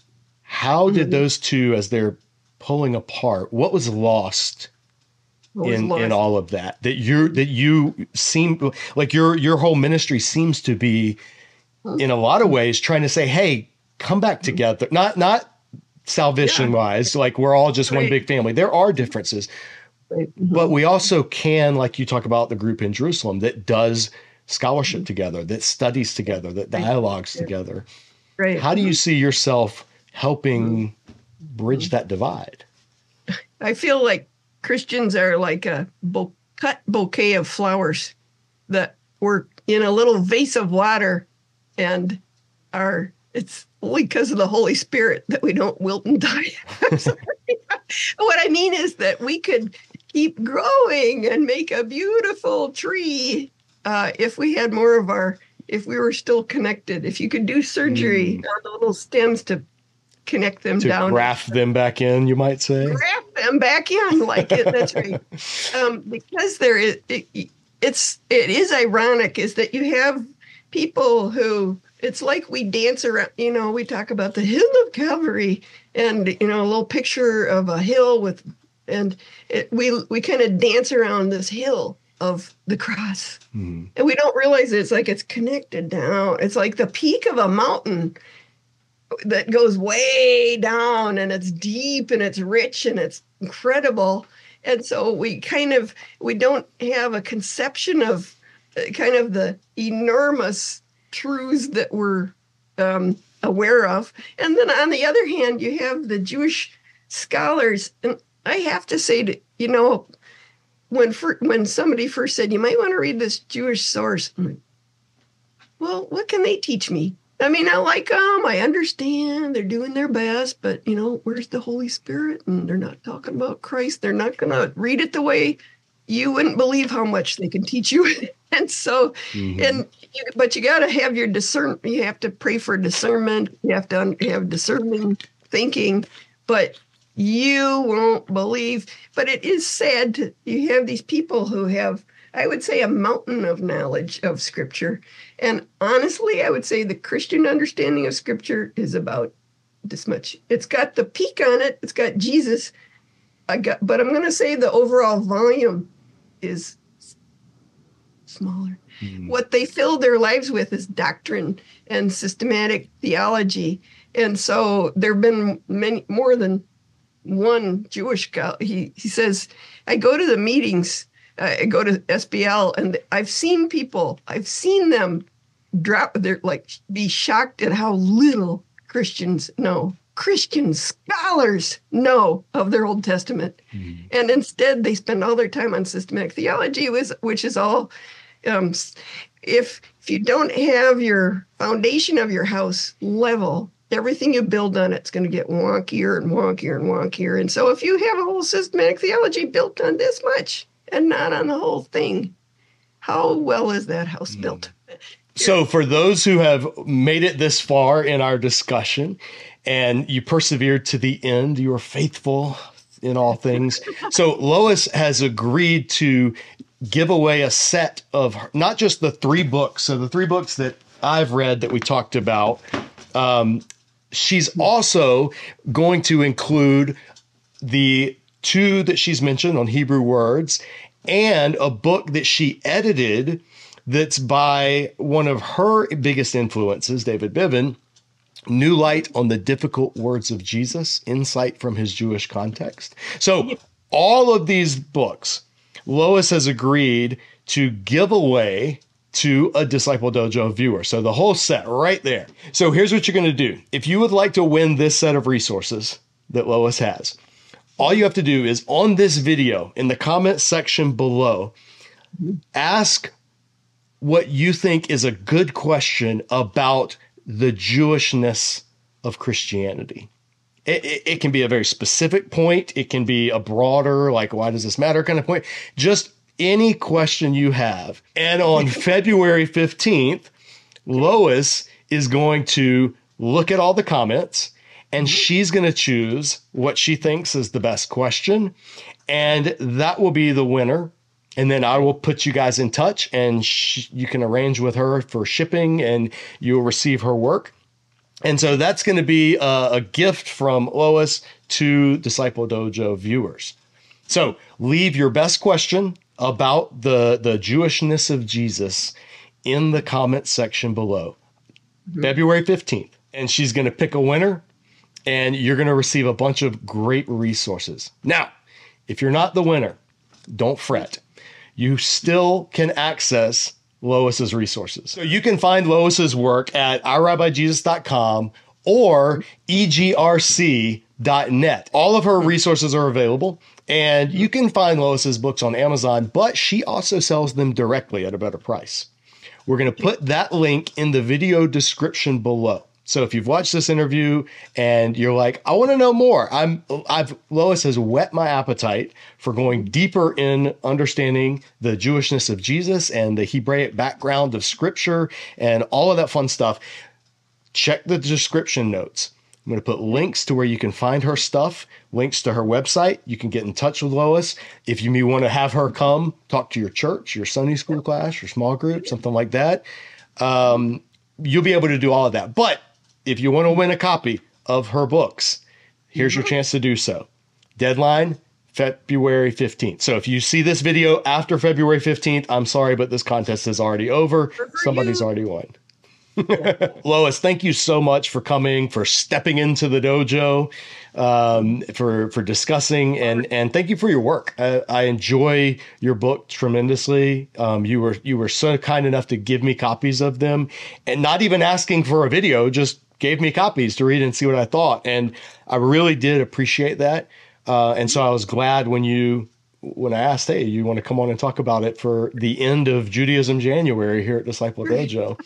How did those two, as they're pulling apart, what was lost What in in all of that? That you that you seem like your your whole ministry seems to be in a lot of hmm. ways trying to say, hey, come back hmm. together. Not not salvation wise, like we're all just one big family. There are differences, Right. but mm-hmm. we also can, like you talk about the group in Jerusalem that does scholarship mm-hmm. together, that studies together, that dialogues together. Right. How do you mm-hmm. see yourself helping bridge that divide? I feel like Christians are like a bo- cut bouquet of flowers that were in a little vase of water and are it's only because of the Holy Spirit that we don't wilt and die. I'm sorry. what I mean is that we could keep growing and make a beautiful tree uh, if we had more of our if we were still connected. If you could do surgery on the little stems to connect them To down graft them back in, you might say. wrap them back in like it. That's right. Um, because there is, it, it's it is ironic is that you have people who it's like we dance around. You know, we talk about the hill of Calvary, and you know, a little picture of a hill with, and it, we we kind of dance around this hill of the cross, Hmm. and we don't realize it's like it's connected down. It's like the peak of a mountain that goes way down and it's deep and it's rich and it's incredible. And so we kind of we don't have a conception of uh, kind of the enormous truths that we're um, aware of. And then on the other hand you have the jewish scholars. And i have to say to you know when fir- when somebody first said you might want to read this jewish source I'm like, well what can they teach me I mean, I like them. I understand they're doing their best, but you know, where's the Holy Spirit? And they're not talking about Christ. They're not going to read it the way you wouldn't believe how much they can teach you. and so, Mhm. and you, but you got to have your discern. You have to pray for discernment. You have to un- have discerning thinking. But you won't believe. But it is sad to you have these people who have, I would say, a mountain of knowledge of Scripture. And honestly, I would say the Christian understanding of Scripture is about this much. It's got the peak on it. It's got Jesus. I got, but I'm going to say the overall volume is smaller. Mhm. What they fill their lives with is doctrine and systematic theology. And so there have been many more than one Jewish guy. He he says, I go to the meetings, I go to SBL, and I've seen people, I've seen them drop, they're like be shocked at how little Christians know. Christian scholars know of their Old Testament, Mhm. and instead they spend all their time on systematic theology, which, which is all. Um, if if you don't have your foundation of your house level, everything you build on it's going to get wonkier and wonkier and wonkier. And so, if you have a whole systematic theology built on this much and not on the whole thing, how well is that house built? So, for those who have made it this far in our discussion and you persevered to the end, you are faithful in all things. So, Lois has agreed to give away a set of not just the three books, so the three books that I've read that we talked about. Um, she's also going to include the two that she's mentioned on Hebrew words and a book that she edited that's by one of her biggest influences, David Bivin, New Light on the Difficult Words of Jesus, Insight from His Jewish Context. So, all of these books, Lois has agreed to give away to a Disciple Dojo viewer. So, the whole set right there. So, here's what you're going to do. If you would like to win this set of resources that Lois has, all you have to do is on this video in the comment section below, ask what you think is a good question about the Jewishness of Christianity. It, it, it can be a very specific point. It can be a broader, like, why does this matter kind of point. Just any question you have. And on February 15th, Lois is going to look at all the comments and she's going to choose what she thinks is the best question. And that will be the winner. And then I will put you guys in touch and sh- you can arrange with her for shipping and you'll receive her work. And so that's going to be a, a gift from Lois to Disciple Dojo viewers. So leave your best question about the, the Jewishness of Jesus in the comment section below. Mm-hmm. February 15th. And she's going to pick a winner and you're going to receive a bunch of great resources. Now, if you're not the winner, don't fret. You still can access Lois's resources. So you can find Lois's work at ourrabbijesus.com or egrc.net. All of her resources are available, and you can find Lois's books on Amazon, but she also sells them directly at a better price. We're going to put that link in the video description below. So if you've watched this interview and you're like, I want to know more, I'm I've Lois has whet my appetite for going deeper in understanding the Jewishness of Jesus and the Hebraic background of scripture and all of that fun stuff. Check the description notes. I'm going to put links to where you can find her stuff, links to her website. You can get in touch with Lois. If you may want to have her come talk to your church, your Sunday school class, your small group, something like that, um, you'll be able to do all of that. But if you want to win a copy of her books, here's your mm-hmm. chance to do so. Deadline February 15th. So if you see this video after February 15th, I'm sorry, but this contest is already over. Somebody's already won. Lois, thank you so much for coming, for stepping into the dojo, um, for for discussing, and and thank you for your work. I, I enjoy your book tremendously. Um, you were you were so kind enough to give me copies of them, and not even asking for a video, just gave me copies to read and see what I thought. And I really did appreciate that. Uh, and so I was glad when you when I asked, hey, you want to come on and talk about it for the end of Judaism January here at Disciple Dojo.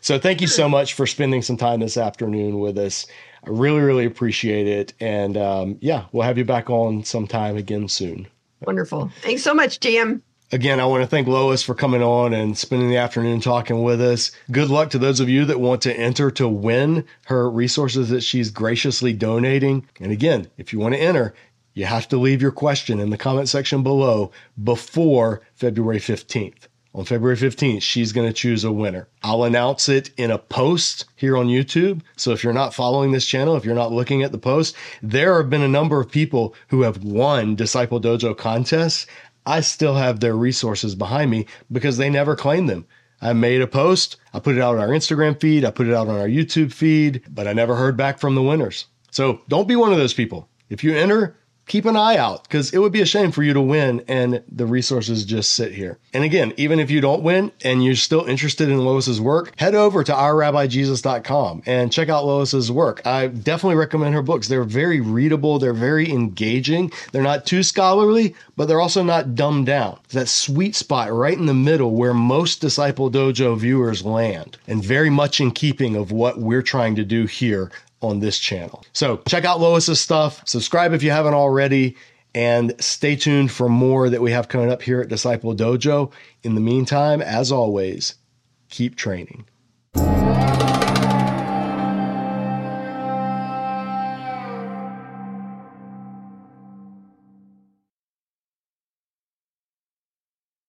So thank you so much for spending some time this afternoon with us. I really, really appreciate it. And um, yeah, we'll have you back on sometime again soon. Wonderful. Thanks so much, Jim. Again, I want to thank Lois for coming on and spending the afternoon talking with us. Good luck to those of you that want to enter to win her resources that she's graciously donating. And again, if you want to enter, you have to leave your question in the comment section below before February 15th. On February 15th, she's going to choose a winner. I'll announce it in a post here on YouTube. So if you're not following this channel, if you're not looking at the post, there have been a number of people who have won Disciple Dojo contests. I still have their resources behind me because they never claimed them. I made a post, I put it out on our Instagram feed, I put it out on our YouTube feed, but I never heard back from the winners. So don't be one of those people. If you enter, keep an eye out because it would be a shame for you to win and the resources just sit here. And again, even if you don't win and you're still interested in Lois's work, head over to ourrabbijesus.com and check out Lois's work. I definitely recommend her books. They're very readable, they're very engaging. They're not too scholarly, but they're also not dumbed down. It's that sweet spot right in the middle where most Disciple Dojo viewers land and very much in keeping of what we're trying to do here on this channel. So check out Lois's stuff, subscribe if you haven't already, and stay tuned for more that we have coming up here at Disciple Dojo. In the meantime, as always, keep training.